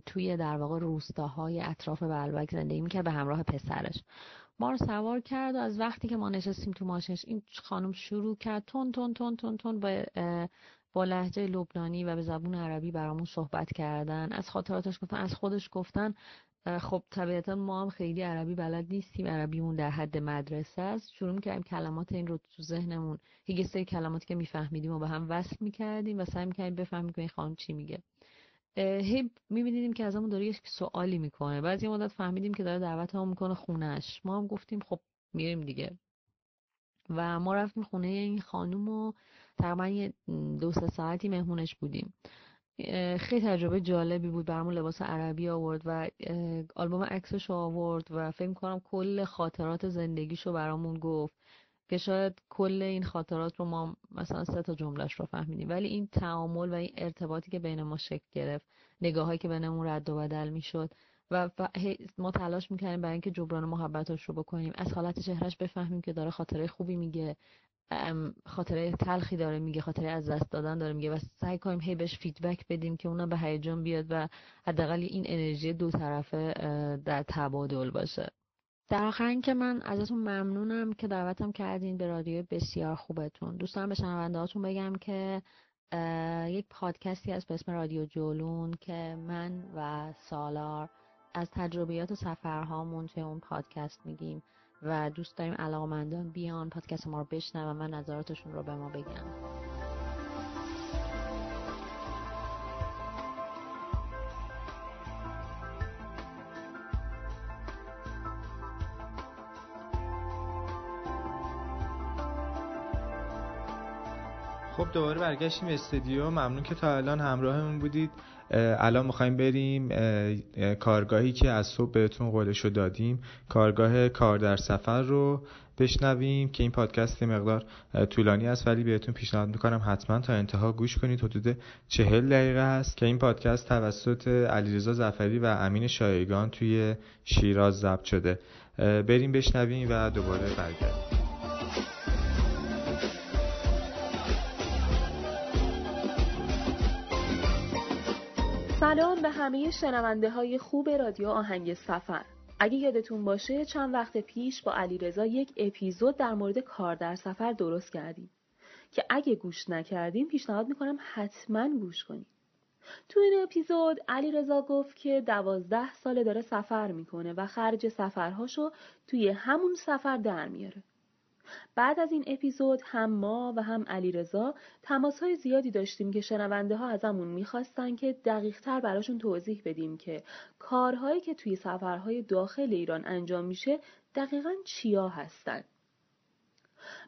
Speaker 27: توی در واقع روستاهای اطراف بلبک زندگی می‌کرد به همراه پسرش. ما رو سوار کرد و از وقتی که ما نشستیم تو ماشینش این خانم شروع کرد تون تون تون تون تون به با لحجه لبنانی و به زبون عربی برامون صحبت کردن. از خاطراتش گفتن از خودش گفتن خب طبیعتا ما هم خیلی عربی بلد نیستیم. عربیمون در حد مدرسه است. شروع می‌کردیم کلمات این رو تو ذهنمون. یه سری کلماتی که میفهمیدیم و به هم وصل می‌کردیم و سعی می‌کردیم بفهمیم که این خانم چی میگه. هی میبینیدیم که ازمون داره یک سوالی می‌کنه. بعضی مدت فهمیدیم که داره دعوت هم می‌کنه خونش ما هم گفتیم خب میریم دیگه. و ما رفتیم خونه این خانوم و تقریبا یه دو سه ساعتی مهمونش بودیم. خیلی تجربه جالبی بود برامون لباس عربی آورد و آلبوم عکسش آورد و فکر کنم کل خاطرات زندگیشو برامون گفت که شاید کل این خاطرات رو ما مثلا سه تا جملهش رو فهمیدیم. ولی این تعامل و این ارتباطی که بین ما شکل گرفت نگاهایی که بینمون رد و بدل می‌شد و ما تلاش می‌کردیم برای اینکه جبران محبتش رو بکنیم از حالت چهرش بفهمیم که داره خاطره خوبی میگه. خاطره تلخی داره میگه خاطره از دست دادن داره میگه و سعی کنیم هی بهش فیدبک بدیم که اونا به هیجان بیاد و حداقل این انرژی دو طرفه در تبادل باشه. در آخر که من ازتون ممنونم که دعوتم کردین به رادیو بسیار خوبتون. دوستان به شنونده هاتون بگم که یک پادکستی هست به اسم رادیو جولون که من و سالار از تجربیات سفرهامون توی اون پادکست میگیم. و دوست داریم علاقمندان بیان پادکست ما رو بشنون و نظراتشون رو به ما بگن.
Speaker 23: خب دوباره برگشتیم استودیو. ممنون که تا الان همراهمون بودید. الان می‌خوایم بریم کارگاهی که از صبح بهتون قولشو دادیم. کارگاه کار در سفر رو بشنویم که این پادکست مقدار طولانی است ولی بهتون پیشنهاد می‌کنم حتما تا انتها گوش کنید. حدود چهل دقیقه است که این پادکست توسط علیرضا زفری و امین شایگان توی شیراز ضبط شده. بریم بشنویم و دوباره برگردیم.
Speaker 29: سلام به همه شنونده های خوب رادیو آهنگ سفر. اگه یادتون باشه چند وقت پیش با علیرضا یک اپیزود در مورد کار در سفر درست کردیم. که اگه گوش نکردیم پیشنهاد می‌کنم حتما گوش کنیم تو این اپیزود علیرضا گفت که دوازده ساله داره سفر می‌کنه و خرج سفرهاشو توی همون سفر در میاره. بعد از این اپیزود هم ما و هم علیرضا تماس های زیادی داشتیم که شنونده ها ازمون می‌خواستن که دقیق تر براشون توضیح بدیم که کارهایی که توی سفرهای داخل ایران انجام میشه دقیقا چیا هستن.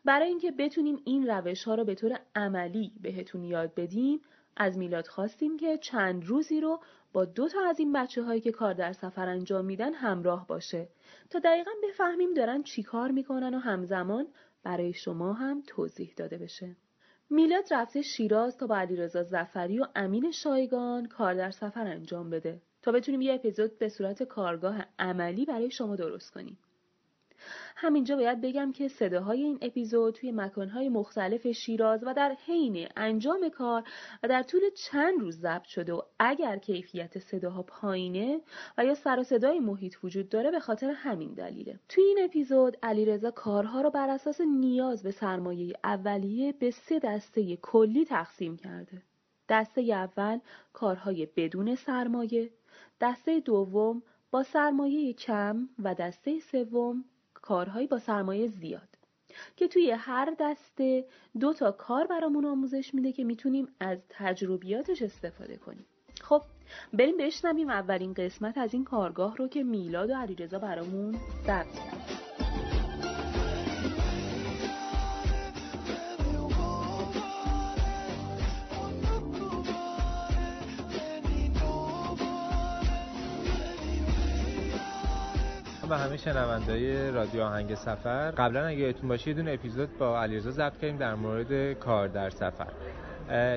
Speaker 29: برای اینکه بتونیم این روش ها رو به طور عملی بهتون یاد بدیم از میلاد خواستیم که چند روزی رو با دو تا از این بچه هایی که کار در سفر انجام میدن همراه باشه تا دقیقا بفهمیم دارن چی کار می‌کنن و همزمان برای شما هم توضیح داده بشه. میلاد رفته شیراز تا با علیرضا زفری و امین شایگان کار در سفر انجام بده تا بتونیم یه اپیزود به صورت کارگاه عملی برای شما درست کنیم. همینجا باید بگم که صداهای این اپیزود توی مکانهای مختلف شیراز و در حین انجام کار و در طول چند روز ضبط شده و اگر کیفیت صداها پایینه و یا سر و صدای محیط وجود داره به خاطر همین دلیله. توی این اپیزود علیرضا کارها رو بر اساس نیاز به سرمایه اولیه به سه دسته کلی تقسیم کرده. دسته اول کارهای بدون سرمایه. دسته دوم با سرمایه کم و دسته سوم کارهایی با سرمایه زیاد. که توی هر دسته دو تا کار برامون آموزش میده که می‌تونیم از تجربیاتش استفاده کنیم. خب بریم بشنویم اولین قسمت از این کارگاه رو که میلاد و علیرضا برامون ضبط کردن.
Speaker 30: و همه شنوندای رادیو آهنگ سفر. قبلا اگه یادتون باشه یه دونه اپیزود با علیرضا ضبط کردیم در مورد کار در سفر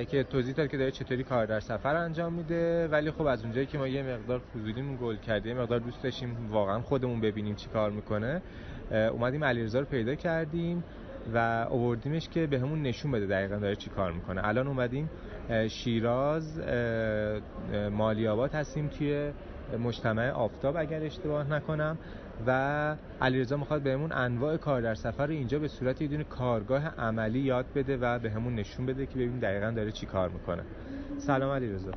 Speaker 30: که توضیح داد که داره چطوری کار در سفر انجام میده. ولی خب از اونجایی که ما یه مقدار فضولیمون گل کردیم مقدار دوست داشتیم واقعا خودمون ببینیم چی کار می‌کنه. اومدیم علیرضا رو پیدا کردیم و اووردیمش که به همون نشون بده دقیقا داره چی کار می‌کنه. الان اومدیم شیراز مالیابات هستیم توی مجتمع آفتاب اگر اشتباه نکنم. و علیرضا می‌خواد بهمون انواع کار در سفر رو اینجا به صورت یه دونه کارگاه عملی یاد بده و بهمون نشون بده که ببینیم دقیقا داره چی کار می‌کنه. سلام علیرضا.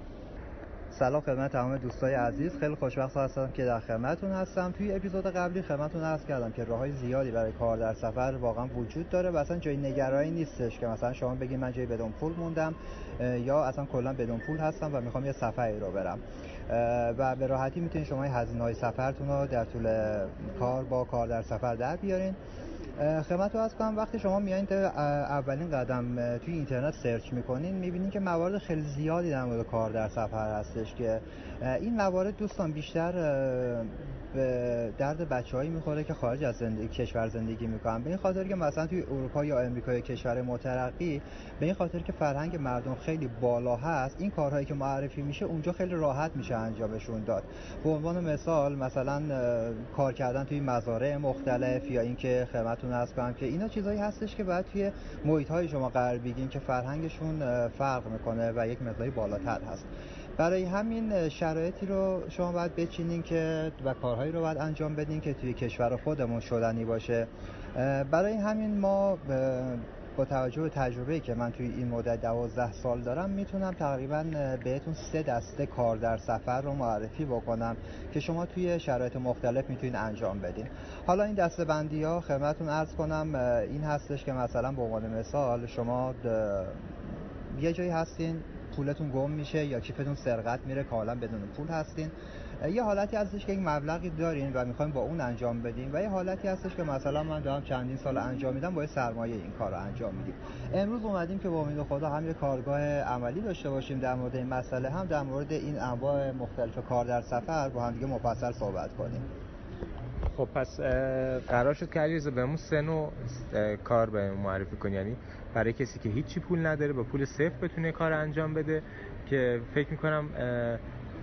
Speaker 31: سلام خدمت تمام دوستای عزیز. خیلی خوشبخت هستم که در خدمتتون هستم. توی اپیزود قبلی خدمتتون عرض کردم که راههای زیادی برای کار در سفر واقعا وجود داره و اصلا جای نگرانی نیستش که مثلا شما بگید من جای بدون پول موندم یا اصلا کلا بدون پول هستم و می‌خوام یه سفری رو برم. و به راحتی می‌تونید شما هزینه های سفرتون رو در طول کار با کار در سفر در بیارین. خدمت رو از کنم وقتی شما میایین اولین قدم توی اینترنت سرچ می‌کنین می‌بینین که موارد خیلی زیادی در مورد کار در سفر هستش که این موارد دوستان بیشتر به درد بچههایی می‌خوره که خارج از زندگی کشور زندگی می‌کنن. به این خاطر که مثلا توی اروپا یا امریکا یا کشور مترقی به این خاطر که فرهنگ مردم خیلی بالا هست این کارهایی که معرفی میشه اونجا خیلی راحت میشه انجامشون داد. به عنوان مثال مثلا کار کردن توی مزارع مختلف یا اینکه خدمتتون عرض کنم که اینا چیزایی هستش که باید توی محیط های شما قرار بگیرین که فرهنگشون فرق می‌کنه و یک مقداری بالاتر هست. برای همین شرایطی رو شما باید بچینین که و کارهایی رو باید انجام بدین که توی کشور خودمون شدنی باشه. برای همین ما با توجه به تجربه که من توی این مدت دوازده سال دارم می‌تونم تقریبا بهتون سه دسته کار در سفر رو معرفی بکنم که شما توی شرایط مختلف می‌تونید انجام بدین. حالا این دسته بندی ها خدمتتون عرض کنم این هستش که مثلا به عنوان مثال شما یه جایی هستین پولتون گم میشه یا کیفتون سرقت میره کاملا بدون پول هستین. یه حالتی هستش که یک مبلغی دارین و می‌خوایم با اون انجام بدیم و یه حالتی هستش که مثلا من دارم چندین سال انجام میدم با سرمایه این کار رو انجام میدیم. امروز اومدیم که با امید خدا هم یه کارگاه عملی داشته باشیم در مورد این مسئله هم در مورد این انواع مختلف کار در سفر با هم دیگه مفصل صحبت کنیم.
Speaker 30: خب پس قرار شد که علیرضا بهمون سه نوع کار بهمون معرفی کنی. یعنی برای کسی که هیچی پول نداره با پول صفر بتونه کار انجام بده که فکر می‌کنم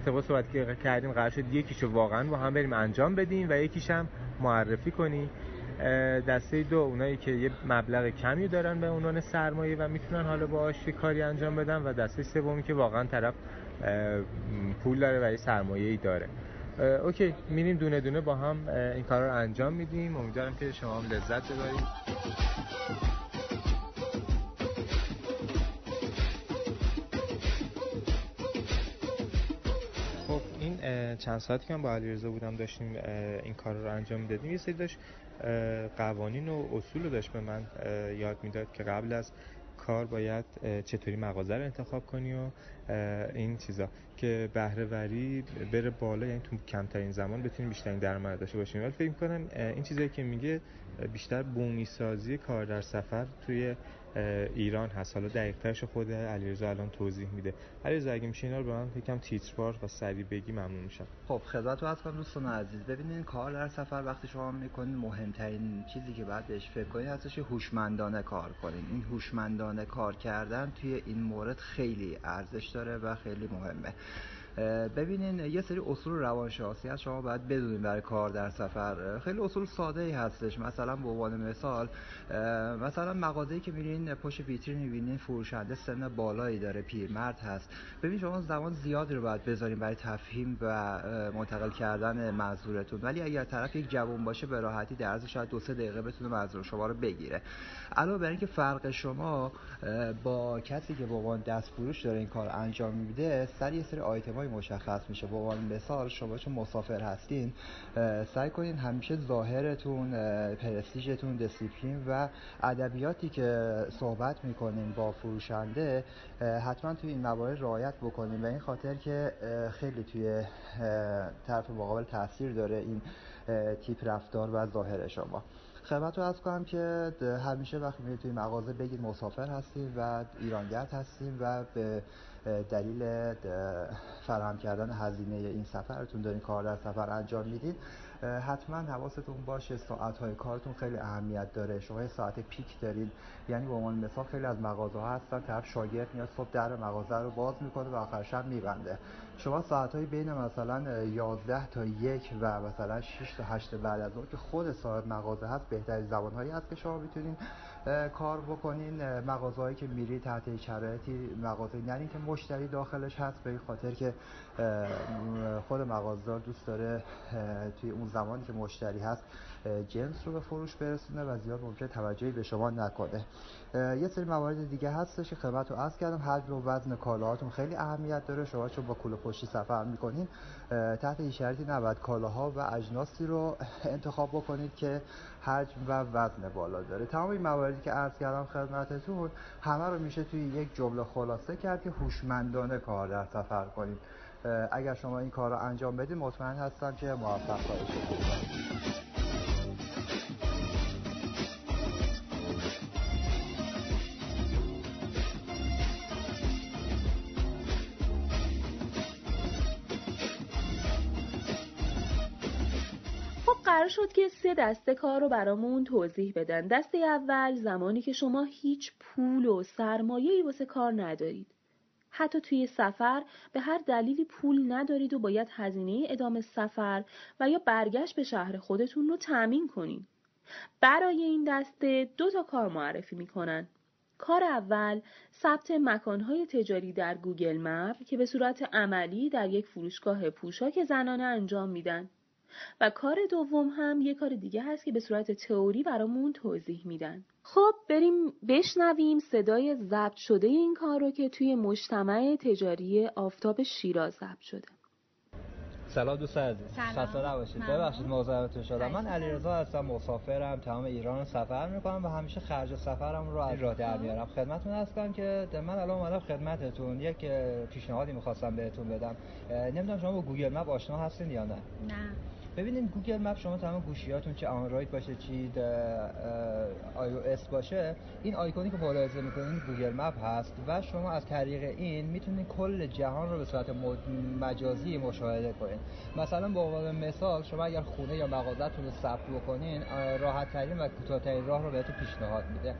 Speaker 30: طبق صحبت که کردیم قرار شد یکیشو واقعا با هم بریم انجام بدیم و یکیش هم معرفی کنی دسته دو اونایی که یه مبلغ کمی دارن به عنوان سرمایه و می‌تونن حالا با کاری انجام بدن و دسته سومی که واقعا طرف پول داره و یه سرمایه ای داره اوکی میریم دونه دونه با هم این کار رو انجام میدیم. امیدوارم که شما هم لذت ببرید. چند ساعتی که من با علیرضا بودم داشتیم این کار رو انجام می‌دادیم. یه سری داشت قوانین و اصول رو داشت به من یاد می‌داد که قبل از کار باید چطوری مغازه رو انتخاب کنی و این چیزا. که بهره وری بره بالا یعنی تو کمترین زمان بتونیم بیشترین درآمد داشته باشیم ولی فکر کنم این چیزایی که میگه بیشتر بومی سازی کار در سفر توی ایران هست. حالا دقیق خود علیرضا الان توضیح میده. علیرضا اگه میشه اینا رو به من یکم تیتروار و سریع بگی ممنون میشم.
Speaker 31: خب خدمت کنم دوستان عزیز. ببینید کار در سفر وقتی شما می‌کنین مهمترین چیزی که بعد بهش فکر کنید هستش هوشمندانه کار کنین. این هوشمندانه کار کردن توی این مورد خیلی ارزش داره و خیلی مهمه. ببینین یه سری اصول روانشناسی هست شما باید بدونین برای کار در سفر. خیلی اصول ساده ای هستش. مثلا به عنوان مثال مثلا مغازه‌ای که میرین پشت ویترین می‌بینین فروشنده سن بالایی داره پیرمرد هست. ببین شما زمان زیادی رو باید بذارین برای تفهیم و منتقل کردن منظورتون. ولی اگر طرف یک جوان باشه به راحتی در عرض شاید دو سه دقیقه بتونه منظور شما رو بگیره. علاوه بر اینکه فرق شما با کسی که به عنوان دست فروش داره این کار انجام میده سر یه سری آیتم
Speaker 32: مسافرهای مشخص میشه. به عنوان مثال شما چون مسافر هستین سعی کنین همیشه ظاهرتون پرستیژتون دیسیپلین و ادبیاتی که صحبت می‌کنین با فروشنده حتما توی این موارد رعایت بکنین. و این خاطر که خیلی توی طرف مقابل تاثیر داره این تیپ رفتار و ظاهر شما. خدمت رو از کنم که همیشه وقتی میرید توی مغازه بگید مسافر هستیم و ایرانگرد هستیم و به دلیل فراهم کردن هزینه این سفرتون دارین کار در سفر انجام می‌دید حتما حواستون باشه ساعت های کارتون خیلی اهمیت داره. شما ساعت پیک دارید یعنی به عنوان مثال خیلی از مغازه ها هستن طرف شاگرد میاد صبح در مغازه رو باز می‌کنه و آخر شب میبنده. شما ساعت های بین مثلا 11 تا یک و مثلا 6 تا 8 بعد از اون که خود صاحب مغازه هست بهترین زبان هایی هست که شما می‌تونین کار بکنین مغازه هایی که میری تحت شرایطی مغازه نرین که مشتری داخلش هست به این خاطر که خود مغازدار دوست داره توی اون زمانی که مشتری هست جنس رو به فروش برسونه و زیاد ممکن توجهی به شما نکنه. یه سری موارد دیگه هستش که خدمت رو عرض کردم. حجم و وزن کالاهاتون خیلی اهمیت داره. شما چون با کوله پشتی سفر می‌کنین تحت این شرطی نباید کالاها و اجناسی رو انتخاب بکنید که حجم و وزن بالا داره. تمام این مواردی که عرض کردم خدمتتون همه رو میشه توی یک جمله خلاصه کرد که هوشمندانه کار در سفر کنید. اگر شما این کار رو انجام بدید مطمئن هستم که موفق خواهید شد.
Speaker 29: قرار شد که سه دسته کار رو برامون توضیح بدن. دسته اول زمانی که شما هیچ پول و سرمایه‌ای واسه کار ندارید. حتی توی سفر به هر دلیلی پول ندارید و باید هزینه ادامه سفر و یا برگشت به شهر خودتون رو تأمین کنید برای این دسته دو تا کار معرفی می‌کنن. کار اول ثبت مکانهای تجاری در گوگل مپ که به صورت عملی در یک فروشگاه پوشاک زنانه انجام میدن. و کار دوم هم یه کار دیگه هست که به صورت تئوری برامون توضیح میدن. خب بریم بشنویم صدای ضبط شده این کار رو که توی مجتمع تجاری آفتاب شیراز ضبط شده.
Speaker 32: سلام دوست عزیز. خسته نباشید. ببخشید معذرت شدم. من علیرضا هستم مسافرم تمام ایران سفر می‌کنم و همیشه خرج سفرم رو از راه در میارم. خدمتتون هستم که من الان اومدم خدمتتون. یک پیشنهادی می‌خواستم بهتون بدم. نمی‌دونم شما با گوگل مپ آشنا هستین یا نه؟
Speaker 33: نه.
Speaker 32: ببینید گوگل مپ شما تمام گوشیاتون چه اندروید باشه چه iOS باشه این آیکونی که ملاحظه می‌کنین گوگل مپ هست و شما از طریق این می‌تونید کل جهان رو به صورت مجازی مشاهده کنین. مثلا به عنوان مثال شما اگر خونه یا مغازه‌تون رو ثبت بکنین راحت ترین و کوتاه‌ترین راه رو بهتون پیشنهاد میده.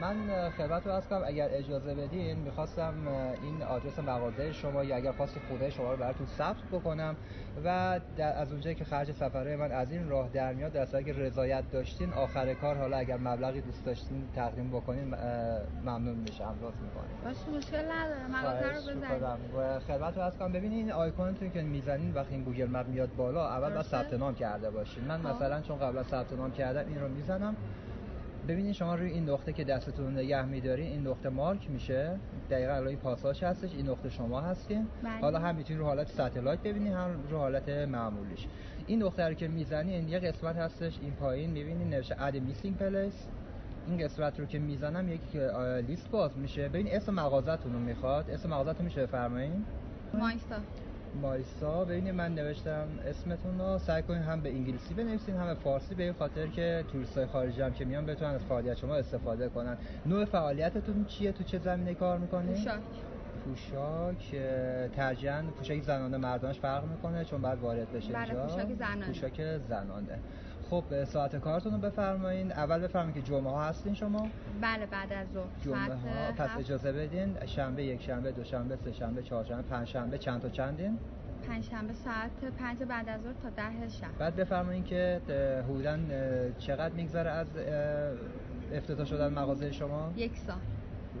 Speaker 32: من خدمت عرض کنم اگر اجازه بدین می‌خواستم این آدرس مغازه شما یا اگر خواستید خونه شما رو براتون ثبت بکنم و در از اونجایی که خرج سفرهای من از این راه در میاد در اگه رضایت داشتین آخر کار حالا اگر مبلغی دوست داشتین تقدیم بکنین ممنون میشم. لطف می‌کنین
Speaker 33: باشه مشکل نداره. مغازه رو
Speaker 32: خدمت رو از کنم ببینین این آیکونتون که می‌زنین وقتی این گوگل مپ میاد بالا اول باید ثبت نام کرده باشین. من خب. مثلا چون قبلا ثبت نام کردم این رو می‌زنم. ببینید شما روی این نقطه که دستتون نگه میدارین این نقطه مارک میشه. دقیقا الان این پاساژ هستش این نقطه شما هستین. بله. حالا هم می‌تونید رو حالت satellite ببینید هم رو حالت معمولیش. این نقطه رو که می‌زنین یه قسمت هستش این پایین می‌بینید نوشته add missing place این قسمت رو که می‌زنم یک لیست باز میشه. ببین اسم مغازتون رو می‌خواد. اسم مغازتون میشه بفرمایید
Speaker 33: مایستا
Speaker 32: مایسا ببینید من نوشتم اسمتون رو سعی کنید هم به انگلیسی بنویسین هم به فارسی به این خاطر که توریست های خارجی هم که میان بتونن از فعالیت شما استفاده کنن. نوع فعالیتتون چیه؟ تو چه زمینه کار می‌کنید
Speaker 33: پوشاک.
Speaker 32: پوشاک ترجیحاً پوشاک زنانه مردانش فرق می‌کنه چون بعد وارد بشه
Speaker 33: بله پوشاک زنانه.
Speaker 32: پوشاک زنانه. خب ساعت کارتون رو بفرمایید اول بفرمایید که جمعه ها هستین شما.
Speaker 33: بله بعد از ظهر
Speaker 32: جمعه ها. پس اجازه بدین شنبه یک شنبه دو شنبه سه شنبه چهار شنبه پنج شنبه چند تا چندین؟
Speaker 33: پنجشنبه ساعت پنج بعد از ظهر تا ده شب.
Speaker 32: بعد بفرمایید که حدودا چقدر میگذره از افتتاح شدن مغازه شما؟
Speaker 33: یک سال.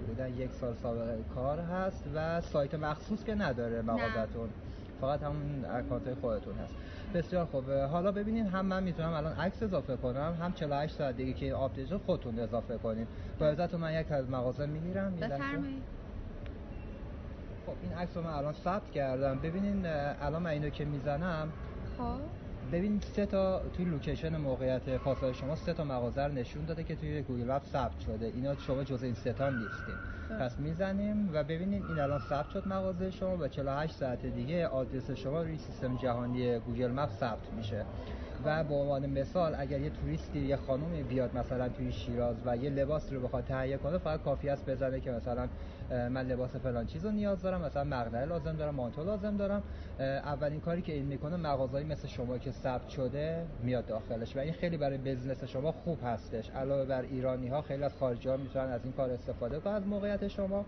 Speaker 32: حدودا یک سال سابقه کار هست و سایت مخصوص که نداره مغازتون فقط همون account خودتون هست. بسیار خوب حالا ببینید هم من می‌تونم الان عکس اضافه کنم هم 48 ساعت دیگه که update خودتون اضافه کنید با اجازت من یک از مغازه می‌گیرم
Speaker 33: بفرمایید.
Speaker 32: خب این عکس رو من الان ثبت کردم. ببینین الان من اینو که می‌زنم. خب. ببین سه تا توی location موقعیت فاصله شما سه تا مغازه رو نشون داده که توی گوگل مپ ثبت شده. اینا شما جز این سه تا نیستین. خب. پس می‌زنیم و ببینیم این الان ثبت شد مغازه شما و 48 ساعت دیگه آدرس شما روی سیستم جهانی گوگل مپ ثبت میشه. و به عنوان مثال اگر یه توریستی یه خانومی بیاد مثلا توی شیراز و یه لباس رو بخواد تهیه کنه فقط کافی است بزنه که مثلا من لباس فلان چیز رو نیاز دارم مثلا مقنعه لازم دارم مانتو لازم دارم. اولین کاری که این می‌کنه مغازهایی مثل شما که ثبت شده میاد داخلش و این خیلی برای بزنس شما خوب هستش. علاوه بر ایرانی ها خیلی از خارجی ها می‌تونن از این کار استفاده کنن از موقعیت شما.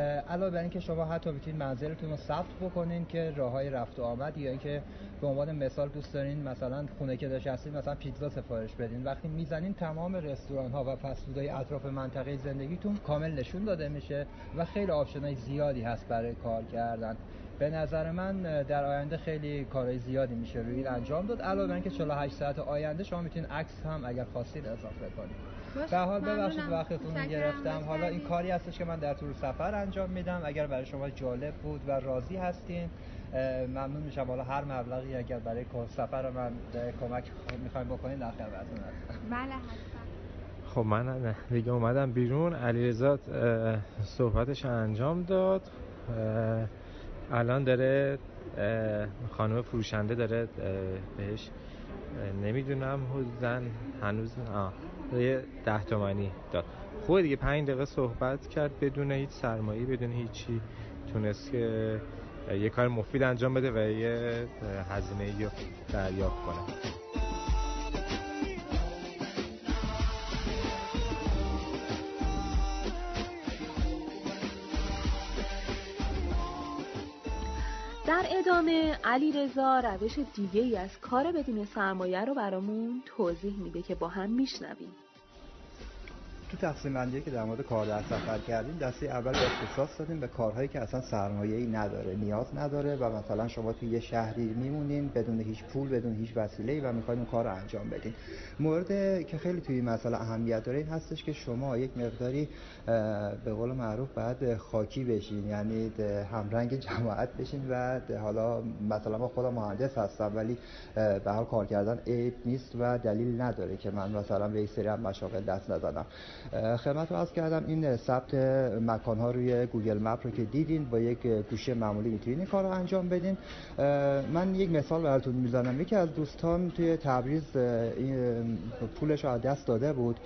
Speaker 32: علاوه بر اینکه شما حتی می‌تونید منزلتون رو ثبت بکنین که راههای رفت و آمد یا اینکه به عنوان مثال دوست دارین مثلا خونه که داشت هستید مثلا پیتزا سفارش بدین. وقتی می‌زنین تمام رستوران ها و فسفودهای اطراف منطقه زندگیتون کامل نشون داده میشه و خیلی آپشنای زیادی هست برای کار کردن. به نظر من در آینده خیلی کارهای زیادی میشه روی انجام داد. علاوه بر اینکه 48 ساعت آینده شما می‌تونید عکس هم اگر خواستید اضافه کنید. به حال ببخشید وقتتون گرفتم. حالا این کاری هستش که من در طول سفر انجام میدم. اگر برای شما جالب بود و راضی هستین ممنون میشم. حالا هر مبلغی اگر برای سفر من کمک می‌خوایم بکنین در خدمتتون هستم
Speaker 33: بله هستم
Speaker 30: خب من دیگه اومدم بیرون. علیرضا صحبتش انجام داد. الان داره خانم فروشنده داره بهش نمی‌دونم زن هنوز آه. یه ده تومنی داد. خوبه دیگه پنج دقیقه صحبت کرد بدون هیچ سرمایه بدون هیچی. تونست که یه کار مفید انجام بده و یه هزینه دریافت کنه.
Speaker 29: در ادامه علی رضا روش دیگه ای از کار بدون سرمایه رو برامون توضیح میده که با هم میشنویم.
Speaker 32: تو تقسیم بندی که در مورد کار در سفر کردیم دسته اول اختصاص دادیم به کارهایی که اصلا سرمایه ای نداره نیاز نداره و مثلا شما توی یه شهری میمونین بدون هیچ پول بدون هیچ وسیله و می‌خواین اون کار انجام بدین. مورد که خیلی توی این مسئله اهمیت داره این هستش که شما یک مقداری به قول معروف بعد خاکی بشین یعنی همرنگ جماعت بشین و حالا مثلا ما خودم مهندس هستم ولی به حال کار کردن عیب نیست و دلیل نداره که من مثلا به سری مشاغل دست نزنم. خدمت رو از کردم این ثبت مکان ها روی گوگل مپ رو که دیدین با یک گوشی معمولی می‌تونین این کار رو انجام بدین. من یک مثال براتون می‌زنم. یکی از دوستان توی تبریز پولش رو از دست داده بود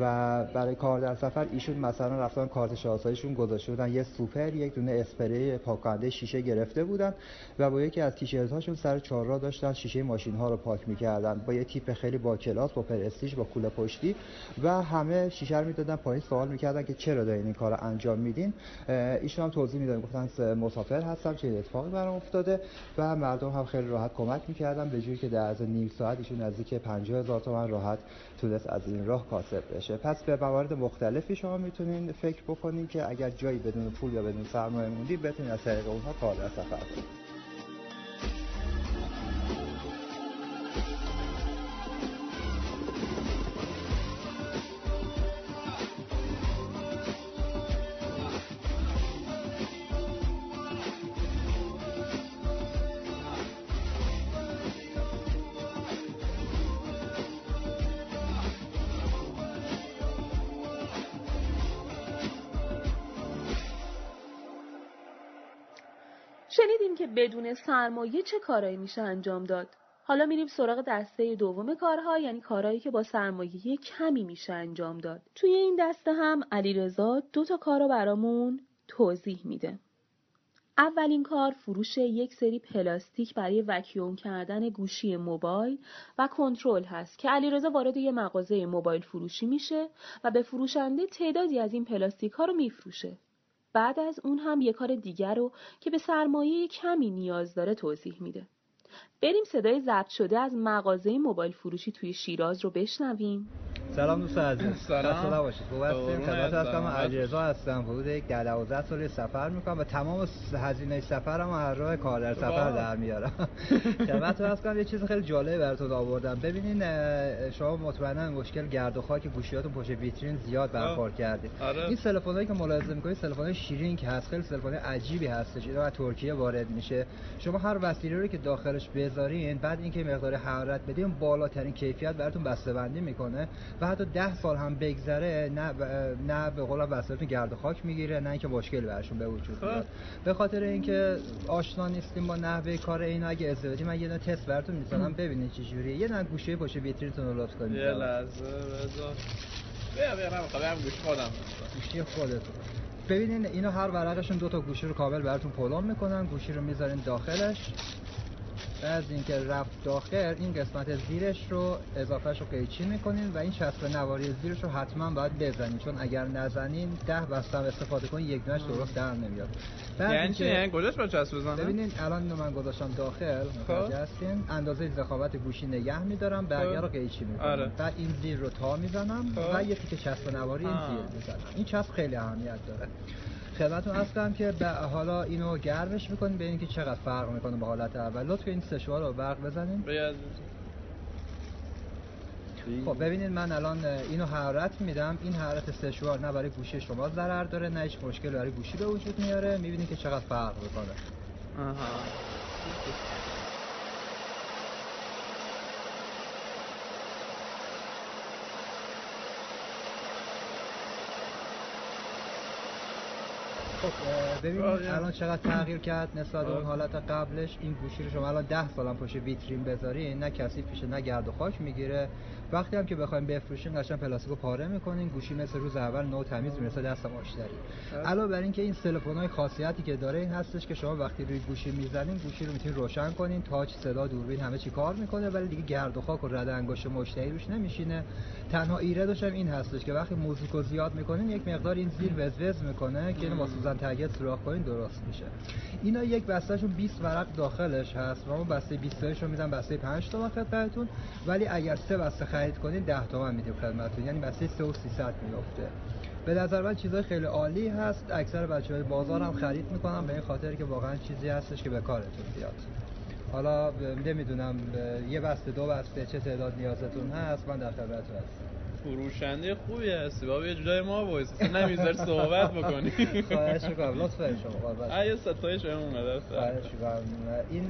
Speaker 32: و برای کار در سفر ایشون مثلا رفتن کارت شناساییشون گذاشته بودن. یه سوپر یک دونه اسپری پاک شیشه گرفته بودن و با یکی از تیشرت هاشون سر چهارراه داشتن شیشه ماشین ها رو پاک می‌کردن. با یه تیپ خیلی با کلاس با پرستیژ با کوله پشتی و همه شیشه می‌دادن پایین سوال می‌کردن که چرا دارین این کار انجام میدین. ایشون هم توضیح می‌دادن گفتن مسافر هستم چه اتفاقی برام افتاده. و مردم هم خیلی راحت کمک می‌کردن به جوری که در از نیم ساعت ایشون نزدیک 50 هزار تومان راحت تونست از این راه کاسب بشه. پس به موارد مختلفی شما می‌تونین فکر بکنین که اگر جایی بدون پول یا بدون سرمایه موندی بتونین از طریق اونها کار سفر کنید
Speaker 29: بدون سرمایه چه کارایی میشه انجام داد. حالا میریم سراغ دسته دوم کارها یعنی کارهایی که با سرمایه کمی میشه انجام داد. توی این دسته هم علیرضا دو تا کار رو برامون توضیح میده. اولین کار فروش یک سری پلاستیک برای وکیوم کردن گوشی موبایل و کنترل هست که علیرضا وارد یه مغازه موبایل فروشی میشه و به فروشنده تعدادی از این پلاستیک ها رو میفروشه. بعد از اون هم یه کار دیگر رو که به سرمایه کمی نیاز داره توضیح میده. بریم صدای ضبط شده از مغازه موبایل فروشی توی شیراز رو بشنویم.
Speaker 32: سلام دوست عزیز.
Speaker 34: سلام.
Speaker 32: خسته نباشید. خوب هستین خدمت هستم. علیرضا هستم. حدود یک 12 سال سفر می‌کنم و تمام هزینه سفرم هر راه کار در سفر در میارم. خدمت هستم یه چیز خیلی جالب براتون آوردم. ببینین شما مطمئنا مشکل گرد و خاک گوشیاتون پشت ویترین زیاد برخورد کردید
Speaker 34: آره.
Speaker 32: این تلفنایی که ملاحظه می‌کنید تلفن شیرین که هست. خیلی تلفن عجیبی هستش. اینا از ترکیه وارد میشه. شما هر وسیله رو که داخلش بذارین بعد اینکه مقدار حرارت بدین بالاترین کیفیت براتون بسته‌بندی می‌کنه و حتی ده سال هم بگذره نه نه به قول وسایلتون گرد و خاک می‌گیره نه اینکه مشکلی برشون به وجود میاد به خاطر اینکه آشنا نیستیم با نحوه کار این اگه بدید من یه دونه تست براتون می‌ذارم ببینید چه جوریه. یه دونه گوشه پشت ویترینتون رو لطف کنید.
Speaker 34: یه لحظه بذار. بیا بیا هم گوش خودم.
Speaker 32: گوشی خودتون. ببینین اینو هر ورقشون دو تا گوشی رو کامل براتون پلم می‌کنن. گوشی رو می‌ذارین داخلش. از اینکه رفت داخل این قسمت زیرش رو اضافهش رو قیچی می‌کنین و این چسب نواری زیرش رو حتما باید بزنین چون اگر نزنین ده بستم استفاده کنین یک دونش درست در نمیاد.
Speaker 34: یعنی چی؟ یعنی کجاش با چسب بزنم
Speaker 32: ببینین الان اینو من گذاشتم داخل متوجه هستین؟ اندازه ضخامت گوشی نگه میدارم برگر رو قیچی می‌کنم.
Speaker 34: آره.
Speaker 32: بعد این زیر رو تا می‌زنم و یه تیکه چسب نواری این زیر می‌زنم. این چسب خیلی اهمیت داره. خدمتتون هستم که به حالا اینو گرمش می‌کنیم ببینید که چقدر فرق می‌کنه با حالت اول. لطفا این سشوار رو برق بزنیم. خب ببینید من الان اینو حرارت میدم. این حرارت سشوار نه برای گوشی شما ضرر داره نه هیچ مشکل برای گوشی به وجود میاره. می‌بینید که چقدر فرق می‌کنه.
Speaker 34: آها.
Speaker 32: خب ببینید الان چقدر تغییر کرد نسبت به اون حالت قبلش. این گوشی رو شما الان 10 سالم پشت ویترین بذارین نه کثیف میشه نه گرد و خاک می‌گیره. وقتی هم که بخوایم بفروشین قشنگ پلاستیکو پاره می‌کنین گوشی مثل روز اول نو تمیز می‌رسه دست مشتری علاوه بر اینکه این تلفن‌های خاصیتی که داره این هستش که شما وقتی روی گوشی می‌زنین گوشی رو می‌تونید روشن کنین تاچ صدا دوربین همه چی کار می‌کنه ولی دیگه گرد و خاک و رد انگشت مشتری روش نمیشینه. تنها ایرادش هم این هستش که وقتی موزیکو زیاد می‌کنین یک مقدار این زیر وزوز می‌کنه که اینو با سوزن ترگت سوراخ کنین درست میشه. اینا یک بستهشون 20 ورق داخلش هست و اون بسته 20 رو میدم بسته 5 تومن خدمتتون ولی اگر سه بسته خرید کنین 10 تومن میدیم خدمتتون. یعنی بسته 3 و 300 میفته به نظر من چیزای خیلی عالی هست. اکثر بچه‌های بازار هم خرید می‌کنن به این خاطر که واقعا چیزی هستش که به کارتون بیاد. حالا نمی‌دونم یه بسته دو بسته چه تعداد نیازتون هست من در خدمتتون هستم.
Speaker 34: فروشنده خوبی هستی. بابا یه جای ما وایس نمی‌ذاری صحبت بکنی.
Speaker 32: خواهش می‌کنم. لطف شما قربان
Speaker 34: آیا ستای شما اومده.
Speaker 32: خواهش می‌کنم. این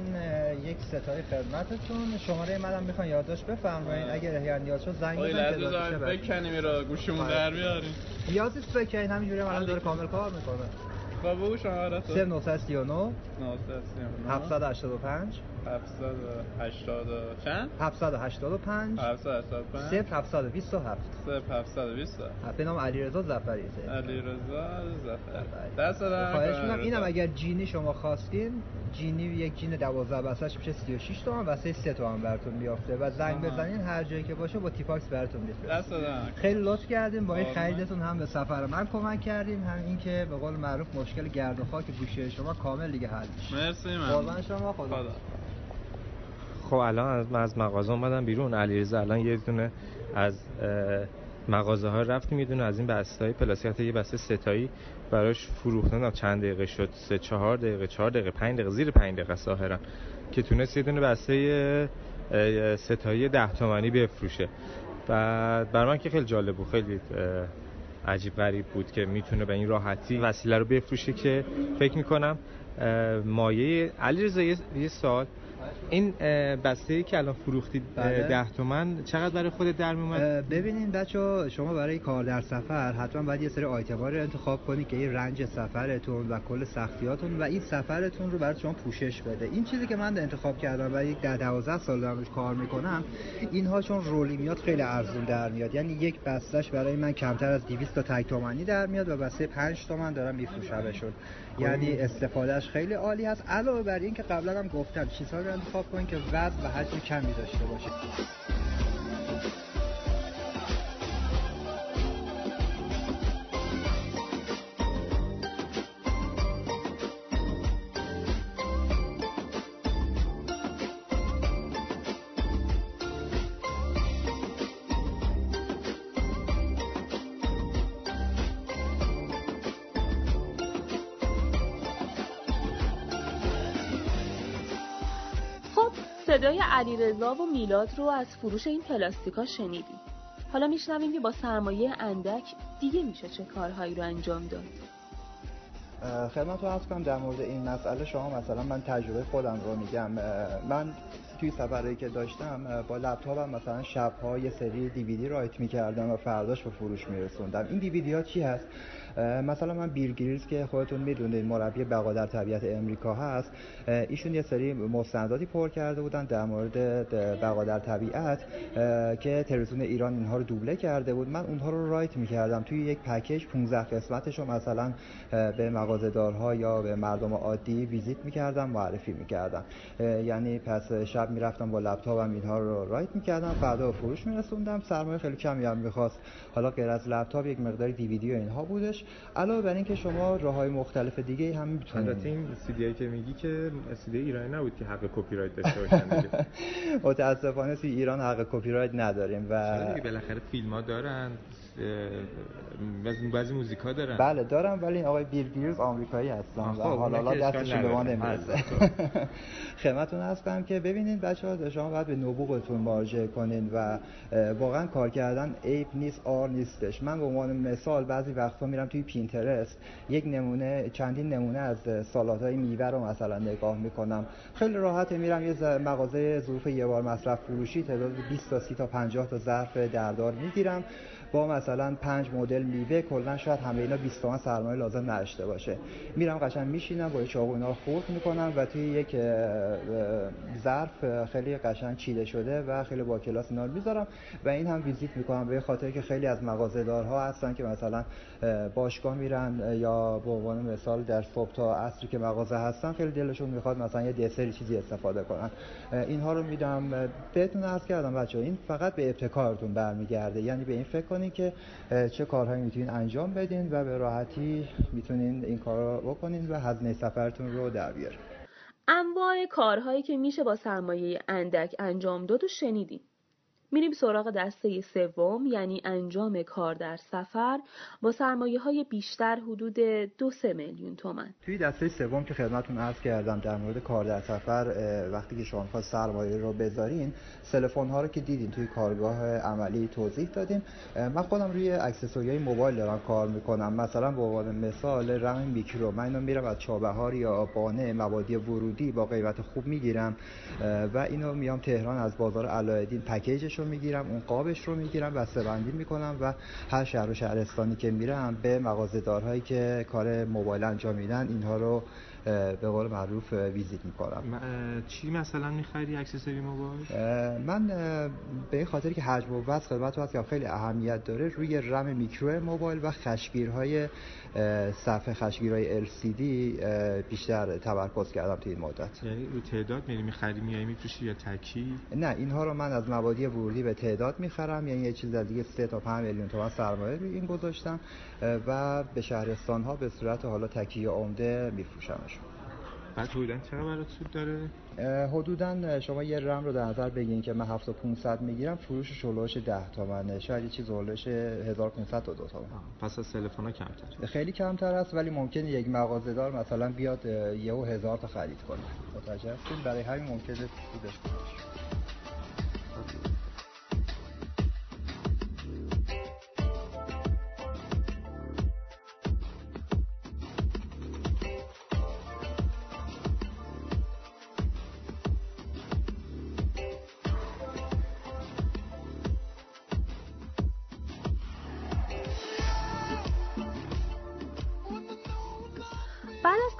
Speaker 32: یک ستای خدمتتون. شماره منم می‌خوان یادداشت بفرمایید اگر احیانا نیاز شد زنگ بزنید
Speaker 34: که بکنیم میرا گوشمون در بیاریم.
Speaker 32: نیازی بکنید همینجوری الان داره کامل کار می‌کنه.
Speaker 34: با بگو شماره تو.
Speaker 32: 939
Speaker 34: 939
Speaker 32: 785
Speaker 34: 780 چند؟
Speaker 32: 785
Speaker 34: 785
Speaker 32: 0727
Speaker 34: 0727
Speaker 32: به نام علیرضا ظفری
Speaker 34: علیرضا ظفری دست دارم
Speaker 32: خواهش می‌کنم اینم اگر جینی شما خواستین جینی یک جین 12 بسته‌اش میشه 36 تومن واسه 3 تومن براتون میافته و زنگ بزنین هر جایی که باشه با تیپاکس براتون میفرسته
Speaker 34: دست دارم
Speaker 32: خیلی لطف کردین با این خریدتون هم به سفر من کمک کردین. هم اینکه به قول معروف مشکل گرد و خاک گوشه شما کامل دیگه حل میشه.
Speaker 34: مرسی من
Speaker 32: قربان شما خدا, خدا.
Speaker 30: خب الان از مغازه اومدم بیرون. علیرضا الان یه دونه از مغازه ها رفتیم یه دونه از این بسته های یه بسته ستایی براش فروختن. چند دقیقه شد؟ سه چهار دقیقه چهار دقیقه پنج دقیقه زیر پنج دقیقه ظاهرا که تونست یه دونه بسته ستایی ده تومانی بفروشه. و بر من که خیلی جالب بود خیلی عجیب غریب بود که می‌تونه به این راحتی وسیله رو بفروشه که فکر می‌کنم مایه. علیرضا یه سال این بسته ای که الان فروختید
Speaker 32: بله.
Speaker 30: ده تومن چقدر برای خودت در میومد
Speaker 32: ببینین بچه شما برای کار در سفر حتما باید یه سری آیتما رو انتخاب کنید که این رنج سفرتون و کل سختیاتون و این سفرتون رو برای شما پوشش بده. این چیزی که من انتخاب کردم و یک ده 12 سال دارم روش کار می‌کنم اینها چون رولی میاد خیلی ارزون در میاد. یعنی یک بستهش برای من کمتر از 200 تا تک تومانی در میاد و بسته 5 تومن دارم میفروشمشون. یعنی استفادهش خیلی عالی هست. علاوه بر این که قبلا هم گفتم چیزها رو انتخاب کنید که وزن و حجم کمی داشته باشه
Speaker 29: صدای علیرضا و میلاد رو از فروش این پلاستیکا شنیدیم. حالا میشنویم که با سرمایه اندک دیگه میشه چه کارهایی رو انجام داد.
Speaker 31: خدمت رو کنم در مورد این مسئله شما مثلا من تجربه خودم رو میگم. من توی سفرهایی که داشتم با لپتاپم مثلا شبها یه سری دیویدی رایت می‌کردم و فرداش به فروش میرسوندم. این دیویدی ها چی هست؟ مثلا من بیل گریلز که خودتون می‌دونید مربی بقا در طبیعت امریکا هست ایشون یه سری مستنداتی پر کرده بودن در مورد بقا در طبیعت که تلویزیون ایران اینها رو دوبله کرده بود. من اونها رو رایت می‌کردم. توی یک پکیج 15 قسمتش رو مثلا به مغازه‌دارها یا به مردم عادی ویزیت می‌کردم معرفی می‌کردم. یعنی پس شب می‌رفتم با لپتاپم اینها رو رایت می‌کردم. فردا فروش میرسوندم. سرمایه خیلی کمی هم می‌خواست. حالا غیر از لپتاپ یک مقدار دیویدی و اینها بودش. علاوه بر اینکه شما راههای مختلف دیگه هم می‌تونید.
Speaker 23: البته این سی که میگی که سی ایرانی نبود که حق کپی رایت داشته باشن دیگه.
Speaker 31: متاسفانه توی ایران حق کپی رایت نداریم و
Speaker 23: بالاخره فیلم ها دارن. بعضی موزیک ها دارن.
Speaker 31: بله دارم ولی آقای بیل گیتس آمریکایی هستن و حالا دستشون به ما نمی‌رسه. خدمتتون هستم که ببینید بچه‌ها شما باید به نبوغتون مراجعه کنین و واقعا کار کردن عیب نیست آر نیستش. من به عنوان مثال بعضی وقتا میرم توی پینترست یک نمونه چندین نمونه از سالات های میوه رو مثلا نگاه می‌کنم. خیلی راحت میرم یه مغازه ظروف یه بار مصرف فروشی تعداد 20 تا 30 تا 50 تا ظرف دردار می‌گیرم. با مثلا پنج مدل میوه کلا شاید همه اینا 20 تومن سرمایه لازم نداشته باشه. میرم قشنگ میشینم با چاقو اینا رو خرد می‌کنم و توی یک ظرف خیلی قشنگ چیده شده و خیلی با کلاس اینا رو می‌ذارم. و این هم ویزیت می‌کنم به خاطر که خیلی از مغازه‌دارها هستن که مثلا باشگاه میرن یا به عنوان مثال در صبح تا عصری که مغازه هستن خیلی دلشون می‌خواد مثلا یه دسری چیزی استفاده کنن. اینها رو میدم. بهتون عرض کردم بچه این فقط به ابتکارتون برمیگرده. یعنی به این فکر کنین که چه کارهایی می‌تونین انجام بدین و به راحتی می‌تونین این کار رو بکنین و هزینه سفرتون رو در بیارین.
Speaker 29: انواع کارهایی که میشه با سرمایه اندک انجام داد و میریم سراغ دسته سوم یعنی انجام کار در سفر. با سرمایه های بیشتر حدود دو سه میلیون تومن
Speaker 31: توی دسته سوم که خدمتتون عرض کردم در مورد کار در سفر وقتی که شما می‌خواد سرمایه رو بذارین سلفون ها رو که دیدین توی کارگاه عملی توضیح دادیم. من خودم روی accessory موبایل دارم کار می‌کنم. مثلا به عنوان مثال رم میکرو. من اینو میرم از چابهار یا بانه مبادی ورودی با قیمت خوب می‌گیرم. و اینو میام تهران از بازار علایالدین پکیجش می‌گیرم اون قابش رو می‌گیرم بسته بندی می‌کنم و هر شهر و شهرستانی که میرم به مغازه‌دارهایی که کار موبایل انجام میدن اینها رو به قول معروف ویزیت می‌کنم.
Speaker 23: چی مثلا می‌خری؟ اکسسوری موبایل؟
Speaker 31: من به این خاطر که حجم و وزن خدمت خیلی اهمیت داره روی رم میکرو موبایل و خشگیرهای صفحه خشگیرهای LCD بیشتر تمرکز کردم توی این مدت.
Speaker 23: یعنی رو تعداد میری می‌خری میای میفروشی یا تکی؟
Speaker 31: نه اینها رو من از مبادی ورودی به تعداد می‌خرم. یعنی یه چیز دیگه 3 تا 5 میلیون تومان سرمایه روی این گذاشتم و به شهرستان ها به صورت حالا تکی عمده میفروشمشون.
Speaker 23: بعد حدودا چقدر برات سود داره؟
Speaker 31: حدودا شما یه رم رو در نظر بگیرین که من 7500 می‌گیرم فروش شلوش 10 تومنه. شاید یه چیز هولش 1500 تا 2 تومن.
Speaker 23: پس از تلفن کمتر.
Speaker 31: خیلی کمتر است ولی ممکنه یک مغازه دار مثلا بیاد یهو هزار تا خرید کنه. متوجه هستین؟ برای همین ممکنه سودش کنه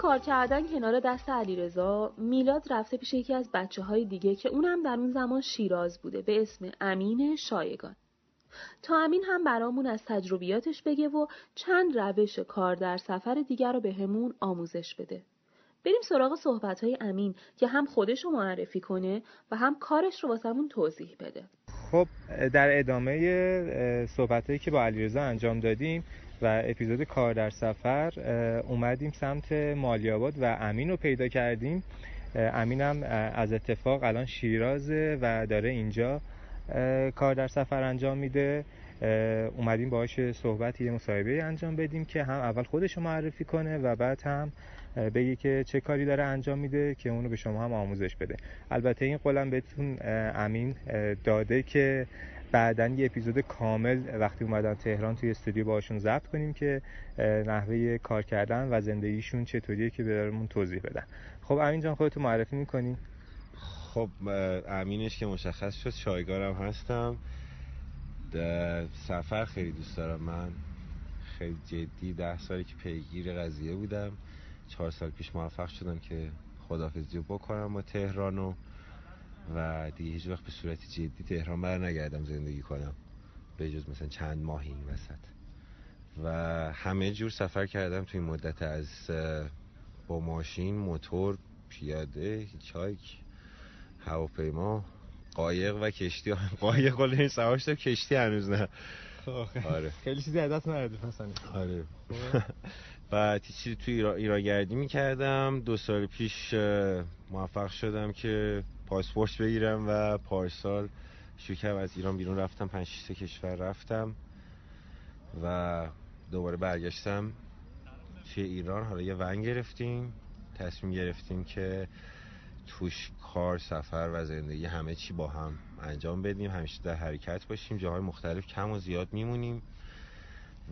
Speaker 29: کار کردن کنار دست علیرضا میلاد رفته پیش یکی از بچه های دیگه که اونم در اون زمان شیراز بوده به اسم امین شایگان. تا امین هم برامون از تجربیاتش بگه و چند روش کار در سفر دیگر رو به همون آموزش بده. بریم سراغ صحبت های امین که هم خودش رو معرفی کنه و هم کارش رو واسمون توضیح بده.
Speaker 23: خب در ادامه صحبت هایی که با علیرضا انجام دادیم و اپیزود کار در سفر اومدیم سمت مالیاباد و امین رو پیدا کردیم. امینم از اتفاق الان شیرازه و داره اینجا کار در سفر انجام میده. اومدیم باهاش صحبتی یه مصاحبه انجام بدیم که هم اول خودش رو معرفی کنه و بعد هم
Speaker 30: بگه که چه کاری داره انجام میده که اونو به شما هم آموزش بده. البته این قولم بهتون امین داده که بعدا یه اپیزود کامل وقتی اومدن تهران توی استودیو باشون ضبط کنیم که نحوه کار کردن و زندگیشون چطوریه که برامون توضیح بدن. خب امین جان خودتو معرفی می‌کنی؟
Speaker 22: خب امینش که مشخص شد شایگارم هستم. سفر خیلی دوست دارم. من خیلی جدی ده سالی که پیگیر قضیه بودم. چهار سال پیش موفق شدم که خدافزی بکنم با تهرانو و دیگه هیچ وقت به صورت جدی تهران بر نگردم زندگی کنم. به جز مثلا چند ماهی این وسط. و همه جور سفر کردم توی مدت از با ماشین موتور پیاده هیچایک هواپیما قایق و کشتی. قایق قول سوار شدم کشتی هنوز نه.
Speaker 30: آره. خیلی چیزی از دست نرده
Speaker 22: آره. بعد چیزی توی ایران گردی می‌کردم. دو سال پیش موفق شدم که پاسپورت بگیرم و پارسال شروع از ایران بیرون رفتم پنج سه کشور رفتم و دوباره برگشتم توی ایران. حالا یه ون گرفتیم تصمیم گرفتیم که توش کار سفر و زندگی همه چی با هم انجام بدیم. همیشه در حرکت باشیم جاهای مختلف کم و زیاد میمونیم.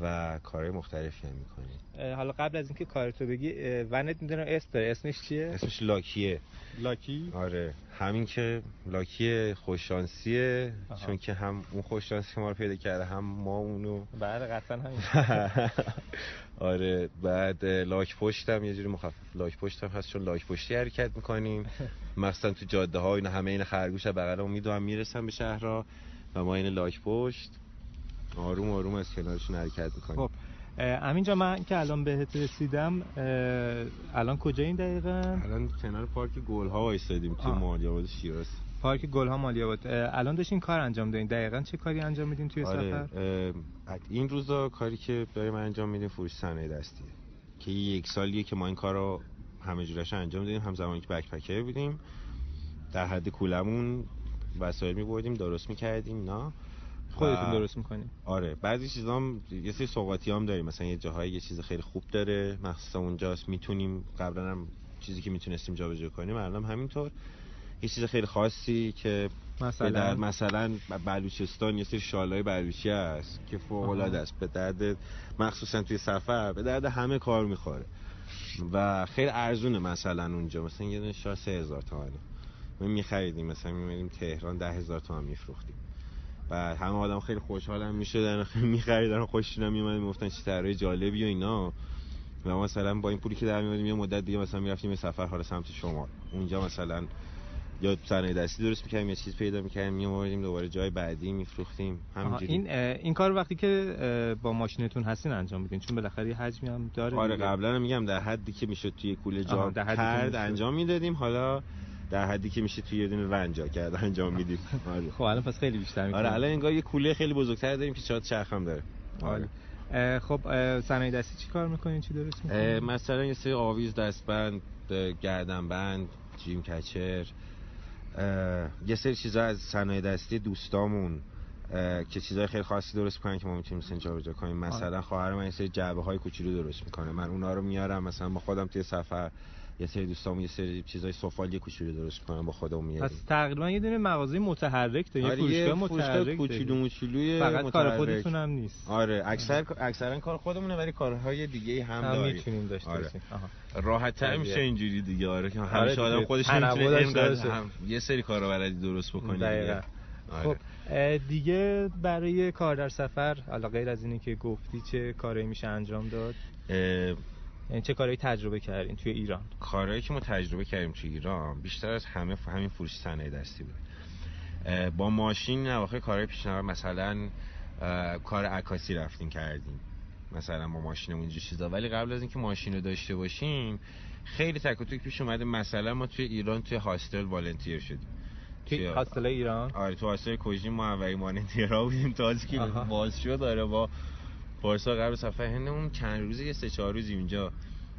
Speaker 22: و کارهای مختلفی هم می‌کنیم
Speaker 30: حالا قبل از اینکه کارتو بگی ونت می‌دونم اسم داره. اسمش چیه؟
Speaker 22: اسمش لاکیه.
Speaker 30: لاکی؟
Speaker 22: آره. همین که لاکی خوششانسیه چون که هم اون خوششانسی که ما رو پیدا کرده هم ما اونو.
Speaker 30: بله قطعا همین.
Speaker 22: آره بعد لاک پشتم یه جوری مخفف لاک پشتم هست چون لاک پشتی حرکت می‌کنیم. مثلا تو جاده ها اینا همه این خرگوش بغلمون می‌دونم می‌رسم به شهرها و ما این لاک پشت. آروم آروم از کنارشون حرکت می‌کنیم
Speaker 30: خب امینجا من که الان بهت رسیدم الان کجا این دقیقا؟
Speaker 22: الان کنار پارک گل ها وایسادیم تو مالیاباد شیراز
Speaker 30: پارک گل ها مالیاباد الان داشتین کار انجام دادین دقیقا چه کاری انجام میدین توی
Speaker 22: آره.
Speaker 30: سفر؟
Speaker 22: این روزا کاری که داریم انجام میدیم فروش صنایع دستیه که یک سالیه که ما این کار رو همه جورش انجام دادیم هم زمانی که بکپکر بودیم در حد کولمون وسایل میبردیم درست می‌کردیم نه
Speaker 30: خودتون درست می‌کنیم
Speaker 22: آره بعضی چیزا هم یه سری سوغاتی هم داریم. مثلا یه جاهایی یه چیز خیلی خوب داره. مخصوصا اونجاست می‌تونیم قبلا هم چیزی که می‌تونستیم جابجا کنیم. الان همینطور یه چیز خیلی خاصی که
Speaker 30: مثلا؟
Speaker 22: در مثلا بلوچستان یه سری شالای بلوچی هست که فوق العاده است. به درد مخصوصا توی سفر به درد همه کار می‌خوره. و خیلی ارزونه مثلا اونجا. مثلا یه دونه شال 3000 تومانه ما میخریدیم مثلا میمونیم تهران 10000 تومان میفروختیم. و همه آدم خیلی خوشحالم می‌شدن میخریدن و خوششون میومد می‌گفتن چه طرای جالبی و اینا. و مثلا با این پولی که در میادیم یه مدت دیگه مثلا می‌رفتیم یه سفر حالا سمت شما اونجا مثلا یا صنایع دستی درست می‌کردیم یه چیز پیدا می‌کردیم میومدیم دوباره جای بعدی میفروختیم. همینجوری.
Speaker 30: این این کار وقتی که با ماشینتون هستین انجام میدین؟ چون بالاخره یه حجمی هم داره
Speaker 22: آره قبلا میگم در حدی که می‌شد توی کوله جا کرد انجام می‌دادیم. حالا در حدی که میشه توی یه دونه ونجا کرد انجام میدیم.
Speaker 30: آره. خب الان پس خیلی بیشتر می‌کنه
Speaker 22: آره الان انگار یه کوله خیلی بزرگتر داریم که چهار چرخ هم داره.
Speaker 30: آره. خب صنایع دستی چی کار می‌کنین؟ چی درست می‌کنین؟
Speaker 22: مثلا یه سری آویز دستبند گردنبند جیم کچر یه سری چیزا از صنایع دستی دوستامون که چیزای خیلی خاصی درست می‌کنن که ما می‌تونیم مثلا جابجا کنیم. مثلا خواهر من یه سری جعبه های کوچولو درست می‌کنه. من اونا رو میارم مثلا با خودم توی سفر یه سری دوستامون یه سری چیزای سفالی کوچولو درست می‌کنن با خودمون میاریم.
Speaker 30: پس تقریبا یه دونه مغازه متحرک داره یه فروشگاه متحرک
Speaker 22: کوچولو موچولوی
Speaker 30: فقط کار خودتون هم نیست.
Speaker 22: آره اکثر اکثرا کار خودمونه ولی کارهای دیگه هم,
Speaker 30: هم
Speaker 22: داریم.
Speaker 30: می‌تونیم داشته
Speaker 22: آره.
Speaker 30: باشیم.
Speaker 22: راحت تر میشه اینجوری دیگه. آره که همیشه آدم خودش هم یه سری کارا بلدی درست بکنه
Speaker 30: دقیقاً. خب دیگه برای کار در سفر حالا غیر از اینی که گفتی چه کاری میشه انجام داد؟ یعنی چه کارهایی تجربه کردین توی ایران؟
Speaker 22: کارهایی که ما تجربه کردیم توی ایران بیشتر از همه همین فروش صنایع دستی بود با ماشین نواخه کارهای پیشنهاد مثلا کار عکاسی رفتیم کردیم مثلا با ماشینمون اینجور چیزا. ولی قبل از اینکه ماشین رو داشته باشیم خیلی تک و توک پیش اومده مثلا ما توی ایران توی هاستل والنتیر شدیم.
Speaker 30: توی هاستل ایران؟
Speaker 22: آره تو هاستل کوژین ما اولی والنتیرا بودیم تازه که باز شد داره با پارسال قبل سفر هندمون چند روزی یه سه چهار روزی اونجا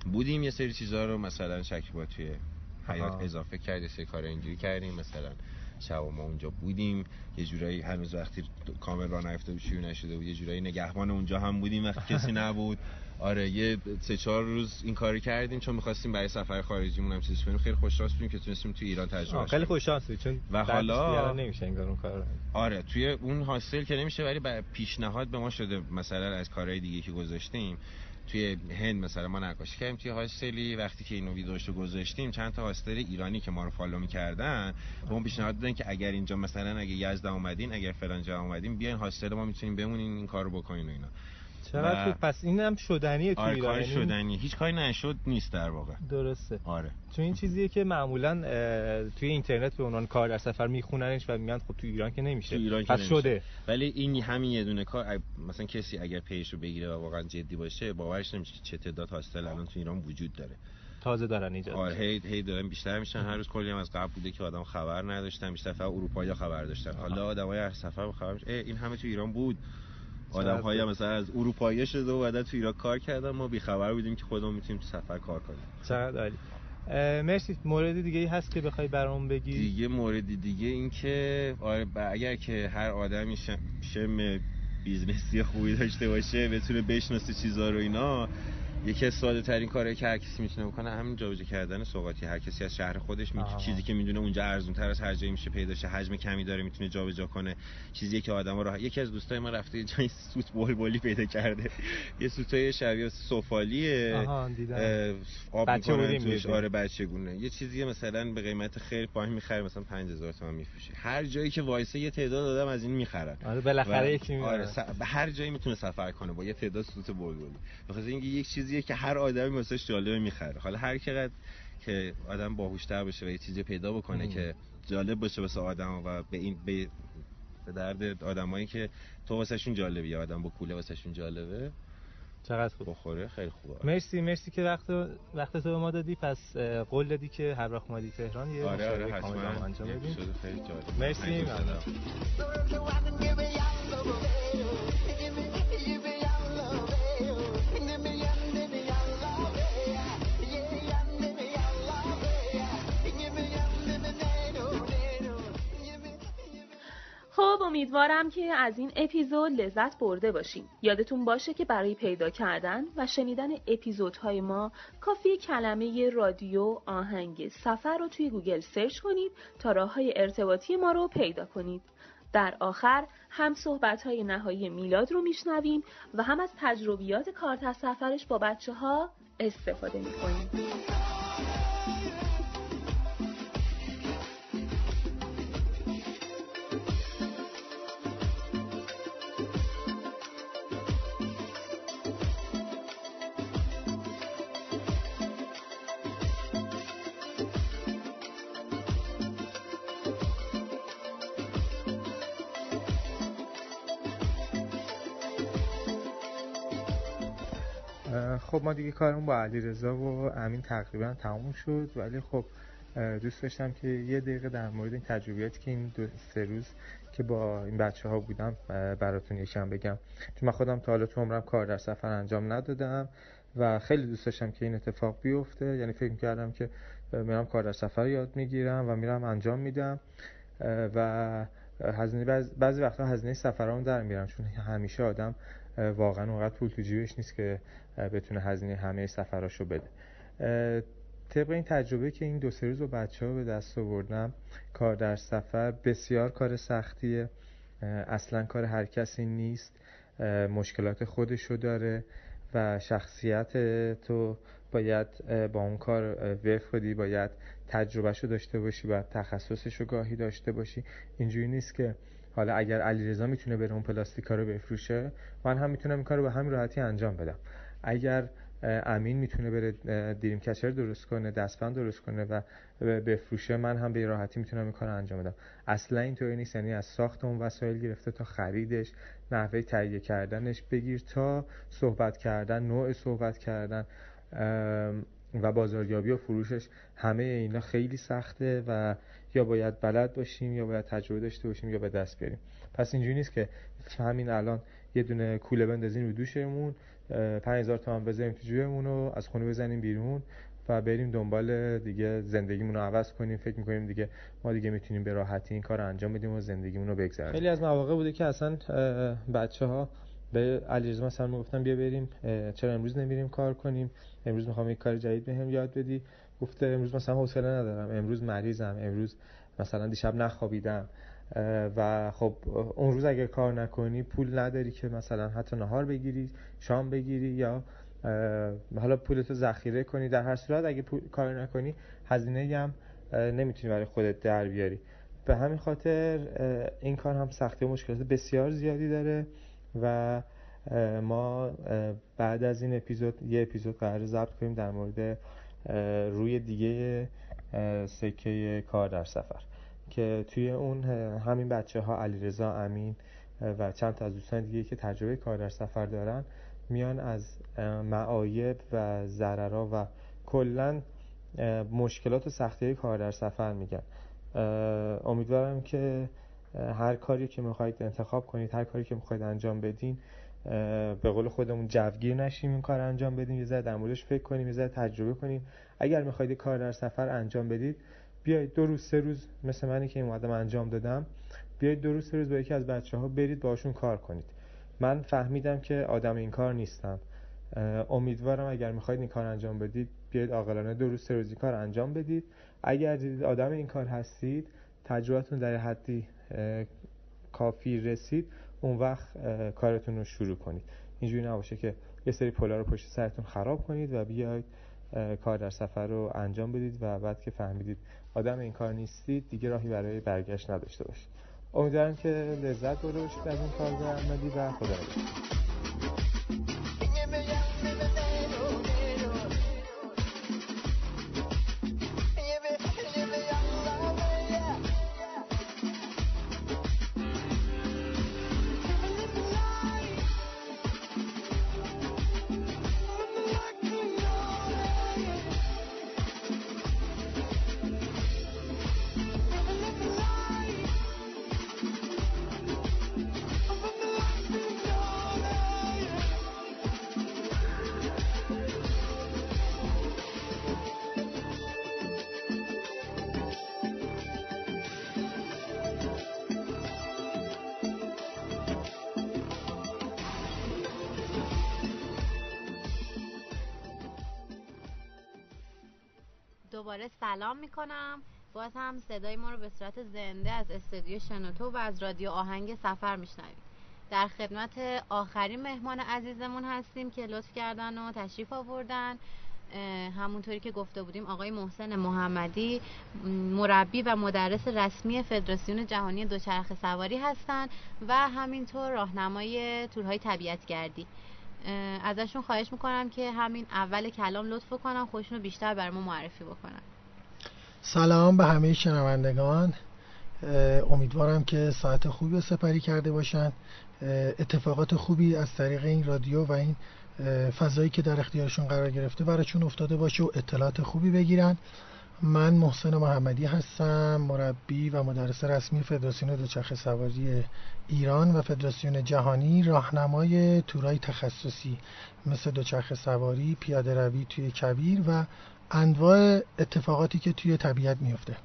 Speaker 22: بودیم یه سری چیزا رو مثلا شکیبا توی حیات آها. اضافه کرد یه سری کار اینجوری کردیم مثلا شب ما اونجا بودیم یه جورایی هنوز وقتی کامل راه نیفتاده بود شروع نشده بود یه جورایی نگهبان اونجا هم بودیم وقتی کسی نبود آره یه سه چهار روز این کاری کردیم چون می‌خواستیم برای سفر خارجیمون هم چیز کنیم. خیلی خوشحال بودیم که تونستیم تو ایران تجربه
Speaker 30: خیلی خوشحال چون
Speaker 22: و حالا
Speaker 30: نمیشه انگار اون کار
Speaker 22: آره توی اون حاصل که نمیشه ولی پیشنهاد به ما شده مثلا از کارهای دیگه که گذاشتیم. توی هند مثلا ما نقاشی کردیم توی هاستلی وقتی که اینو ویدیوشو گذاشتیم چند تا هاستل ایرانی که ما رو فالو می‌کردن به اون پیشنهاد دادن که اگر اینجا مثلا اگه یزد اومدین اگر فلان جا اومدین بیاین هاستل ما می‌تونیم بمونین این کارو بکنین و اینا.
Speaker 30: چقدر پس اینم شدنیه
Speaker 22: تو آره کار یعنی شدنی هیچ کاری نشد نیست در واقع.
Speaker 30: درسته.
Speaker 22: آره.
Speaker 30: چون این چیزیه که معمولا توی اینترنت به عنوان کار در سفر میخوننش و میگن خب تو ایران که نمیشه. تو
Speaker 22: ایران
Speaker 30: پس
Speaker 22: که
Speaker 30: شده.
Speaker 22: ولی این همین یه دونه کار مثلا کسی اگر پیش رو بگیره و واقعا جدی باشه باورش نمیشه که چه تعداد هاستل الان تو ایران وجود داره.
Speaker 30: تازه دارن ایجاد
Speaker 22: آره هی هی دارن بیشتر میشن. هر روز کلی هم از قبل بوده که آدم خبر نداشتن بیشتر فقط اروپایی خبر داشتن. حالا آدمای هر سفر خبر این همه تو ایران بود. آدم های مثلا از اروپایی شده و بعد تو ایران کار کردن. ما خبر بودیم که خودمون می‌تونیم تو سفر کار کنیم.
Speaker 30: چقدر عالی. مرسی. مورد دیگه ای هست که بخوای برام بگی؟
Speaker 22: دیگه مورد دیگه این که آره اگر که هر آدمی شم business ی خوبی داشته باشه بتونه بشناسه چیزا رو اینا یکی از ساده ترین کاری که هر کسی می‌تونه بکنه همین جابجا کردن سوغاتی. هر کسی از شهر خودش می‌تونه چیزی که می‌دونه اونجا ارزون تر از هر جایی میشه پیدا شه. حجم کمی داره می‌تونه جابجا کنه. چیزی که آدما راه یکی از دوستای ما رفته جای سوت بلبلی پیدا کرده. یه سوتای شبیه سفالیه. آب می‌کنن توش. آره بچگونه یه چیزی مثلا به قیمت خیلی پایین می‌خره مثلا 5000 تومان میفروشه. هر جایی که وایسه یه تعداد آدم از این می‌خرن.
Speaker 30: آره بالاخره یکی
Speaker 22: آره به هر جایی می‌تونه سفر کنه با یه تعداد سوت بلبلی. بخاطر اینکه یک چیزی چیزیه که هر آدمی واسش جالبه می‌خره. حالا هر چقدر که آدم باهوشتر باشه و یه چیزی پیدا بکنه که جالب باشه واسه آدم و به این به, به درد آدمایی که تو واسهشون جالبی یا آدم با کوله واسهشون جالبه
Speaker 30: چقدر خوب؟
Speaker 22: بخوره خیلی خوبه.
Speaker 30: مرسی مرسی که وقت وقت تو به ما دادی. پس قول دادی که هر وقت اومدی تهران یه
Speaker 22: آره آره حتما. انجام بدیم. خیلی جالب.
Speaker 30: مرسی
Speaker 29: خب امیدوارم که از این اپیزود لذت برده باشیم یادتون باشه که برای پیدا کردن و شنیدن اپیزودهای ما کافی کلمه رادیو آهنگ سفر رو توی گوگل search کنید تا راه های ارتباطی ما رو پیدا کنید. در آخر هم صحبت های نهایی میلاد رو میشنویم و هم از تجربیات کارت سفرش با بچه ها استفاده می‌کنیم.
Speaker 30: خب ما دیگه کارمون با علیرضا و امین تقریبا تموم شد. ولی خب دوست داشتم که یه دقیقه در مورد این تجربیاتی که این دو سه روز که با این بچه ها بودم براتون یکم بگم. چون من خودم تا حالا تو عمرم کار در سفر انجام ندادم و خیلی دوست داشتم که این اتفاق بیفته. یعنی فکر کردم که میرم کار در سفر یاد می‌گیرم و میرم انجام میدم. و هزینه بعضی وقتا هزینه سفرام در میرم. چون همیشه آدم واقعا اونقدر پول تو جیبش نیست که بتونه هزینه همه سفراشو بده. طبق این تجربه که این دو سه روز با بچه ها به دست آوردم کار در سفر بسیار کار سختیه. اصلا کار هر کسی نیست. مشکلات خودشو داره و شخصیت تو باید با اون کار وفق کنی باید تجربهشو داشته باشی و تخصصشو گاهی داشته باشی. اینجوری نیست که حالا اگر علیرضا می‌تونه بره اون پلاستیکا رو بفروشه من هم می‌تونم این کارو به همین راحتی انجام بدم. اگر امین می‌تونه بره دریم کچر درست کنه دستبند درست کنه و بفروشه من هم به راحتی می‌تونم این کار انجام بدم. اصلا اینطوری نیست یعنی از ساخت اون وسایل گرفته تا خریدش نحوه تهیه کردنش بگیر تا صحبت کردن نوع صحبت کردن و بازاریابی و فروشش. همه اینا خیلی سخته و یا باید بلد باشیم یا باید تجربه داشته باشیم یا به دست بیاریم. پس اینجوری نیست که همین الان یه دونه کوله بندازیم رو دوشمون. 5000 تومان بذاریم تو جیبمون و از خونه بزنیم بیرون و بریم دنبال دیگه زندگیمون رو عوض کنیم. فکر می‌کنیم دیگه ما دیگه می‌تونیم به راحتی این کار رو انجام بدیم و زندگیمون رو بگذرونیم. خیلی از مواقع بوده که اصلا بچه ها به علیرضا مثلا می‌گفتم بیا بریم چرا امروز نمیریم کار کنیم؟ امروز می‌خوام یک کار جدید بهم یاد بدی. گفته امروز مثلا حوصله ندارم. امروز مریضم. امروز مثلا دیشب نخوابیدم. و خب اون روز اگه کار نکنی پول نداری که مثلا حتی نهار بگیری شام بگیری یا حالا پولتو ذخیره کنی. در هر صورت اگه کار نکنی هزینه هم نمی‌تونی برای خودت در بیاری. به همین خاطر این کار هم سختی و مشکلات بسیار زیادی داره و ما بعد از این اپیزود یه اپیزود قرار ضبط کنیم در مورد روی دیگه سکه کار در سفر. که توی اون همین بچه ها علیرضا امین و چند تا از دوستان دیگه که تجربه کار در سفر دارن میان از معایب و ضررها و کلا مشکلات و سختی کار در سفر میگن. امیدوارم که هر کاری که می‌خواید انتخاب کنید هر کاری که می‌خواید انجام بدین به قول خودمون جوگیر نشیم این کار انجام بدیم. یه ذره در موردش فکر کنیم یه ذره تجربه کنیم. اگر می‌خواید کار در سفر انجام بدید بیایید دو روز سه روز مثل منی که اومدم انجام دادم. بیایید دو روز سه روز با یکی از بچه ها برید باشون کار کنید. من فهمیدم که آدم این کار نیستم. امیدوارم اگر می‌خواید این کار انجام بدید بیایید عاقلانه دو روز سه روزی کار انجام بدید. اگر دیدید آدم این کار هستید تجربتون در حدی کافی رسید اون وقت کارتون رو شروع کنید. اینجوری نباشه که یه سری پولا رو پشت سرتون خراب کنید و بیاید کار در سفر رو انجام بدید و بعد که فهمیدید آدم این کار نیستید دیگه راهی برای برگشت نداشته باشید. امیدوارم که لذت برده باشید از این کار و خدا
Speaker 20: دوباره سلام می‌کنم. باز هم صدای ما رو به صورت زنده از استودیو شنوتو و از رادیو آهنگ سفر میشنوید. در خدمت آخرین مهمان عزیزمون هستیم که لطف کردن و تشریف آوردن. همونطوری که گفته بودیم آقای محسن محمدی مربی و مدرس رسمی فدراسیون جهانی دوچرخه سواری هستند و همینطور راهنمای تورهای طبیعتگردی. ازشون خواهش می‌کنم که همین اول کلام لطف کنم خودشون رو بیشتر برامون معرفی بکنن.
Speaker 35: سلام به همه شنوندگان. امیدوارم که ساعت خوبی سپری کرده باشن. اتفاقات خوبی از طریق این رادیو و این فضایی که در اختیارشون قرار گرفته براشون افتاده باشه و اطلاعات خوبی بگیرن. من محسن محمدی هستم مربی و مدرس رسمی فدراسیون دوچرخه سواری ایران و فدراسیون جهانی راهنمای تورای تخصصی مثل دوچرخه سواری، پیاده روی توی کبیر و انواع اتفاقاتی که توی طبیعت میفته.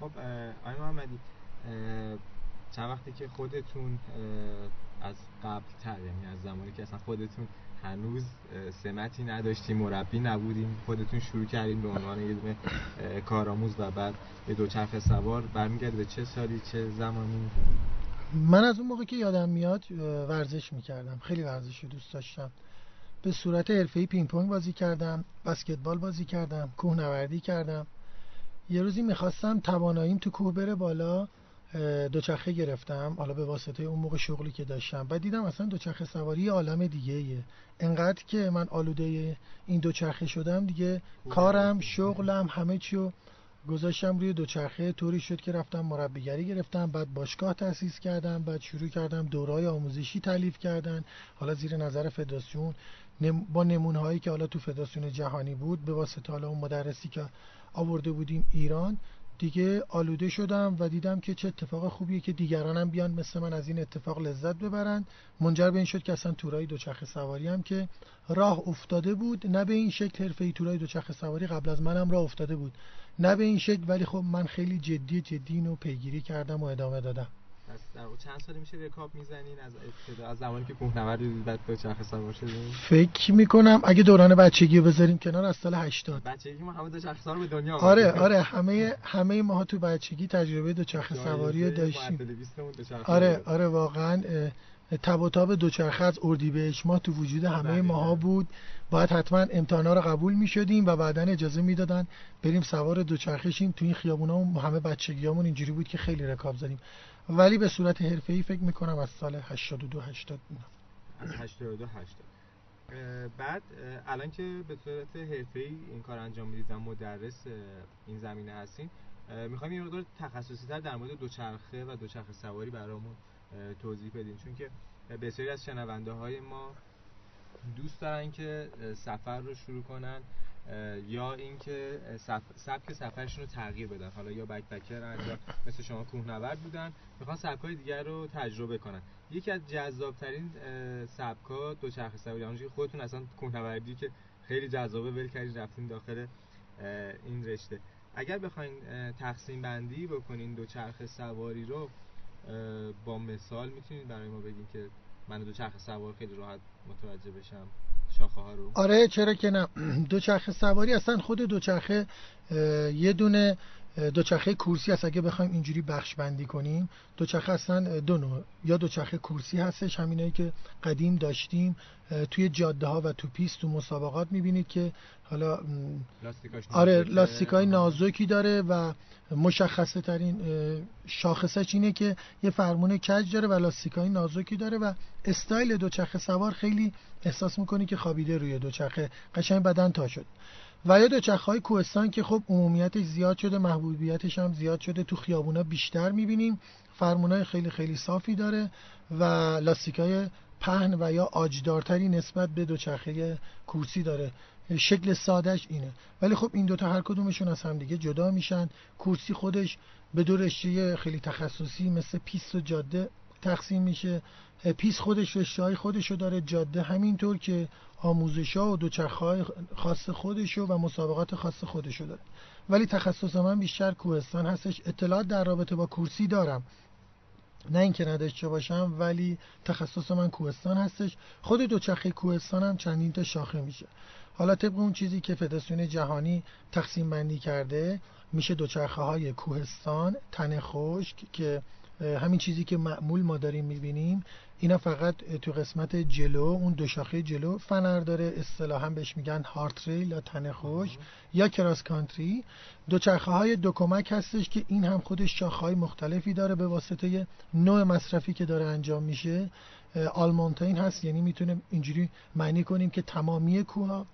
Speaker 23: خب آقای محمدی چند وقتی که خودتون از قبل تر یعنی از زمانی که اصلا خودتون هنوز سمتی نداشتیم مربی نبودیم خودتون شروع کردیم به عنوان یه دونه کارآموز و بعد یه دوچرخه سوار. برمیگرد به چه سالی چه زمانی؟
Speaker 35: من از اون موقع که یادم میاد ورزش می‌کردم. خیلی ورزش رو دوست داشتم. به صورت حرفه‌ای پینگ پونگ بازی کردم بسکتبال بازی کردم کوهنوردی کردم. یه روزی می‌خواستم تواناییم تو کوه بره بالا دوچرخه گرفتم حالا به واسطه اون موقع شغلی که داشتم. بعد دیدم اصلا دوچرخه سواری عالم دیگه ایه انقدر که من آلوده این دوچرخه شدم دیگه کارم شغلم همه چیو گذاشتم روی دوچرخه. طوری شد که رفتم مربیگری گرفتم بعد باشگاه تأسیس کردم بعد شروع کردم دورای آموزشی تعلیف کردن. حالا زیر نظر فدراسیون با نمونه هایی که حالا تو فدراسیون جهانی بود به واسطه حالا اون مدرسی که آورده بودیم ایران دیگه آلوده شدم و دیدم که چه اتفاق خوبیه که دیگرانم بیان مثل من از این اتفاق لذت ببرن. منجر به این شد که اصلا تورای دوچرخه سواری هم که راه افتاده بود نه به این شکل حرفه ای تورای دوچرخه سواری قبل از منم راه افتاده بود. نه به این شکل ولی خب من خیلی جدی جدی اینو پیگیری کردم و ادامه دادم.
Speaker 23: پس در چند سالی میشه رکاب می‌زنین؟ از ابتدا از زمانی که کوهنورد دیدید بعد دوچرخه سوار شدین؟
Speaker 35: فکر می‌کنم اگه دوران بچگی رو بذاریم کنار از سال 80
Speaker 23: بچگی ما همه دوچرخه سوار به دنیا
Speaker 35: آره آره همه همه ما تو بچگی تجربه دوچرخه سواری رو داشتیم. آره آره واقعا تب و تاب دوچرخه از اردیبهشت ما تو وجود همه ماها بود. باید حتما امتحانا رو قبول می شدیم و بعدا اجازه می‌دادن بریم سوار دوچرخه شیم تو این خیابونا همه بچگیامون اینجوری بود که خیلی رکاب زدیم. ولی به صورت حرفه‌ای فکر می‌کنم از سال 82 80
Speaker 23: از 82 80 بعد الان که به صورت حرفه‌ای این کار انجام می‌دید و مدرس این زمینه هستین می‌خوایم یه مقدار تخصصی تر در مورد دوچرخه و دوچرخه سواری برامون توضیح بدین. چون که بسیاری از شنونده های ما دوست دارن که سفر رو شروع کنن. یا اینکه سبک سفرشون رو تغییر بدن. حالا یا بک بکرن یا مثل شما کوهنورد بودن می‌خوان سبکای دیگر رو تجربه کنن. یکی از جذابترین سبکا دوچرخه سواری. اونجوری خودتون اصلا کوهنوردی که خیلی جذابه ول کردین رفتین داخل این رشته. اگر بخواین تقسیم بندی بکنین دوچرخه سواری رو با مثال می‌تونید برای ما بگین که من دوچرخه سوار خیلی راحت متوجه بشم.
Speaker 35: آره چرا که نه. دوچرخه سواری اصلا خود دوچرخه یه دونه دوچرخه کورسی هست. اگه بخوایم اینجوری بخش بندی کنیم دوچرخه اصلا دو نوع. یا دوچرخه کورسی هستش همینایی که قدیم داشتیم توی جاده ها و تو پیست تو مسابقات می‌بینید که حالا آره لاستیکای نازکی داره و مشخصه ترین شاخصش اینه که یه فرمون کج داره و لاستیکای نازکی داره و استایل دوچرخه سوار خیلی احساس می‌کنی که خوابیده روی دوچرخه. قشنگ بدن تا شد. و یا دوچرخه های کوهستان که خب عمومیتش زیاد شده محبوبیتش هم زیاد شده تو خیابونا بیشتر می‌بینیم. فرمونای خیلی خیلی صافی داره و لاستیکای پهن و یا آجدارتری نسبت به دوچرخه کورسی داره. شکل سادهش اینه. ولی خب این دوتا هر کدومشون از هم دیگه جدا میشن. کورسی خودش به دو رشته خیلی تخصصی مثل پیست و جاده تقسیم میشه. پیس خودش رشته های خودشو داره جاده همینطور که آموزش ها و دوچرخه خاص خودشو و مسابقات خاص خودشو داره. ولی تخصص من بیشتر کوهستان هستش. اطلاعات در رابطه با کورسی دارم. نه اینکه نداشته باشم ولی تخصص من کوهستان هستش. خود دوچرخه کوهستان هم چندین تا شاخه میشه. حالا طبق اون چیزی که فدراسیون جهانی تقسیم بندی کرده میشه دوچرخه های کوهستان تن خشک که همین چیزی که معمول ما داریم می‌بینیم اینا فقط تو قسمت جلو اون دو شاخه جلو فنر داره اصطلاحا بهش میگن هارت ریل یا تن خوش یا کراس کانتری. دوچرخه های دو کمک هستش که این هم خودش شاخه های مختلفی داره به واسطه نوع مصرفی که داره انجام میشه. آلمونتین هست یعنی می‌تونه اینجوری معنی کنیم که تمامی کوه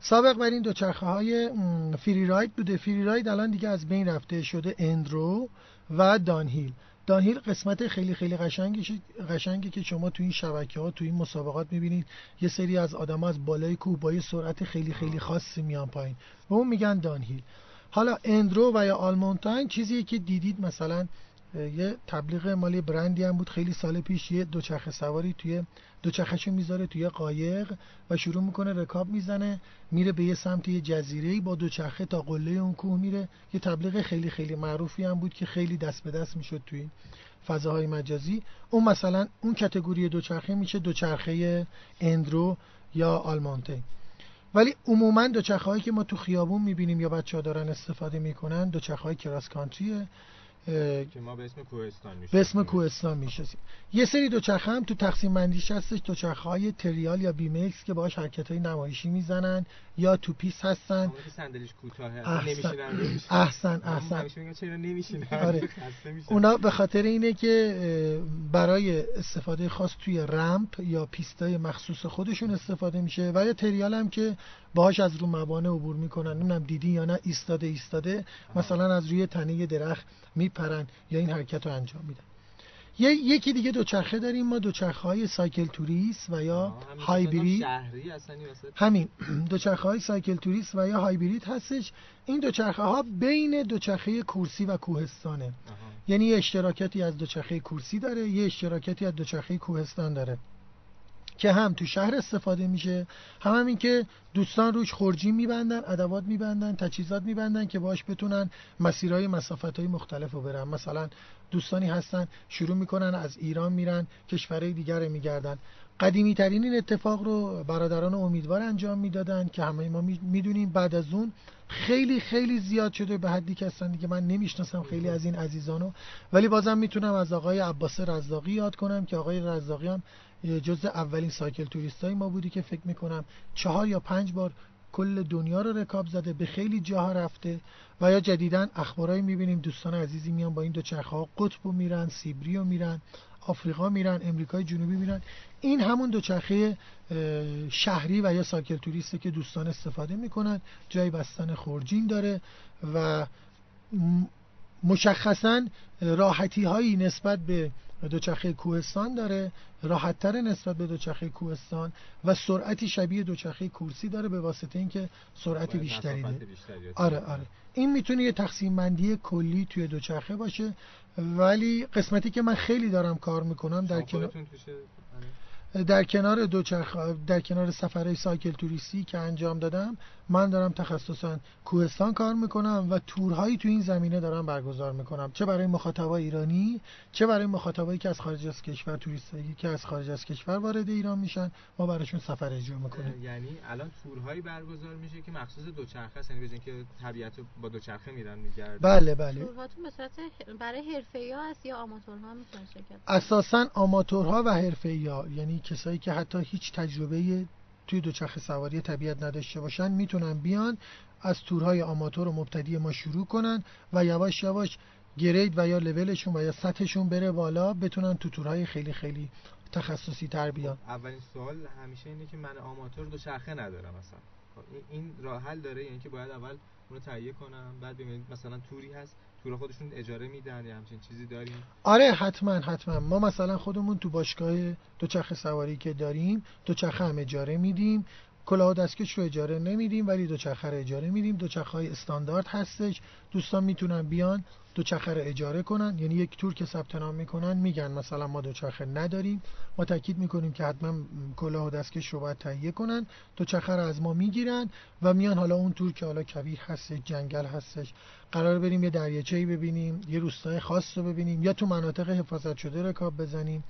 Speaker 35: سابق بر این دوچرخه های فری راید بوده. فری راید الان دیگه از بین رفته شده اندرو و دانهیل. دانهیل قسمت خیلی خیلی قشنگی قشنگی که شما تو این شبکه ها تو این مسابقات می‌بینید. یه سری از آدم از بالای کوه با یه سرعت خیلی خیلی خاصی میان پایین. و اون میگن دانهیل. حالا اندرو و یا آلمونتاین چیزی که دیدید مثلا یه تبلیغ مالی برندی هم بود. خیلی سال پیش یه دوچرخه سواری توی دوچرخهشو می‌ذاره توی قایق و شروع می‌کنه رکاب می‌زنه میره به یه سمت یه جزیره با دوچرخه تا قله اون کوه میره. یه تبلیغ خیلی خیلی معروفی هم بود که خیلی دست به دست می‌شد توی فضاهای مجازی. اون مثلا اون کتگوری دوچرخه میشه دوچرخه اندرو یا آلمانته. ولی عموما دوچرخه هایی که ما تو خیابون می‌بینیم یا بچه ها دارن استفاده می‌کنن دوچرخه های کراس کانتریه.
Speaker 23: که ما به اسم کوهستان
Speaker 35: به اسم کوهستان می‌شناسیم. یه سری دوچرخه هم تو تقسیم بندیش هستش دوچرخه های تریال یا بیمکس که باهاش حرکت های نمایشی می‌زنن یا تو پیست هستن.
Speaker 23: صندلیش کوتاهه
Speaker 35: احسن. احسن, احسن.
Speaker 23: آره.
Speaker 35: اونا به خاطر اینه که برای استفاده خاص توی رمپ یا پیستای مخصوص خودشون استفاده میشه و یا trial هم که باهاش از رو موانع عبور می‌کنن. اونم دیدی یا نه ایستاده ایستاده مثلا از روی تنه درخت میپرن یا این حرکت رو انجام میدن. یکی دیگه دوچرخه داریم ما دوچرخه های cycle tourist و یا هایبرید همین دوچرخه های سایکل توریست و یا هایبرید هستش. این دوچرخه ها بین دوچرخه کورسی و کوهستانه. یعنی یه اشتراکاتی از دوچرخه کورسی داره یه اشتراکاتی از دوچرخه کوهستان داره. که هم تو شهر استفاده میشه هم, هم این که دوستان روش خورجین میبندن ادوات میبندن تجهیزات میبندن که باش بتونن مسیرهای مسافت های مختلف رو برن. مثلا دوستانی هستن شروع می‌کنن از ایران میرن کشورهای دیگر میگردن. قدیمی ترین این اتفاق رو برادران امیدوار انجام می‌دادن که همه ما می‌دونیم بعد از اون خیلی خیلی زیاد شده به حدی که اصلا دیگه من نمی‌شناسم خیلی از این عزیزانو. ولی بازم می‌تونم از آقای عباس رزاقی یاد کنم که آقای رزاقی هم جز اولین سایکل توریستای ما بودی که فکر می‌کنم چهار یا پنج بار کل دنیا رو رکاب زده به خیلی جاها رفته و یا جدیدا اخبارایی می‌بینیم دوستان عزیزی میان با این دو چرخه ها قطب میرن سیبری میرن آفریقا میرن امریکای جنوبی میرن. این همون دوچرخه شهری و یا ساکل توریسته که دوستان استفاده می‌کنن. جای بستن خورجین داره و مشخصا راحتی هایی نسبت به دوچرخه کوهستان داره راحتتر نسبت به دوچرخه کوهستان و سرعتی شبیه دوچرخه کورسی داره به واسطه اینکه سرعت بیشتری داره. آره آره. این می‌تونه یه تقسیم بندی کلی توی دوچرخه باشه. ولی قسمتی که من خیلی دارم کار می‌کنم در کنار در کنار دوچرخ در کنار سفرهای سایکل توریستی که انجام دادم من دارم تخصصا کوهستان کار می‌کنم و تورهایی تو این زمینه دارم برگزار می‌کنم. چه برای مخاطبای ایرانی چه برای مخاطبایی که از خارج از کشور توریستی که از خارج از کشور وارد ایران میشن ما براشون سفر اجرا می‌کنیم.
Speaker 23: یعنی الان تورهایی برگزار میشه که مخصوص دوچرخه است یعنی بجن که طبیعت با دوچرخه میرن میگردن.
Speaker 35: بله بله.
Speaker 20: تورهاتون به صورت برای حرفه‌ای‌ها است یا آماتورها می‌تونن شرکت
Speaker 35: اساسا آماتورها و حرفه‌ای‌ها یعنی کسایی که حتی هیچ تجربه توی دوچرخه سواری طبیعت نداشته باشن می‌تونن بیان از تورهای آماتور و مبتدی ما شروع کنن و یواش یواش گرید و یا لولشون و یا سطحشون بره بالا بتونن تو تورهای خیلی خیلی تخصصی تر بیان.
Speaker 23: خب، اولین سوال همیشه اینه که من آماتور دوچرخه ندارم مثلا. خب، این راه حل داره؟ یعنی که باید اول اونو تهیه کنم. بعد ببینید مثلا توری هست تور خودشون اجاره میدن یا همچین چیزی داریم.
Speaker 35: آره حتما حتما. ما مثلا خودمون تو باشگاه دوچرخه سواری که داریم دوچرخه هم اجاره میدیم. کلاه دستکش رو اجاره نمیدیم ولی دوچرخه رو اجاره میدیم. دوچرخه های استاندارد هستش. دوستان می‌تونن بیان دوچرخه رو اجاره کنن. یعنی یک تور که ثبت نام می‌کنن میگن مثلا ما دوچرخه نداریم. ما تاکید می‌کنیم که حتما کلاه و دستکش رو باید تهیه کنن. دوچرخه رو از ما می‌گیرن و میان حالا اون تور که حالا کویر هستش جنگل هستش. قرار بریم یه دریاچه‌ای ببینیم یه روستای خاص رو ببینیم یا تو مناطق حفاظت شده رکاب بزنیم.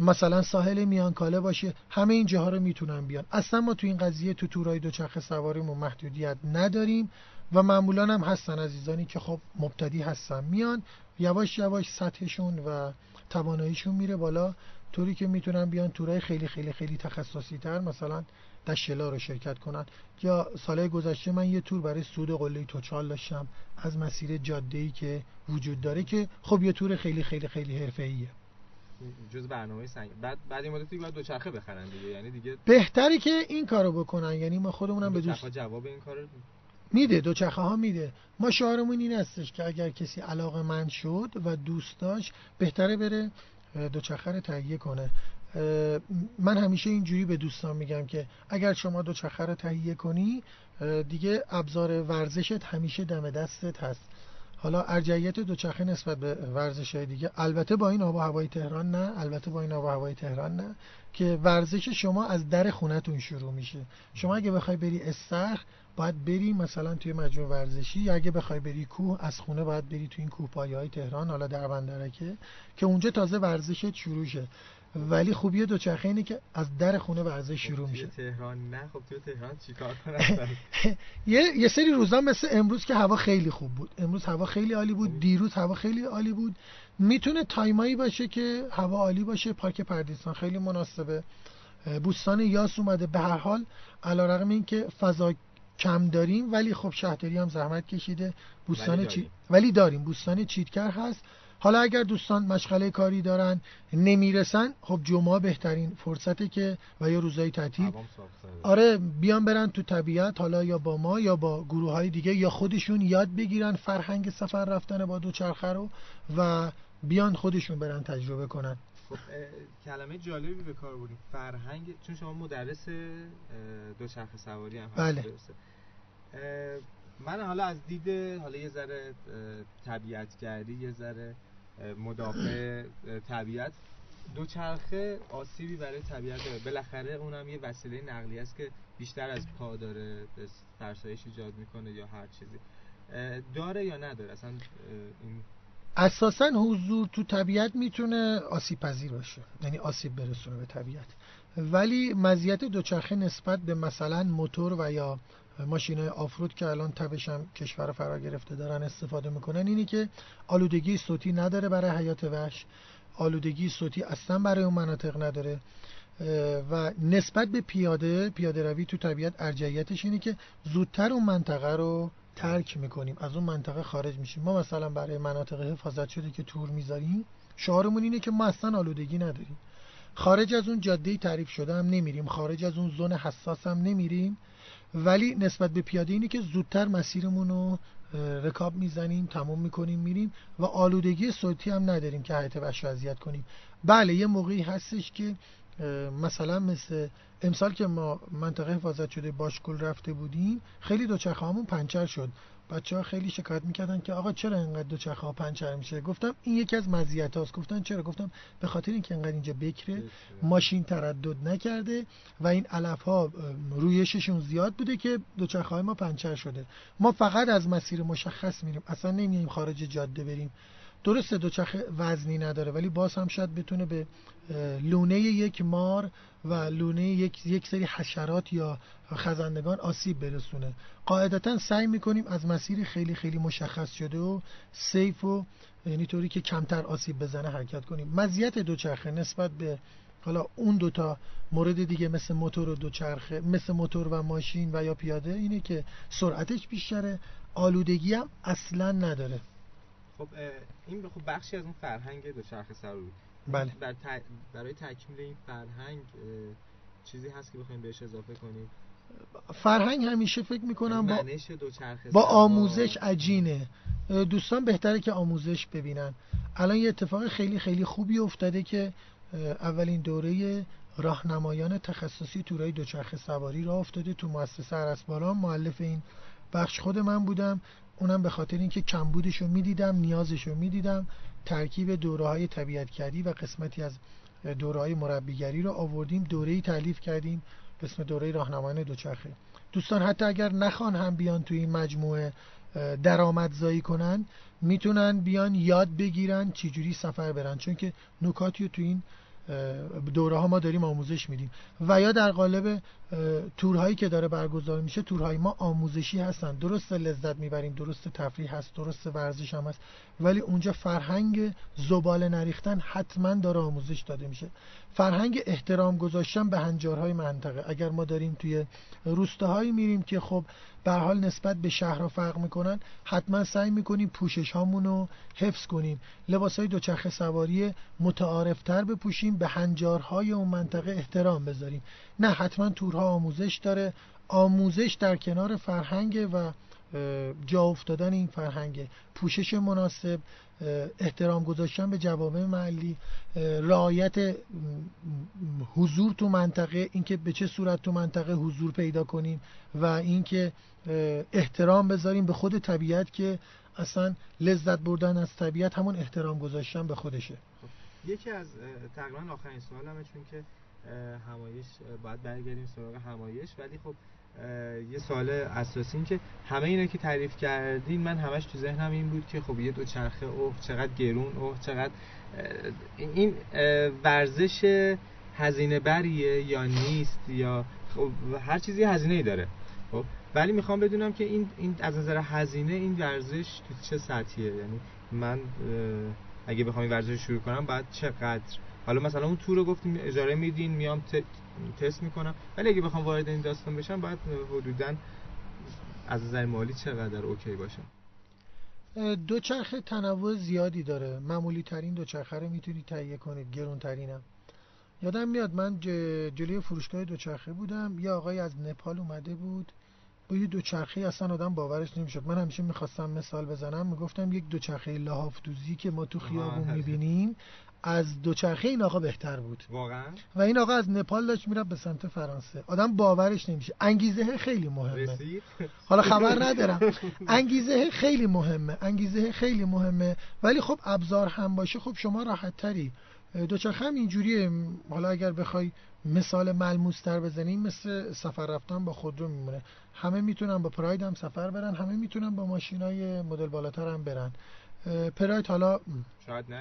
Speaker 35: مثلا ساحل میانکاله باشه همه این جاها رو می‌تونن بیان. اصلا ما تو این قضیه تو تورای دوچرخه سواریمون محدودیت نداریم و معمولا هم هستن عزیزانی که خب مبتدی هستن. میان یواش یواش سطحشون و تواناییشون میره بالا. طوری که می‌تونن بیان تورای خیلی خیلی خیلی تخصصی تر مثلا دشلا رو شرکت کنن. یا سالهای گذشته من یه تور برای سود قله توچال داشتم از مسیر جاده ای که وجود داره که خب یه تور خیلی خیلی خیلی حرفه‌ایه.
Speaker 23: جز برنامه سنگ. بعد بعد این مدتی باید دوچرخه بخرن دیگه. یعنی دیگه
Speaker 35: بهتری که این کارو بکنن. یعنی ما خودمونم به دوست
Speaker 23: جواب این کارو
Speaker 35: میده دوچرخه ها میده. ما شعارمون این هستش که اگر کسی علاقه من شد و دوست داشت بهتره بره دوچرخه رو تهیه کنه. من همیشه اینجوری به دوستان میگم که اگر شما دوچرخه رو تهیه کنی دیگه ابزار ورزشت همیشه دم دستت هست. حالا ارجعیت دوچرخه نسبت به ورزش های دیگه البته با این آب و هوای تهران نه البته با این آب و هوای تهران نه که ورزش شما از در خونتون شروع میشه. شما اگه بخوای بری استخر باید بری مثلا توی مجموع ورزشی یا اگه بخوای بری کوه از خونه باید بری توی این کوه های تهران حالا در بندرکه که اونجا تازه ورزشت شروع شه. ولی خوبی دوچرخه اینه که از در خونه ورزش شروع میشه.
Speaker 23: تهران نه خب تو تهران چیکار کنم
Speaker 35: یه یه سری روزا مثل امروز که هوا خیلی خوب بود. امروز هوا خیلی عالی بود دیروز هوا خیلی عالی بود. می‌تونه تایمایی باشه که هوا عالی باشه. پارک پردیسان خیلی مناسبه. بوستان یاس اومده. به هر حال علیرغم اینکه فضا کم داریم ولی خب شهرداری هم زحمت کشیده. بوستان ولی داریم. ولی داریم. بوستان چیتکر هست. حالا اگر دوستان مشغله کاری دارن نمی‌رسن خب جمعه بهترین فرصته که و یا روزای تعطیل. آره بیان برن تو طبیعت حالا یا با ما یا با گروه های دیگه یا خودشون یاد بگیرن فرهنگ سفر رفتن با دوچرخه رو و بیان خودشون برن تجربه کنن.
Speaker 23: خب کلمه جالبی به کار بودیم فرهنگ چون شما مدرس دوچرخه سواری هم
Speaker 35: بله.
Speaker 23: من حالا از دید حالا یه ذره طبیعتگردی یه ذره مدافع طبیعت. دوچرخه آسیبی برای طبیعت داره. بالاخره اونم یه وسیله نقلی است که بیشتر از پا داره فرسایش ایجاد می‌کنه یا هر چیزی. داره یا نداره؟ اصلا این
Speaker 35: اساسا حضور تو طبیعت می‌تونه آسیب پذیر باشه. یعنی آسیب برسونه به طبیعت. ولی مزیت دوچرخه نسبت به مثلا موتور و یا ماشین های آفرود که الان تبش هم کشور فرا گرفته دارن استفاده می‌کنن اینی که آلودگی صوتی نداره برای حیات وحش. آلودگی صوتی اصلا برای اون مناطق نداره. و نسبت به پیاده پیاده روی تو طبیعت ارجعیتش اینه که زودتر اون منطقه رو ترک می‌کنیم. از اون منطقه خارج میشیم. ما مثلا برای مناطق حفاظت شده که تور می‌ذاریم شعارمون اینه که ما اصلا آلودگی نداریم. خارج از اون جاده تعریف شده هم نمیریم. خارج از اون زون حساس هم نمیریم. ولی نسبت به پیاده اینه که زودتر مسیرمون رو رکاب می‌زنیم تموم می‌کنیم میریم و آلودگی صوتی هم نداریم که حیات وحش اذیت کنیم. بله یه موقعی هستش که مثلا مثل امسال که ما منطقه حفاظت شده باشگل رفته بودیم خیلی دوچرخه هامون پنچر شد. بچه ها خیلی شکایت می‌کردن که آقا چرا اینقدر دوچرخه ها پنچر میشه؟ گفتم این یکی از مزیت هاست. گفتن چرا؟ گفتم به خاطر اینکه اینقدر اینجا بکره ماشین تردد نکرده و این علف ها رویششون زیاد بوده که دوچرخه های ما پنچر شده. ما فقط از مسیر مشخص میریم. اصلا نمیایم خارج جاده بریم. درسته دوچرخه وزنی نداره ولی باز هم شاید بتونه به لونه یک مار و لونه یک, یک سری حشرات یا خزندگان آسیب برسونه. قاعدتا سعی می‌کنیم از مسیر خیلی خیلی مشخص شده و سیف و یعنی طوری که کمتر آسیب بزنه حرکت کنیم. مزیت دوچرخه نسبت به حالا اون دوتا مورد دیگه مثل موتور و دوچرخه مثل موتور و ماشین و یا پیاده اینه که سرعتش بیشتره آلودگی هم اصلا نداره.
Speaker 23: خب این خب بخشی از اون فرهنگ دوچرخه سواری
Speaker 35: بله.
Speaker 23: بر برای تکمیل این فرهنگ چیزی هست که بخوایم بهش اضافه کنیم؟
Speaker 35: فرهنگ همیشه فکر می‌کنم با با آموزش عجینه. دوستان بهتره که آموزش ببینن. الان یه اتفاق خیلی خیلی خوبی افتاده که اولین دوره راهنمایان تخصصی تورای دوچرخه سواری را افتاده تو مؤسسه عرسبالان معلف این بخش خود من بودم. اونم به خاطر اینکه کمبودش رو می‌دیدم نیازش رو می‌دیدم ترکیب دوره های طبیعت کردی و قسمتی از دوره های مربیگری رو آوردیم دوره ای تعلیف کردیم به اسم دوره راهنمایان دوچرخه. دوستان حتی اگر نخوان هم بیان توی این مجموعه درآمدزایی کنن می‌تونن بیان یاد بگیرن چجوری سفر برن. چون که نکاتی رو تو این دوره ها ما داریم آموزش میدیم. و یا در قالب تورهایی که داره برگزار میشه تورهای ما آموزشی هستن. درست لذت می‌بریم درست تفریح هست درست ورزش هم هست. ولی اونجا فرهنگ زباله نریختن حتما داره آموزش داده میشه. فرهنگ احترام گذاشتن به هنجارهای منطقه. اگر ما داریم توی روستاهایی میریم که خب به حال نسبت به شهر فرق می‌کنن حتما سعی می‌کنیم پوشش هامون رو حفظ کنیم. لباس های دوچرخه سواری متعارفتر بپوشیم به هنجارهای اون منطقه احترام بذاریم. نه حتما تورها آموزش داره. آموزش در کنار فرهنگ و جا افتادن این فرهنگ. پوشش مناسب احترام گذاشتن به جوامع محلی رعایت حضور تو منطقه اینکه به چه صورت تو منطقه حضور پیدا کنیم و اینکه احترام بذاریم به خود طبیعت که اصلا لذت بردن از طبیعت همون احترام گذاشتن به خودشه.
Speaker 23: یکی از تقریبا آخرین سوالمه چون که همایش باید برگردیم سراغ همایش ولی خب یه سوال اساسی این که همه اینا که تعریف کردین من همش تو ذهنم این بود که خب یه دو چرخه اوه چقدر گرون اوه چقدر این ورزش هزینه بریه یا نیست یا خب هر چیزی هزینه ای داره خب؟ ولی می‌خوام بدونم که این, این از نظر هزینه این ورزش تو چه سطحیه؟ یعنی من اگه بخوام این ورزش شروع کنم بعد چقدر حالا مثلا اون تور رو گفتیم اجاره میدین میام تست می‌کنم. ولی اگه بخوام وارد این داستان بشم باید حدودا از نظر مالی چقدر اوکی باشه؟
Speaker 35: دوچرخه تنوع زیادی داره. معمولی ترین دوچرخه رو می‌تونید تهیه کنید. گرون ترینم یادم میاد من جلوی فروشگاه دوچرخه بودم. یه آقای از نپال اومده بود. با یه دوچرخه اصلا آدم باورش نمی‌شد. من همیشه می‌خواستم مثال بزنم. می‌گفتم یک دوچرخه لحاف دوزی که ما تو خیابون می‌بینیم. از دوچرخه این آقا بهتر بود.
Speaker 23: واقعا؟
Speaker 35: و این آقا از نپال داشت میره به سمت فرانسه. آدم باورش نمیشه. انگیزه خیلی مهمه. حالا خبر ندارم. انگیزه خیلی مهمه. انگیزه خیلی مهمه. ولی خب ابزار هم باشه خب شما راحت تری دوچرخه هم اینجوریه. حالا اگر بخوای مثال ملموس تر بزنیم مثل سفر رفتن با خودرو میمونه. همه می‌تونن با پراید هم سفر برن همه می‌تونن با ماشینای مدل بالاتر هم برن. پراید حالا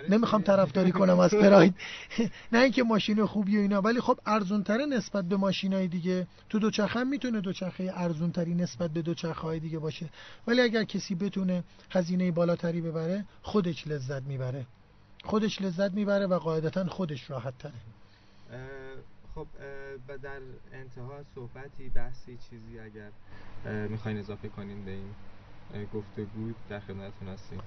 Speaker 35: نمی‌خوام طرفداری کنم از پراید. نه اینکه ماشین خوبی و اینا ولی خب ارزون تره نسبت به ماشینای دیگه. تو دوچرخه هم می‌تونه دوچرخه ارزون تری نسبت به دوچرخه های دیگه باشه. ولی اگر کسی بتونه هزینه بالاتری ببره خودش لذت می‌بره. خودش لذت می‌بره و قاعدتا خودش راحت تره
Speaker 23: خب و در انتها صحبتی بحثی چیزی اگر می‌خواین اضافه کنین به این گفتگو در خدمتتون هستیم.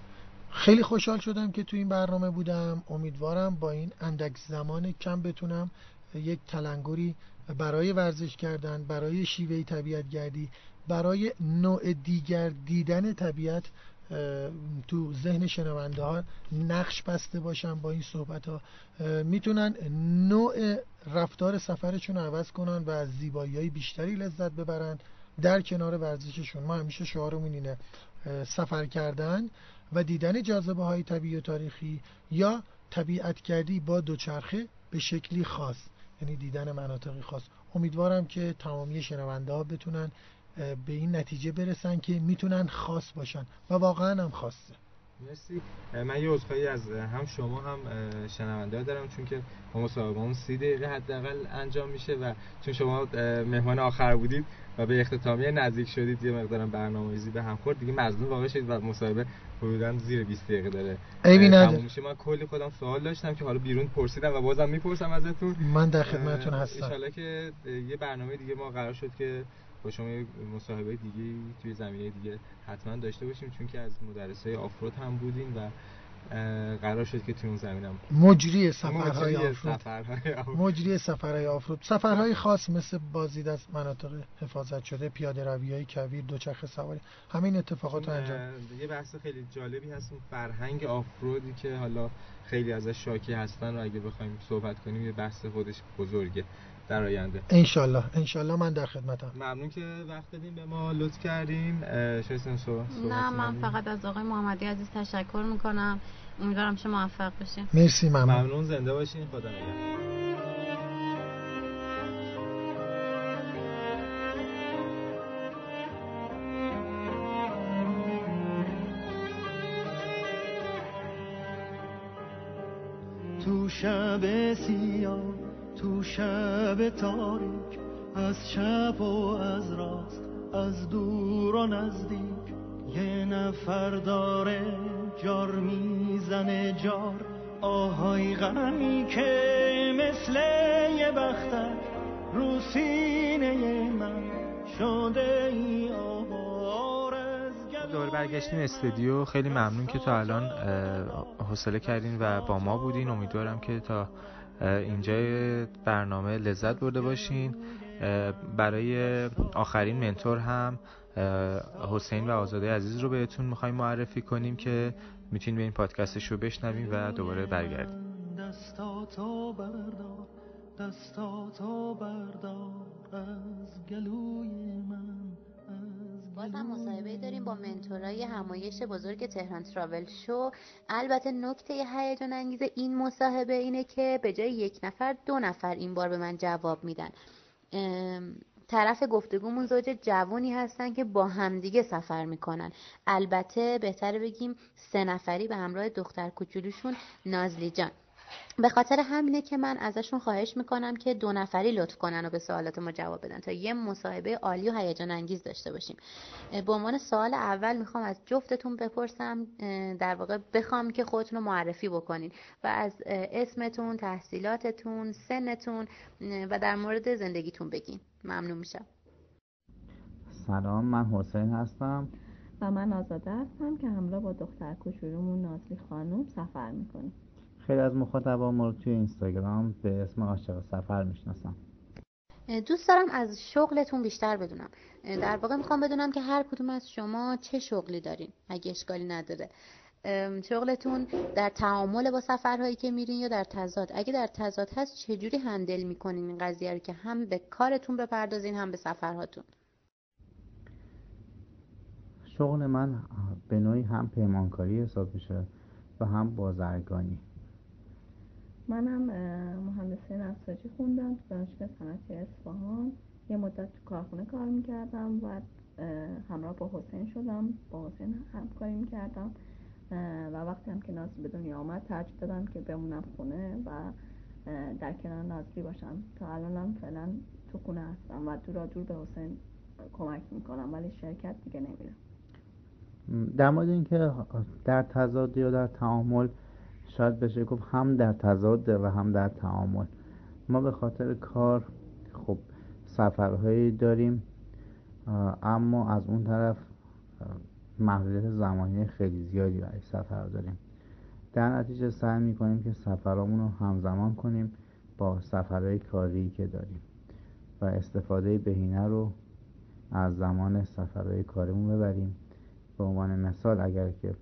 Speaker 35: خیلی خوشحال شدم که تو این برنامه بودم. امیدوارم با این اندک زمان کم بتونم یک تلنگری برای ورزش کردن برای شیوه طبیعت گردی برای نوع دیگر دیدن طبیعت تو ذهن شنونده ها نقش بسته باشن با این صحبت ها می‌تونن نوع رفتار سفرشون عوض کنن و از زیبایی های بیشتری لذت ببرن در کنار ورزششون. ما همیشه شعارمون اینه سفر کردن و دیدن جاذبه های طبیعی و تاریخی یا طبیعت کردی با دوچرخه به شکلی خاص یعنی دیدن مناطقی خاص. امیدوارم که تمامی شنونده ها بتونن به این نتیجه برسن که می‌تونن خاص باشن و واقعا هم خاصه.
Speaker 23: مرسی. من یه عذرخواهی از هم شما هم شنونده دارم چون که ما مصاحبه سی دقیقه حداقل انجام میشه و چون شما مهمان آخر بودید و به اختتامیه نزدیک شدید یه مقدارم برنامه‌ریزی به هم خورد. دیگه مظلوم واقع شدید و مصاحبه حدودا زیر 20 دقیقه داره.
Speaker 35: عیبی نداره
Speaker 23: میشه. من کلی خودم سوال داشتم که حالا بیرون پرسیدم و بازم می‌پرسم ازتون.
Speaker 35: من در خدمتتون هستم.
Speaker 23: ان که یه برنامه دیگه ما قرار شد که با شما یه مصاحبه دیگه توی زمینه دیگه حتما داشته باشیم چون که از مدرسای آفرود هم بودین و قرار شد که توی اون زمینم
Speaker 35: مجری سفرهای آفرود. مجری سفرهای آفرود. سفرهای خاص مثل بازدید از مناطق حفاظت شده پیاده روی های کویر دوچرخه سواری همین اتفاقات انجام.
Speaker 23: یه بحث خیلی جالبی هست فرهنگ آفرودی که حالا خیلی ازش شاکی هستن و اگه بخوایم صحبت کنیم یه بحث خودش بزرگه. در آینده.
Speaker 35: انشالله. انشالله من در خدمتم.
Speaker 23: ممنون که وقت دادین به ما. لطف کردین. شایستن صحبت
Speaker 20: نه من فقط از آقای محمدی عزیز تشکر می‌کنم. امیدوارم چه موفق بشین
Speaker 35: مرسی ممنون.
Speaker 23: ممنون. زنده باشین. خدا نگهدار.
Speaker 36: تو شب سیاه تو شب تاریک از چپ و از راست از دور و نزدیک. یه نفر داره جار می‌زنه جار. آهای غمی که مثل یه بختک رو سینه من شده ای
Speaker 30: دور برگشتیم استودیو. خیلی ممنون که تا الان حوصله کردین و با ما بودین. امیدوارم که تا اینجا برنامه لذت برده باشین. برای آخرین منتور هم حسین و آزاده عزیز رو بهتون می‌خوایم معرفی کنیم که می‌تونین به این پادکستش رو بشنویم و دوباره برگردیم. دستاتو بردار دستاتو بردار
Speaker 28: از گلوی من. باز هم مصاحبه داریم با منتورای همایش بزرگ تهران تراول شو. البته نکته هیجان انگیز این مصاحبه اینه که به جای یک نفر دو نفر این بار به من جواب میدن. طرف گفتگومون زوج جوونی هستن که با همدیگه سفر می‌کنن. البته بهتره بگیم سه نفری به همراه دختر کوچولوشون نازلی جان. به خاطر همینه که من ازشون خواهش می‌کنم که دو نفری لطف کنن و به سوالات ما جواب بدن تا یه مصاحبه عالی و هیجان انگیز داشته باشیم. به عنوان سوال اول می‌خوام از جفتتون بپرسم در واقع بخوام که خودتون رو معرفی بکنین و از اسمتون تحصیلاتتون سنتون و در مورد زندگیتون بگین. ممنون میشم.
Speaker 10: سلام من حسین هستم.
Speaker 37: و من آزاده هستم که همراه با دختر کوچولومون نازلی خانم سفر می‌کنیم.
Speaker 10: خیلی از مخاطبا ما رو توی اینستاگرام به اسم عاشق سفر می‌شناسم
Speaker 28: دوست دارم از شغلتون بیشتر بدونم. در واقع می‌خوام بدونم که هر کدوم از شما چه شغلی دارین اگه اشکالی نداره. شغلتون در تعامل با سفرهایی که میرین یا در تضاد؟ اگه در تضاد هست چجوری هندل می‌کنین این قضیه رو که هم به کارتون بپردازین هم به سفرهاتون؟
Speaker 10: شغل من به نوعی هم پیمانکاری حساب میشه و هم بازرگانی.
Speaker 37: منم مهندسی نساجی خوندم تو دانشگاه صنعتی اصفهان. یه مدت تو کارخونه کار می‌کردم و همراه با حسین شدم با حسین همکاری می‌کردم. و وقتی هم که نازلی به دنیا آمد ترجیح دادم که بمونم خونه و در کنار نازلی باشم. تا الانم فعلا تو خونه هستم و دورا دور به حسین کمک می‌کنم ولی شرکت دیگه نمیرم.
Speaker 10: در مورد اینکه در تضاد یا در تعامل شاید بشه گفت هم در تضاد و هم در تعامل. ما به خاطر کار خب سفرهایی داریم اما از اون طرف محدودیت زمانی خیلی زیادی برای سفر داریم. در نتیجه سعی می‌کنیم که سفرامون رو همزمان کنیم با سفرهای کاری که داریم و استفاده بهینه رو از زمان سفرهای کاریمون ببریم. به عنوان مثال اگر که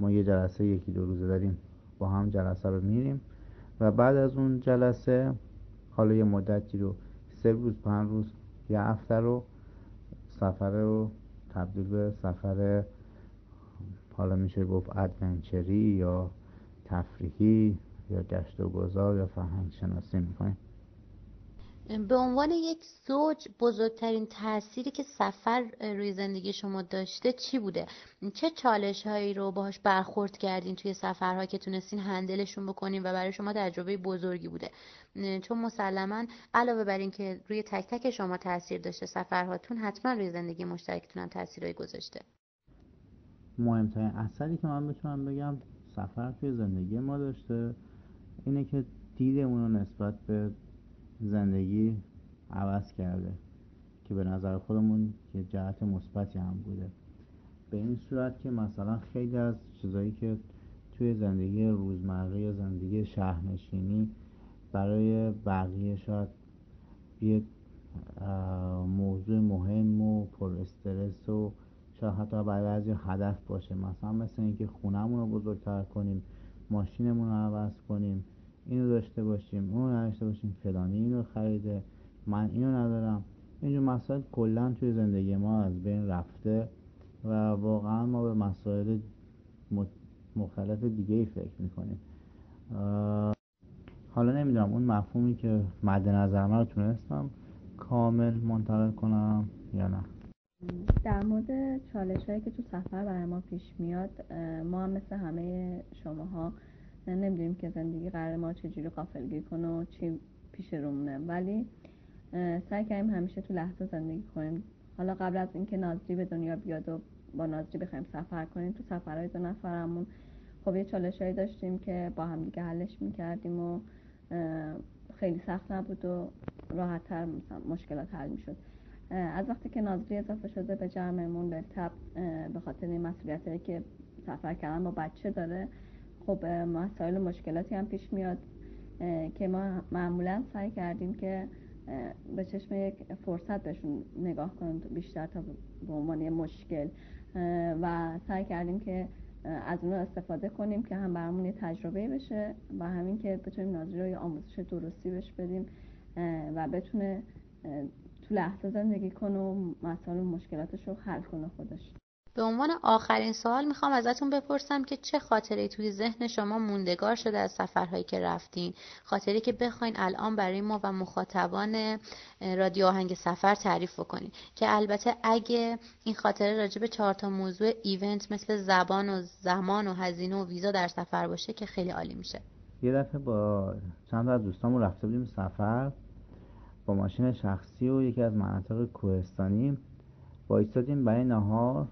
Speaker 10: ما یه جلسه یکی دو روزه داریم با هم جلسه رو میریم. و بعد از اون جلسه حالا یه مدتی رو سه روز پنج روز یه هفته رو سفر رو تبدیل به سفر حالا میشه گفت ادونچری یا تفریحی یا گشت و گذار یا فرهنگ شناسی می‌کنیم.
Speaker 28: به عنوان یک زوج بزرگترین تأثیری که سفر روی زندگی شما داشته چی بوده؟ چه چالش هایی رو باهاش برخورد کردین توی سفرها که تونستین هندلشون بکنین و برای شما تجربه بزرگی بوده؟ چون مسلما علاوه بر اینکه روی تک تک شما تاثیر داشته سفرهاتون حتما روی زندگی مشترکتون هم تاثیرهایی گذاشته.
Speaker 10: مهمترین اثری که من بتونم بگم سفر توی زندگی ما داشته اینه که دیدمون رو نسبت به زندگی عوض کرده که به نظر خودمون یه جهت مثبتی هم بوده. به این صورت که مثلا خیلی از چیزایی که توی زندگی روزمره یا زندگی شهرنشینی برای بقیه شاید یه موضوع مهم و پر استرس و شاید حتی برای بعضی هدف باشه. مثلا مثل اینکه خونهمون رو بزرگتر کنیم ماشینمون رو عوض کنیم. اینو داشته باشیم اون نداشته باشیم فلانی اینو خریده من اینو ندارم. اینجور مسائل کلا توی زندگی ما از بین رفته و واقعا ما به مسائل مختلف دیگه ای فکر می‌کنیم. حالا نمی‌دونم اون مفهومی که مد نظر من رو تونستم کامل منتقل کنم یا نه؟
Speaker 37: در مورد چالش هایی که تو سفر برای ما پیش میاد ما هم مثل همه شماها نمی‌دونیم که زندگی قرار ما چجوری قافلگیر کنه و چی پیش رومونه. ولی سعی کردیم همیشه تو لحظه زندگی کنیم. حالا قبل از اینکه نازری به دنیا بیاد و با نازری بخوایم سفر کنیم تو سفرهای دو نفرمون خب یه چالش هایی داشتیم که با هم دیگه حلش می‌کردیم و خیلی سخت نبود و راحت تر مشکلات حل می‌شد. از وقتی که نازری اضافه شده به جمعمون به به خاطر این مسئولیت که سفر کردن با بچه داره خب مسائل مشکلاتی هم پیش میاد که ما معمولا سعی کردیم که به چشم یک فرصت بهشون نگاه کنیم بیشتر تا به عنوان مشکل. و سعی کردیم که از اون استفاده کنیم که هم برامون یه تجربه بشه و همین که بتونیم ناظری رو آموزش درستی بهش بدیم و بتونه تو لحظه زندگی کنه و مسائل و مشکلاتش رو حل کنه خودش.
Speaker 28: به عنوان آخرین سوال می‌خوام ازتون بپرسم که چه خاطره توی ذهن شما موندگار شده از سفرهایی که رفتین؟ خاطره که بخواین الان برای ما و مخاطبان رادیو آهنگ سفر تعریف بکنین. که البته اگه این خاطره راجع به چهار تا موضوع ایونت مثل زبان و زمان و هزینه و ویزا در سفر باشه که خیلی عالی میشه.
Speaker 10: یه دفعه با چند از دوستامون رفته بودیم سفر با ماشین شخصی و یکی از مناطق کوهستانی. وایستادیم برای نهار.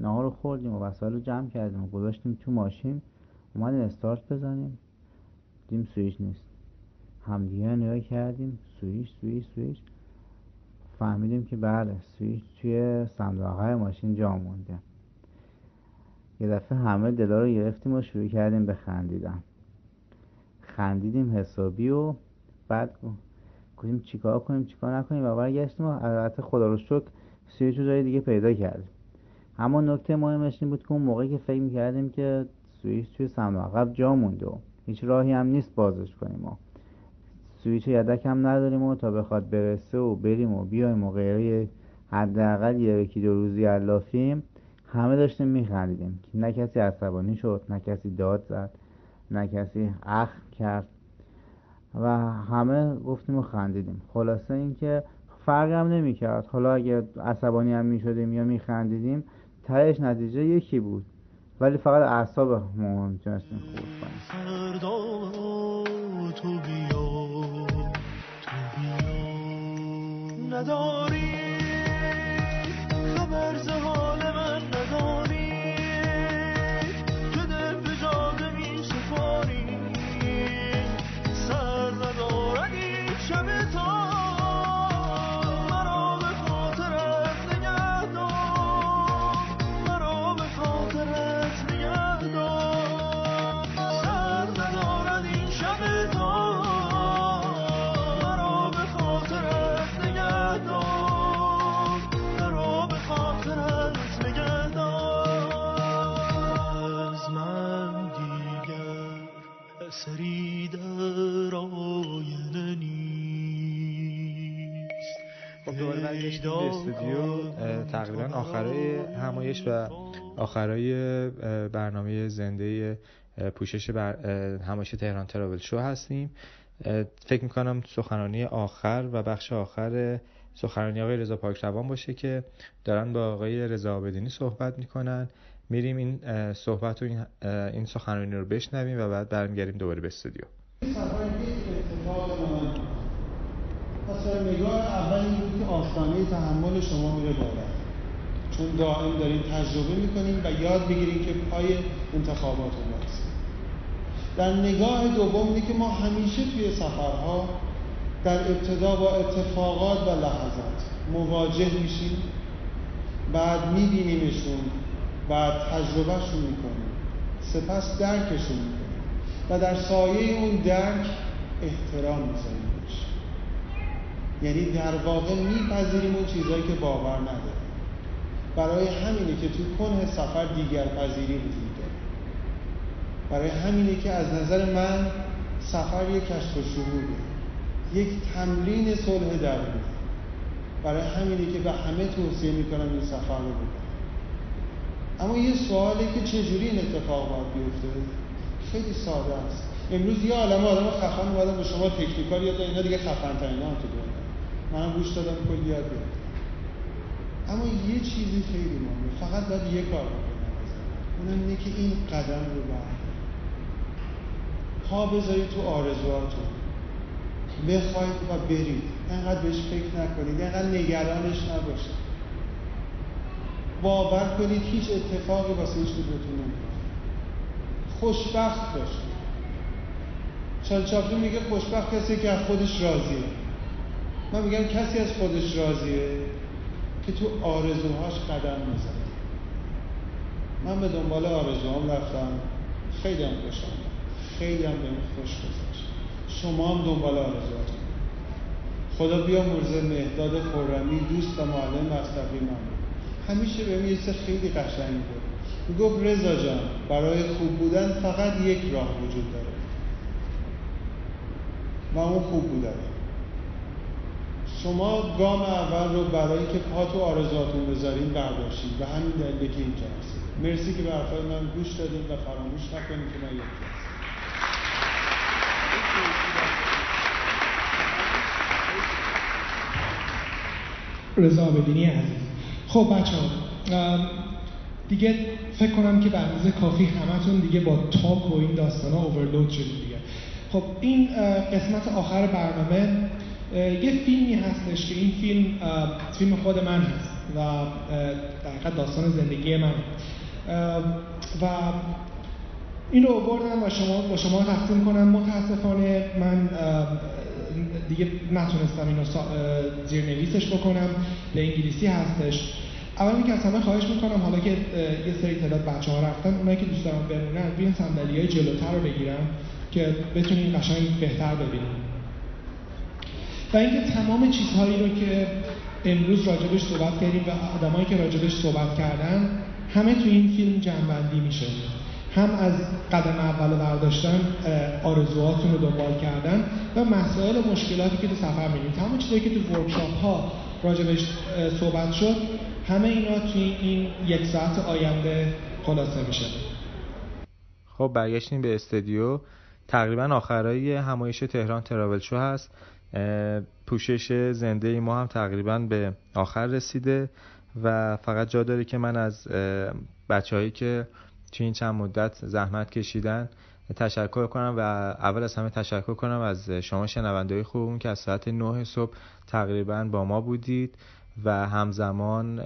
Speaker 10: نهار رو خوردیم و وسایل رو جمع کردیم و گذاشتیم تو ماشین. اومدیم استارت بزنیم. دیم سویش نیست. همدیگه نگاه کردیم. سویش سویش سویش فهمیدیم که بله سویش توی صندوق ماشین جا مونده. یه دفعه همه دلا رو گرفتیم و شروع کردیم به خندیدن. خندیدیم حسابی و بعد گفتیم چیکار کنیم چیکار نکنیم؟ و برگشتیم و البته خدا رو شکر سویش رو جای دیگه پیدا کردیم. اما نکته مهمش این بود که اون موقعی که فکر می‌کردیم که سوئیس توی صندوق عقب جا مونده هیچ راهی هم نیست بازش کنیم و سویچ یدک هم نداریم و تا بخواد برسه و بریم و بیایم و غیره حداقل یکی دو روزی علافیم همه داشتیم میخندیدیم. نه کسی عصبانی شد نه کسی داد زد نه کسی اخ کرد و همه گفتیم و خندیدیم. خلاصه اینکه فرقی هم نمی‌کرد. حالا اگه عصبانی هم می‌شدیم یا میخندیدیم تهش نتیجه یکی بود. ولی فقط اعصابمون تونستیم خورد کنیم
Speaker 36: نداری
Speaker 30: برگشتیم به استودیو تقریبا آخرای همایش و آخرای برنامه زنده پوشش بر همایش تهران تراول شو هستیم. فکر می‌کنم سخنرانی آخر و بخش آخر سخنرانی آقای رضا پاکروان باشه که دارن با آقای رضا آبدینی صحبت می‌کنن. میریم این صحبت و این سخنرانی رو بشنویم و بعد برمیگردیم دوباره به استودیو
Speaker 38: سفر یک اتفاق مهم پس نگاه اول این بود که آستانه تحمل شما میره بالا. چون دائم داریم تجربه می‌کنیم و یاد بگیریم که پای انتخابات برسیم در نگاه دوم اینه که ما همیشه توی سفرها در ابتدا با اتفاقات و لحظات مواجه میشیم. بعد میبینیمشون بعد تجربهشون می‌کنیم. سپس درکشون می‌کنیم. و در سایه اون درک احترام می‌ذاریم. یعنی در واقع میپذیریم اون چیزهایی که باور نداریم. برای همینه که تو کنه سفر دیگر پذیری وجود داره. برای همینه که از نظر من سفر یک کشف و شهوده یک تمرین صلح درونی. برای همینه که به همه توصیه می‌کنم این سفر رو بکنم. اما یه سواله که چجوری این اتفاق باید بیفته؟ خیلی ساده است. امروز یه عالمه آدم خفن اومدن به شما تکنیکال یاد اینا دیگه خفن ترین هم تو دنیا. منم گوش دادم کلی یاد اما یه چیزی خیلی مهمه. فقط باید یه کار بکنم. اونم اینه که این قدم رو بردارید پا بذارید تو آرزوهاتون. بخواید و برید. انقدر بهش فکر نکنید. انقدر نگرانش نباشید. باور کنید هیچ اتفاقی واسه هیچ کدومتون نمیفته. خوشبخت باشید. چارلی میگه خوشبخت کسی که از خودش راضیه. من میگم کسی از خودش راضیه که تو آرزوهاش قدم می‌زنه. من به دنبال آرزوهام رفتم. خیلی هم خوشم خیلی هم بهم خوش گذشت. شما هم دنبال آرزوهاتون خدا بیا مرزه مهداد خورمی دوست و معلم مصطفی من همیشه بهم یه چیز خیلی قشنگ بود می‌گفت رضا جان برای خوب بودن فقط یک راه وجود داره. و اون خوب بودن شما گام اول رو برای که پا تو آرزوهاتون بذارین برداشتید و همین دلیله که اینجا هستید مرسی که به حرفای من گوش دادید و فراموش نکنید که من یکی هستم.
Speaker 5: رضا بدینی عزیز. خب بچه ها دیگه فکر کنم که به اندازه کافی همتون دیگه با تاک و این داستان ها اوورلود شدید دیگه. خب این قسمت آخر برنامه یه فیلمی هستش که این فیلم فیلم خود من هست و در داستان زندگی من. و این رو بردم و شما با شما تقسیم کنم. متاسفانه من دیگه نتونستم اینو زیرنویسش بکنم. به انگلیسی هستش. اول که از همه خواهش می‌کنم حالا که یه سری تعداد بچه ها رفتن اونایی که دوست دارن بمونن بیان صندلی های جلوتر رو بگیرن که بتونین قشنگ بهتر ببینیم و اینکه تمام چیزهایی رو که امروز راجبش صحبت کردیم و آدمایی که راجبش صحبت کردن همه تو این فیلم جنبندی میشه. هم از قدم اول برداشتن آرزوهاتون رو دنبال کردن و مسائل و مشکلاتی که تو سفر می‌بینید تمام چیزایی که تو ورکشاپ ها راجبش صحبت شد همه اینا توی این یک ساعت آینده خلاصه میشه.
Speaker 30: خب برگشتیم به استودیو. تقریبا آخرای همایش تهران تراول شو هست. پوشش زنده ای ما هم تقریبا به آخر رسیده و فقط جا داره که من از بچههایی که توی این چند مدت زحمت کشیدن تشکر کنم و اول از همه تشکر کنم از شما شنونده خوبمون که از ساعت 9 صبح تقریبا با ما بودید و همزمان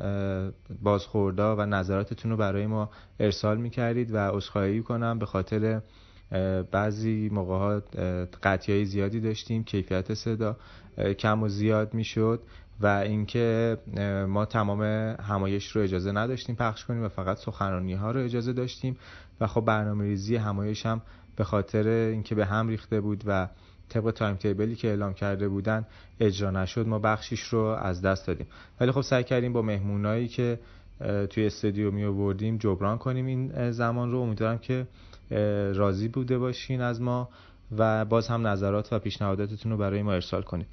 Speaker 30: بازخوردا و نظراتتون رو برای ما ارسال می‌کردید و عذرخواهی کنم به خاطر بعضی موقع ها قطعی های زیادی داشتیم کیفیت صدا کم و زیاد می‌شد و اینکه ما تمام همایش رو اجازه نداشتیم پخش کنیم و فقط سخنرانی ها رو اجازه داشتیم و خب برنامه ریزی همایش هم به خاطر اینکه به هم ریخته بود و طبق تایم تیبلی که اعلام کرده بودن اجرا نشد ما بخشیش رو از دست دادیم. ولی خب سعی کردیم با مهمونایی که توی استودیو می آوردیم جبران کنیم این زمان رو. امیدوارم که راضی بوده باشین از ما و باز هم نظرات و پیشنهاداتتون رو برای ما ارسال کنید.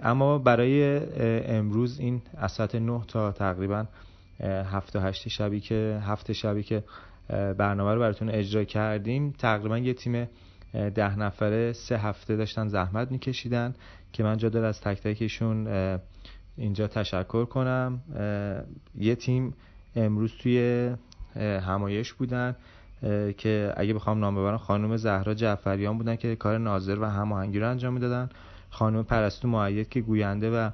Speaker 30: اما برای امروز این از ساعت 9 تا تقریبا هفت هشت شبی که هفت شبی که برنامه رو براتون اجرا کردیم تقریبا یه تیم ده نفره سه هفته داشتن زحمت میکشیدن که من جا از تک تکشون اینجا تشکر کنم. یه تیم امروز توی همایش بودن. که اگه بخوام نام ببرم خانم زهرا جعفریان بودن که کار ناظر و هماهنگی رو انجام می‌دادن. خانم پرستو معید که گوینده و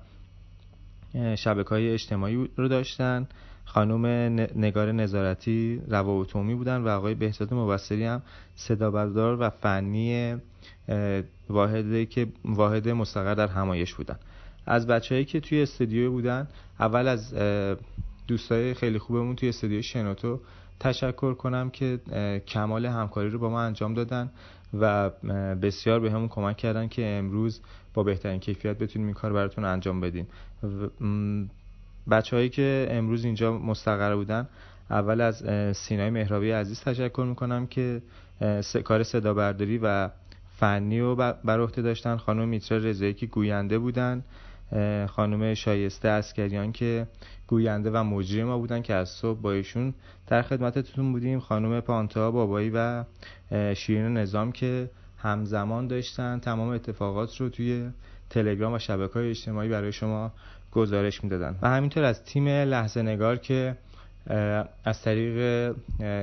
Speaker 30: شبکه های اجتماعی رو داشتن. خانم نگار نظارتی روابط عمومی بودن و آقای بهزاد مبصری هم صدا بردار و فنی واحدی که واحد مستقر در همایش بودن. از بچههایی که توی استودیو بودن اول از دوستای خیلی خوبمون توی استودیو شنوتو تشکر کنم که کمال همکاری رو با ما انجام دادن و بسیار به همون کمک کردن که امروز با بهترین کیفیت بتونیم این کار براتون انجام بدیم بچه هایی که امروز اینجا مستقر بودن اول از سینای مهرابی عزیز تشکر می‌کنم که کار صدا برداری و فنی رو بر عهده داشتن. خانم میترا رضایی که گوینده بودن. خانم شایسته اسکریان که گوینده و مجری ما بودن که از صبح با ایشون در خدمتتون بودیم. خانم پانتا بابایی و شیرین نظام که همزمان داشتن. تمام اتفاقات رو توی تلگرام و شبکه های اجتماعی برای شما گزارش می‌دادن. و همینطور از تیم لحظه نگار که از طریق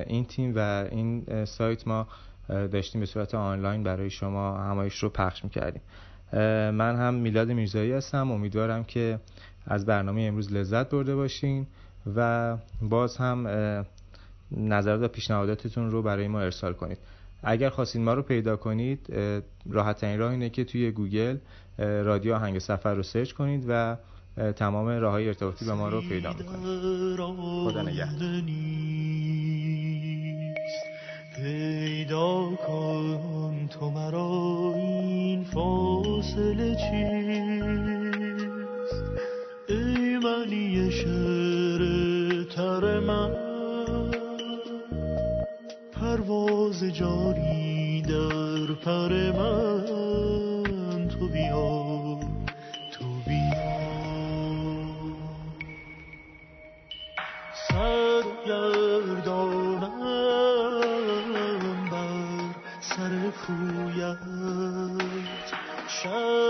Speaker 30: این تیم و این سایت ما داشتیم به صورت آنلاین برای شما همایش رو پخش می‌کردیم. من هم میلاد میرزایی هستم. امیدوارم که از برنامه امروز لذت برده باشین و باز هم نظرات و پیشنهاداتتون رو برای ما ارسال کنید. اگر خواستید ما رو پیدا کنید راحت ترین راه اینه که توی گوگل رادیو آهنگ سفر رو search کنید و تمام راه های ارتباطی به ما رو پیدا می‌کنید. خدا نگهدار.
Speaker 36: پیدا کن تو مرا این فاصله چیست؟ ای معنی شعر تر من. پرواز جاری در پر من. شب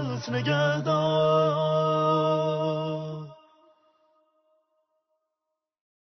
Speaker 36: خاطرت نگه